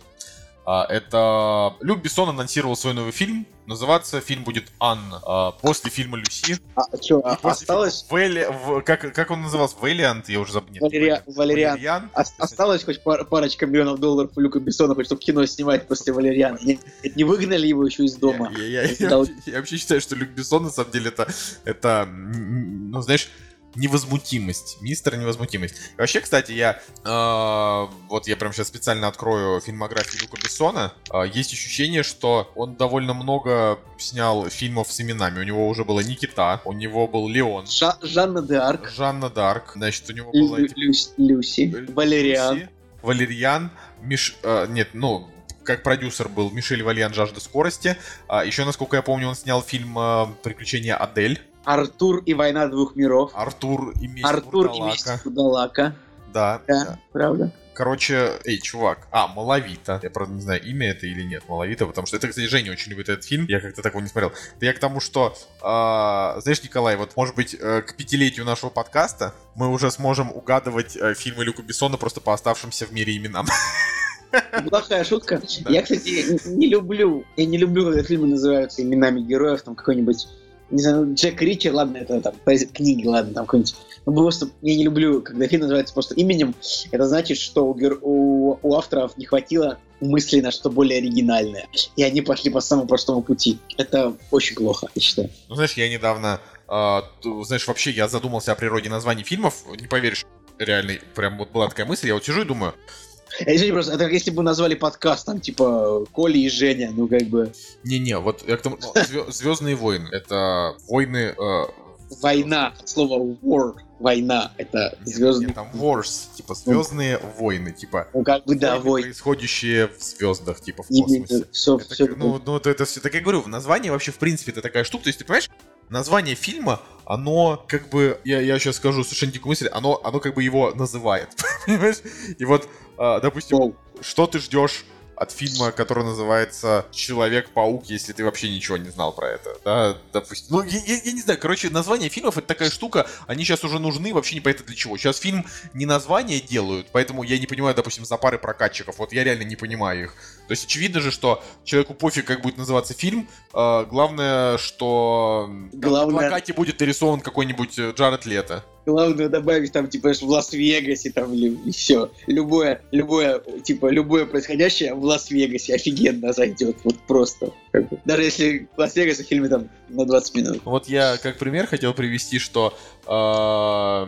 A: А, это Люк Бессон анонсировал свой новый фильм. Называться фильм будет Анна. А, после фильма Люси.
B: А что,
A: после
B: осталось,
A: фильма в- как, как он назывался? Вэлиант? Я уже забыл. Нет,
B: Валерия- Валериан.
A: Валериан?
B: ос- осталось хоть пар- парочка миллионов долларов у Люка Бессона, хоть чтобы кино снимать после Валериана? Не, не выгнали его еще из дома?
A: Я, я- я-
B: Дал-
A: я- я вообще считаю, что Люк Бессон на самом деле это, это ну знаешь, невозмутимость. Мистер невозмутимость. И вообще, кстати, я э, вот я прям сейчас специально открою фильмографию Люка Бессона. Э, есть ощущение, что он довольно много снял фильмов с именами. У него уже была Никита, у него был Леон,
B: Жа- Жанна де Арк,
A: Жанна Дарк, значит, у него
B: Лю-
A: была типа,
B: Люсь- Люси, Валериан.
A: Люси, Валерьян, Миш... э, нет, ну, как продюсер был Мишель Вальян «Жажда скорости». А, еще, насколько я помню, он снял фильм э, «Приключения Адель».
B: Артур и война двух миров.
A: Артур и месть
B: Артур и
A: Бурдалака.
B: месть Будалака.
A: Да,
B: Да,
A: да.
B: правда.
A: Короче, эй, чувак. А, Малавита. Я, правда, не знаю, имя это или нет, Малавита, потому что это, кстати, Женя очень любит этот фильм. Я как-то такого не смотрел. Это я к тому, что, а, знаешь, Николай, вот, может быть, э, к пятилетию нашего подкаста мы уже сможем угадывать э, фильмы Люка Бессона просто по оставшимся в мире именам.
B: Плохая шутка.
A: Да.
B: Я, кстати, не люблю, я не люблю, когда фильмы называются именами героев, там какой-нибудь, не знаю, Джек Ричер, ладно, это там книги, ладно, там какой-нибудь. Ну, просто я не люблю, когда фильм называется просто именем, это значит, что у, у- у авторов не хватило мыслей на что более оригинальное. И они пошли по самому простому пути. Это очень плохо, я считаю.
A: Ну, знаешь, я недавно, т- знаешь, вообще я задумался о природе названий фильмов. Не поверишь, реально, прям вот была такая мысль. Я вот сижу и думаю,
B: Э, Извини, просто, это как если бы назвали подкаст, там, типа, Коля и Женя, ну, как бы,
A: не-не, вот я к тому, ну, Звездные войны. Это войны... э,
B: война, от слова war, война, это
A: нет, там Wars, типа звездные войны, типа
B: Ну, как бы, да,
A: войны, происходящие в звездах, типа в космосе.
B: Все,
A: Это
B: все,
A: ну, ну, это, это все, так я говорю, название вообще, в принципе, это такая штука. То есть, ты понимаешь, название фильма, оно как бы, я, я сейчас скажу совершенно дикую мысль, оно, оно как бы его называет. *laughs* Понимаешь? И вот, а, допустим, что ты ждешь от фильма, который называется Человек-паук, если ты вообще ничего не знал про это, да, допустим. Ну, я, я, я не знаю, короче, название фильмов это такая штука, они сейчас уже нужны вообще непонятно для чего. Сейчас фильм не название делают, поэтому я не понимаю, допустим, за пары прокатчиков, вот я реально не понимаю их. То есть очевидно же, что человеку пофиг, как будет называться фильм, э, главное, что главное... на плакате будет нарисован какой-нибудь э, Джаред Лето.
B: Главное добавить там, типа, в Лас-Вегасе, там, и все. Любое, любое, типа, любое происходящее в Лас-Вегасе офигенно зайдет. Вот просто. Как бы. Даже если в фильме там на 20 минут.
A: Вот я как пример хотел привести, что... Э,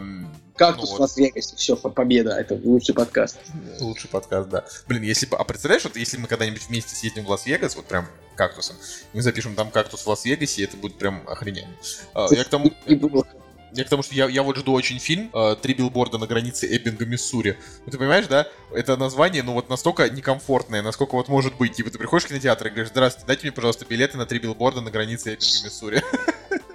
B: Кактус ну, вот. в Лас-Вегасе, все, победа, это лучший подкаст.
A: Лучший подкаст, да. Блин, если а представляешь, вот если мы когда-нибудь вместе съездим в Лас-Вегас, вот прям кактусом, мы запишем там кактус в Лас-Вегасе, это будет прям охрененно. А, я к тому... Я к тому, что я, я вот жду очень фильм э, «Три билборда на границе Эббинга, Миссури». Ну, ты понимаешь, да? Это название, ну, вот настолько некомфортное, насколько вот может быть. Типа, ты приходишь в кинотеатр и говоришь, здравствуйте, дайте мне, пожалуйста, билеты на «Три билборда на границе Эббинга, Миссури».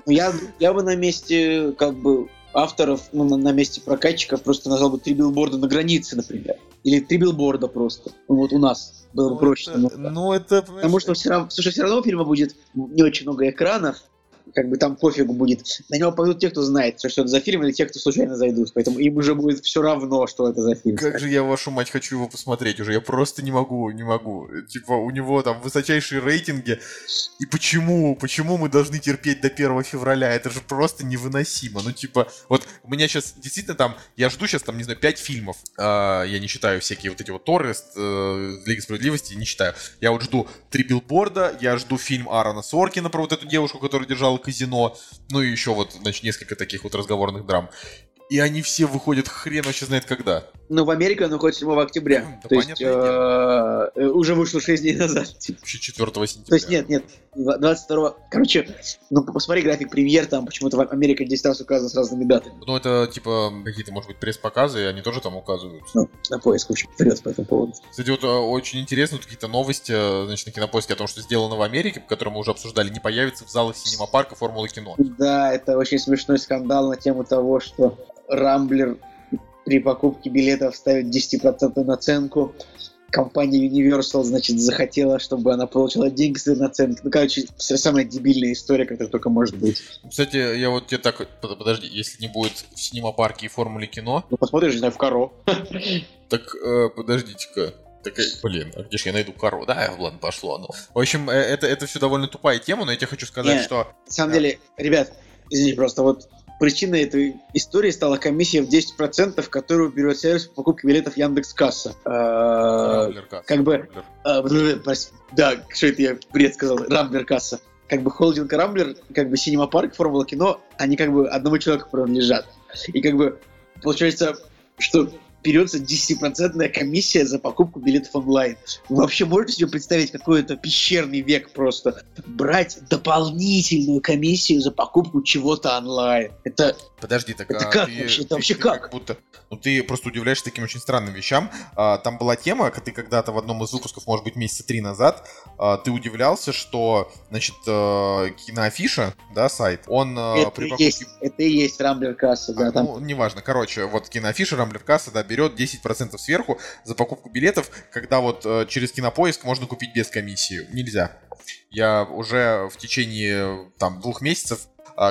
B: Я, я бы на месте, как бы, авторов, ну, на, на месте прокатчиков просто назвал бы «Три билборда на границе», например. Или «Три билборда» просто. Ну, вот у нас было бы ну, проще.
A: Это, ну, это...
B: Потому что все равно, слушай, все равно у фильма будет не очень много экранов, как бы там пофигу будет. На него пойдут те, кто знает, что это за фильм, или те, кто случайно зайдут. Поэтому им уже будет все равно, что это за фильм.
A: Как же я, вашу мать, хочу его посмотреть уже. Я просто не могу, не могу. Типа, у него там высочайшие рейтинги. И почему? Почему мы должны терпеть до 1 февраля? Это же просто невыносимо. Ну, типа, вот у меня сейчас действительно там, я жду сейчас там, не знаю, 5 фильмов. Э, я не читаю всякие вот эти вот Торы, э, Лига Справедливости, не читаю. Я вот жду три билборда, я жду фильм Аарона Соркина про вот эту девушку, которая держала казино, ну и еще вот, значит, несколько таких вот разговорных драм. И они все выходят хрен вообще знает когда.
B: Ну, в Америке он выходит 7 октября. Да, то есть, э, э, уже вышло 6 дней назад. *laughs*
A: Вообще 4 сентября.
B: То есть, нет, нет, 22 Короче, ну, посмотри график премьер, там почему-то в Америке 10 раз указано с разными датами.
A: Ну, это, типа, какие-то, может быть, пресс-показы, и они тоже там указываются.
B: Ну, на поиск, в общем, вперед по этому поводу.
A: Кстати, вот э, очень интересно, тут какие-то новости, значит, на Кинопоиске о том, что сделано в Америке, по которому мы уже обсуждали, не появится в залах синема парка Формулы кино.
B: Да, это очень смешной скандал на тему того, что Рамблер при покупке билетов ставит 10% наценку. Компания Universal, значит, захотела, чтобы она получила деньги за наценку. Ну, короче, самая дебильная история, которая только может быть.
A: Кстати, я вот тебе так... Подожди, если не будет в синема-парке и формуле кино...
B: Ну, посмотришь, не знаю, в Каро.
A: Так, э, подождите-ка. Так, блин, а где же я найду кору? Да, ладно, пошло. Ну. В общем, э, это, это все довольно тупая тема, но я тебе хочу сказать, Нет, что...
B: На самом деле, ребят, извините, просто вот причиной этой истории стала комиссия в 10%, которую берет сервис по покупке билетов Яндекс Касса. А, как бы... А, да, что это я бред сказал? Рамблер Касса. Как бы холдинг Рамблер, как бы Синема Парк, Формула Кино, они как бы одному человеку принадлежат. И как бы получается, что берется 10% комиссия за покупку билетов онлайн. Вы вообще можете себе представить какой-то пещерный век просто? Брать дополнительную комиссию за покупку чего-то онлайн. Это...
A: Подожди, так
B: это а как ты, вообще? Это ты, вообще
A: ты,
B: как?
A: как будто, ну ты просто удивляешься таким очень странным вещам. А, там была тема, ты когда-то в одном из выпусков, может быть, месяца три назад, а, ты удивлялся, что, значит, а, киноафиша, да, сайт, он
B: а, это при покупке... Есть, это и есть Рамблер Касса, да. А,
A: там... Ну, неважно, короче, вот киноафиша, Рамблер Касса, да, берет 10% сверху за покупку билетов, когда вот э, через кинопоиск можно купить без комиссии. Нельзя. Я уже в течение там двух месяцев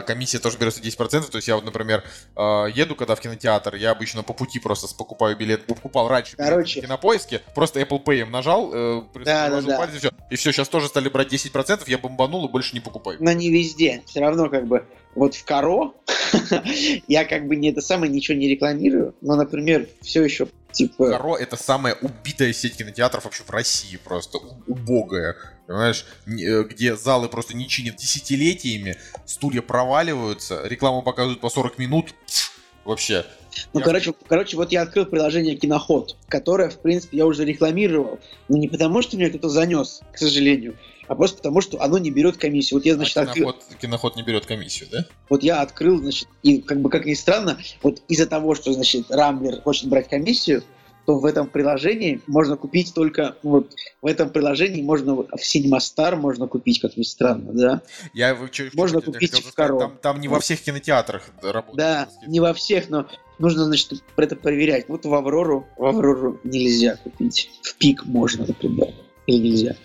A: комиссия тоже берется 10%. То есть я вот, например, э, еду когда в кинотеатр, я обычно по пути просто покупаю билет, покупал раньше
B: Короче.
A: в кинопоиске, просто Apple Pay нажал, э,
B: да, да, да.
A: Палец, и все. И все, сейчас тоже стали брать 10%, я бомбанул и больше не покупаю.
B: Но не везде. Все равно как бы вот в Каро *laughs* я как бы не это самое ничего не рекламирую, но, например, все еще типа...
A: Каро это самая убитая сеть кинотеатров вообще в России просто, убогая, понимаешь, э, где залы просто не чинят десятилетиями, стулья проваливаются, рекламу показывают по 40 минут, вообще.
B: Ну, я... короче, короче, вот я открыл приложение Киноход, которое, в принципе, я уже рекламировал, но не потому, что меня кто-то занес, к сожалению, а просто потому, что оно не берет комиссию. Вот я, значит,
A: а киноход, открыл... киноход не берет комиссию, да?
B: Вот я открыл, значит, и как бы, как ни странно, вот из-за того, что, значит, Рамблер хочет брать комиссию, то в этом приложении можно купить только вот в этом приложении можно в Cinema Star можно купить, как ни странно, да.
A: Я
B: что, можно что, купить в Коро.
A: Там, там не во всех кинотеатрах
B: работает. Да, не во всех, но нужно, значит, это проверять. Вот в Аврору, в Аврору нельзя купить. В Пик можно, например. Или нельзя?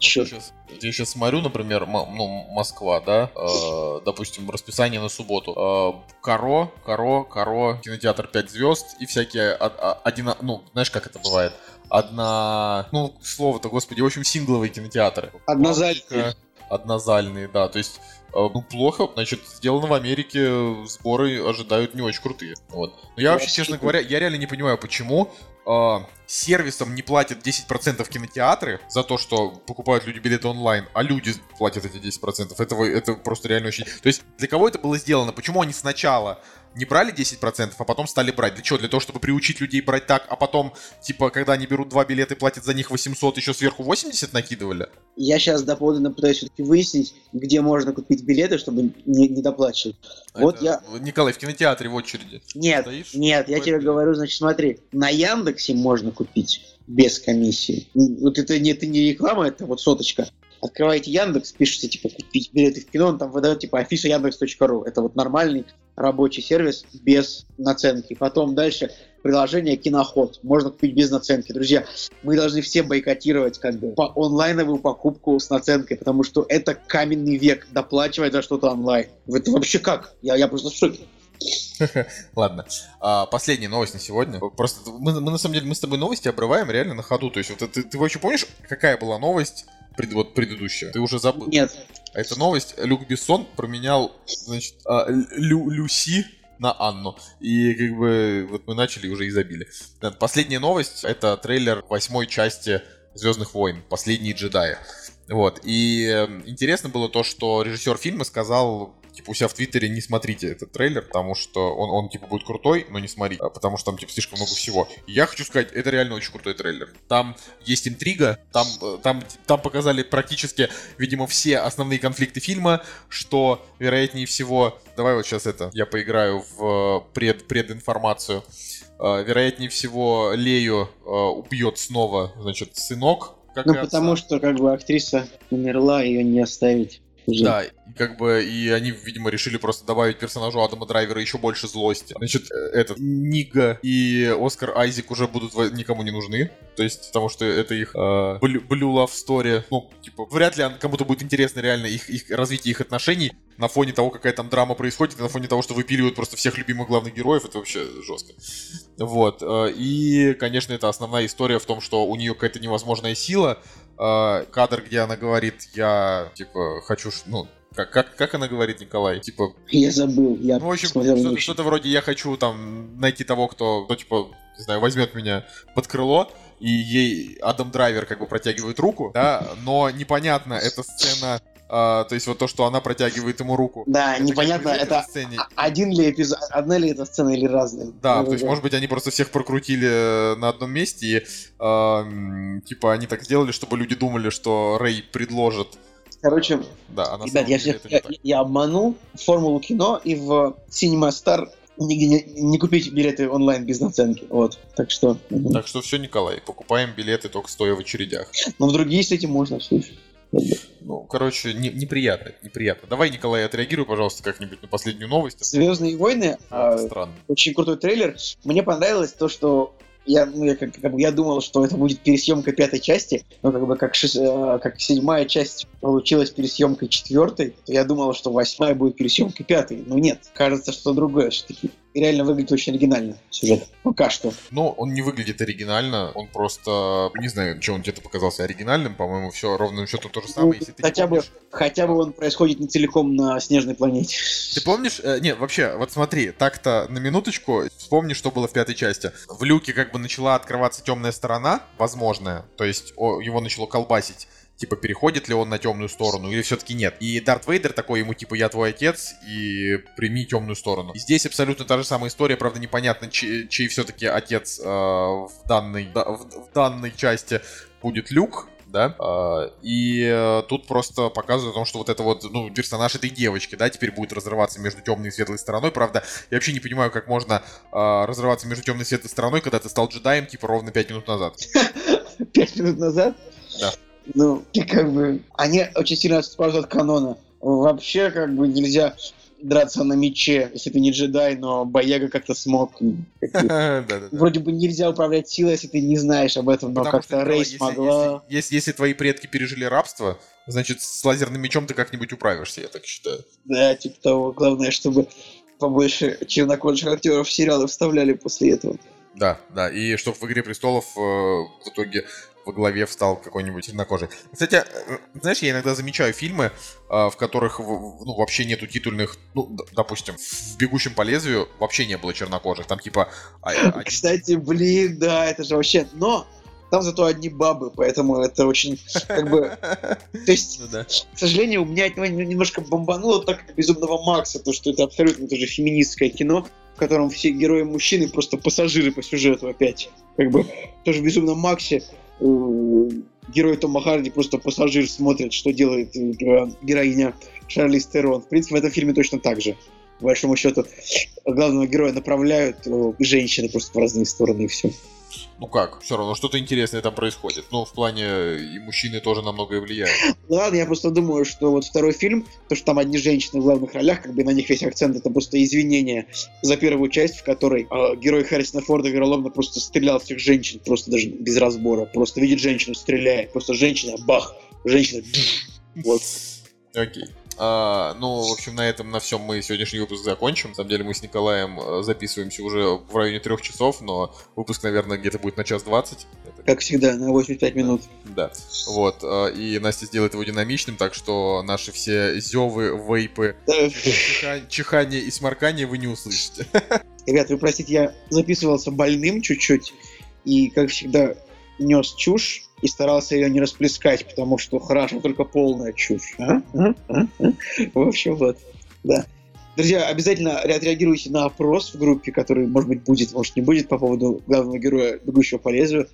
A: Я сейчас, я сейчас смотрю, например, ну, Москва, да, э, допустим, расписание на субботу. Э, Каро, Каро, Каро, кинотеатр 5 звезд и всякие, а, а, один, ну, знаешь, как это бывает? Одна, ну, слово-то, господи, в общем, сингловые кинотеатры.
B: Однозальные.
A: Однозальные, да, то есть э, ну, плохо, значит, сделано в Америке, сборы ожидают не очень крутые. Вот. Но я вообще, честно говоря, я реально не понимаю, почему э, сервисам не платят 10% кинотеатры за то, что покупают люди билеты онлайн, а люди платят эти 10%. Этого, это просто реально очень... То есть для кого это было сделано? Почему они сначала не брали 10%, а потом стали брать. Для чего? Для того, чтобы приучить людей брать так, а потом, типа, когда они берут два билета и платят за них 800, еще сверху 80 накидывали?
B: Я сейчас доподлинно пытаюсь все-таки выяснить, где можно купить билеты, чтобы не, не доплачивать.
A: Это, вот я... Николай, в кинотеатре в очереди.
B: Нет, Стоишь? нет, я тебе говорю, значит, смотри, на Яндексе можно купить без комиссии. Вот это не, это не реклама, это вот соточка открываете Яндекс, пишете, типа, купить билеты в кино, он там выдает, типа, афиша яндекс.ру. Это вот нормальный рабочий сервис без наценки. Потом дальше приложение Киноход. Можно купить без наценки. Друзья, мы должны все бойкотировать как бы по онлайновую покупку с наценкой, потому что это каменный век доплачивать за что-то онлайн. Это вообще как? Я, я просто в шоке. *laughs*
A: Ладно. А, последняя новость на сегодня. Просто мы, мы на самом деле мы с тобой новости обрываем реально на ходу. То есть вот ты, ты вообще помнишь, какая была новость пред, вот предыдущая? Ты уже забыл?
B: Нет.
A: Это новость. Люк Бессон променял, значит, а, Лю, Люси на Анну. И как бы вот мы начали уже и забили. Последняя новость — это трейлер восьмой части Звездных войн, Последние джедаи. Вот. И эм, интересно было то, что режиссер фильма сказал типа, у себя в Твиттере не смотрите этот трейлер, потому что он, он типа, будет крутой, но не смотрите, а потому что там, типа, слишком много всего. И я хочу сказать, это реально очень крутой трейлер. Там есть интрига, там, э, там, там показали практически, видимо, все основные конфликты фильма, что, вероятнее всего, давай вот сейчас это, я поиграю в э, пред, прединформацию. Uh, вероятнее всего, Лею убьет снова, значит, сынок.
B: Как ну, потому что, как бы, актриса умерла, ее не оставить.
A: Уже. Да, как бы, и они, видимо, решили просто добавить персонажу Адама Драйвера еще больше злости. Значит, э, этот, Нига и Оскар Айзек уже будут никому не нужны. То есть, потому что это их э, Blue Love Story. Ну, типа, вряд ли кому-то будет интересно реально их, их развитие их отношений на фоне того, какая там драма происходит, на фоне того, что выпиливают просто всех любимых главных героев, это вообще жестко. Вот. Э, и, конечно, это основная история в том, что у нее какая-то невозможная сила, э, кадр, где она говорит, я, типа, хочу, ну, как, как, как она говорит, Николай? Типа...
B: Я забыл, я
A: Ну, в общем, что-то, что-то вроде я хочу там найти того, кто, кто, типа, не знаю, возьмет меня под крыло, и ей Адам Драйвер как бы протягивает руку, да, но непонятно, эта сцена а, то есть вот то, что она протягивает ему руку.
B: Да, это непонятно, это сцене. один ли эпизод, одна ли это сцена или разные.
A: Да, ну, то есть, может быть, они просто всех прокрутили э, на одном месте, и э, типа они так сделали, чтобы люди думали, что Рэй предложит
B: Короче, да, а ребят, я, всех, я, я обманул формулу кино и в Cinema Star нигде не, не купить билеты онлайн без наценки. Вот, так что...
A: Так что все, Николай, покупаем билеты только стоя в очередях.
B: Но в другие с этим можно все
A: Ну, короче, не, неприятно, неприятно. Давай, Николай, отреагируй, пожалуйста, как-нибудь на последнюю новость.
B: Звездные войны. А, странно. Очень крутой трейлер. Мне понравилось то, что я, ну, я, как, как бы, я думал, что это будет пересъемка пятой части, но как бы как, шест, э, как седьмая часть получилась пересъемкой четвертой, то я думал, что восьмая будет пересъемкой пятой. Но нет, кажется, что другое все-таки. И реально выглядит очень оригинально сюжет. Пока что.
A: Но он не выглядит оригинально, он просто... Не знаю, что он тебе показался оригинальным, по-моему, все ровным счетом то же самое. Ну,
B: Если ты хотя, помнишь... бы, хотя бы он происходит не целиком на снежной планете.
A: Ты помнишь? Э, нет, вообще, вот смотри, так-то на минуточку вспомни, что было в пятой части. В люке как бы начала открываться темная сторона, возможная, то есть о, его начало колбасить типа, переходит ли он на темную сторону или все-таки нет. И Дарт Вейдер такой ему, типа, я твой отец, и прими темную сторону. И здесь абсолютно та же самая история, правда, непонятно, чей, чей все-таки отец э, в, данной, да, в, в данной части будет Люк, да, а, и э, тут просто показывают о том, что вот это вот, ну, персонаж этой девочки, да, теперь будет разрываться между темной и светлой стороной, правда, я вообще не понимаю, как можно а, разрываться между темной и светлой стороной, когда ты стал джедаем, типа, ровно 5 минут назад. *laughs*
B: 5 минут назад?
A: Да.
B: Ну, и как бы, они очень сильно отступают от канона. Вообще, как бы, нельзя драться на мече, если ты не джедай, но бояга как-то смог. *laughs* Вроде бы нельзя управлять силой, если ты не знаешь об этом, но как-то Рей смогла.
A: Если твои предки пережили рабство, значит, с лазерным мечом ты как-нибудь управишься, я так считаю.
B: Да, типа того. Главное, чтобы побольше чернокожих актеров в сериалы вставляли после этого.
A: Да, да, и чтобы в «Игре престолов» э, в итоге во главе встал какой-нибудь чернокожий. Кстати, э, знаешь, я иногда замечаю фильмы, э, в которых ну, вообще нету титульных, ну, допустим, в «Бегущем по лезвию» вообще не было чернокожих, там типа...
B: А, *laughs* Кстати, блин, да, это же вообще... Но там зато одни бабы, поэтому это очень, как бы... *laughs* То есть, ну, да. к сожалению, у меня это немножко бомбануло так, как «Безумного Макса», то, что это абсолютно тоже феминистское кино, в котором все герои мужчины просто пассажиры по сюжету опять. Как бы тоже в «Безумном Максе» герой Тома Харди просто пассажир смотрит, что делает э, героиня Шарли Стерон. В принципе, в этом фильме точно так же. По большому счету, главного героя направляют э, женщины просто в разные стороны и все
A: ну как, все равно что-то интересное там происходит. Ну, в плане и мужчины тоже на многое влияют.
B: Ладно, я просто думаю, что вот второй фильм, то, что там одни женщины в главных ролях, как бы на них весь акцент, это просто извинение за первую часть, в которой э, герой Харрисона Форда вероломно просто стрелял всех женщин, просто даже без разбора. Просто видит женщину, стреляет. Просто женщина, бах, женщина, *laughs* вот.
A: Окей. А, ну, в общем, на этом, на всем мы сегодняшний выпуск закончим. На самом деле мы с Николаем э, записываемся уже в районе трех часов, но выпуск, наверное, где-то будет на час двадцать.
B: Как всегда, на 85 минут.
A: Да. Вот. Э, и Настя сделает его динамичным, так что наши все зевы, вейпы, чихание и сморкание вы не услышите. *laughs*
B: Ребят, вы простите, я записывался больным чуть-чуть, и, как всегда, нес чушь и старался ее не расплескать, потому что хорошо только полная чушь. А? А? А? В общем, вот. Да. Друзья, обязательно отреагируйте на опрос в группе, который, может быть, будет, может, не будет по поводу главного героя «Бегущего по лезвию».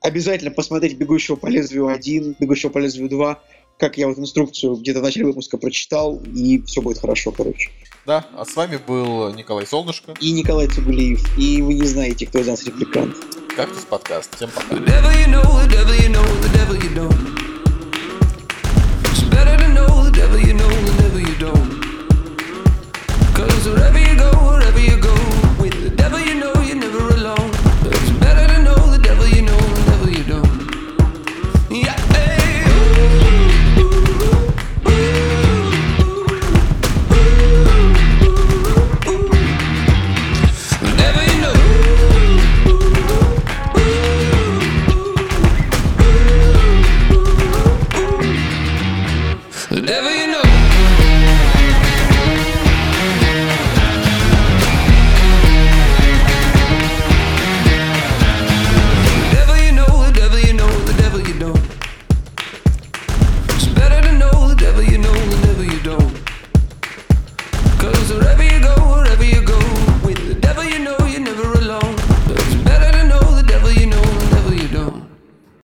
B: Обязательно посмотреть «Бегущего по лезвию 1», «Бегущего по лезвию 2», как я вот инструкцию где-то в начале выпуска прочитал, и все будет хорошо, короче.
A: Да, а с вами был Николай Солнышко.
B: И Николай Цугулиев. И вы не знаете, кто из нас репликант.
A: Кактус подкаст. Всем пока. Cause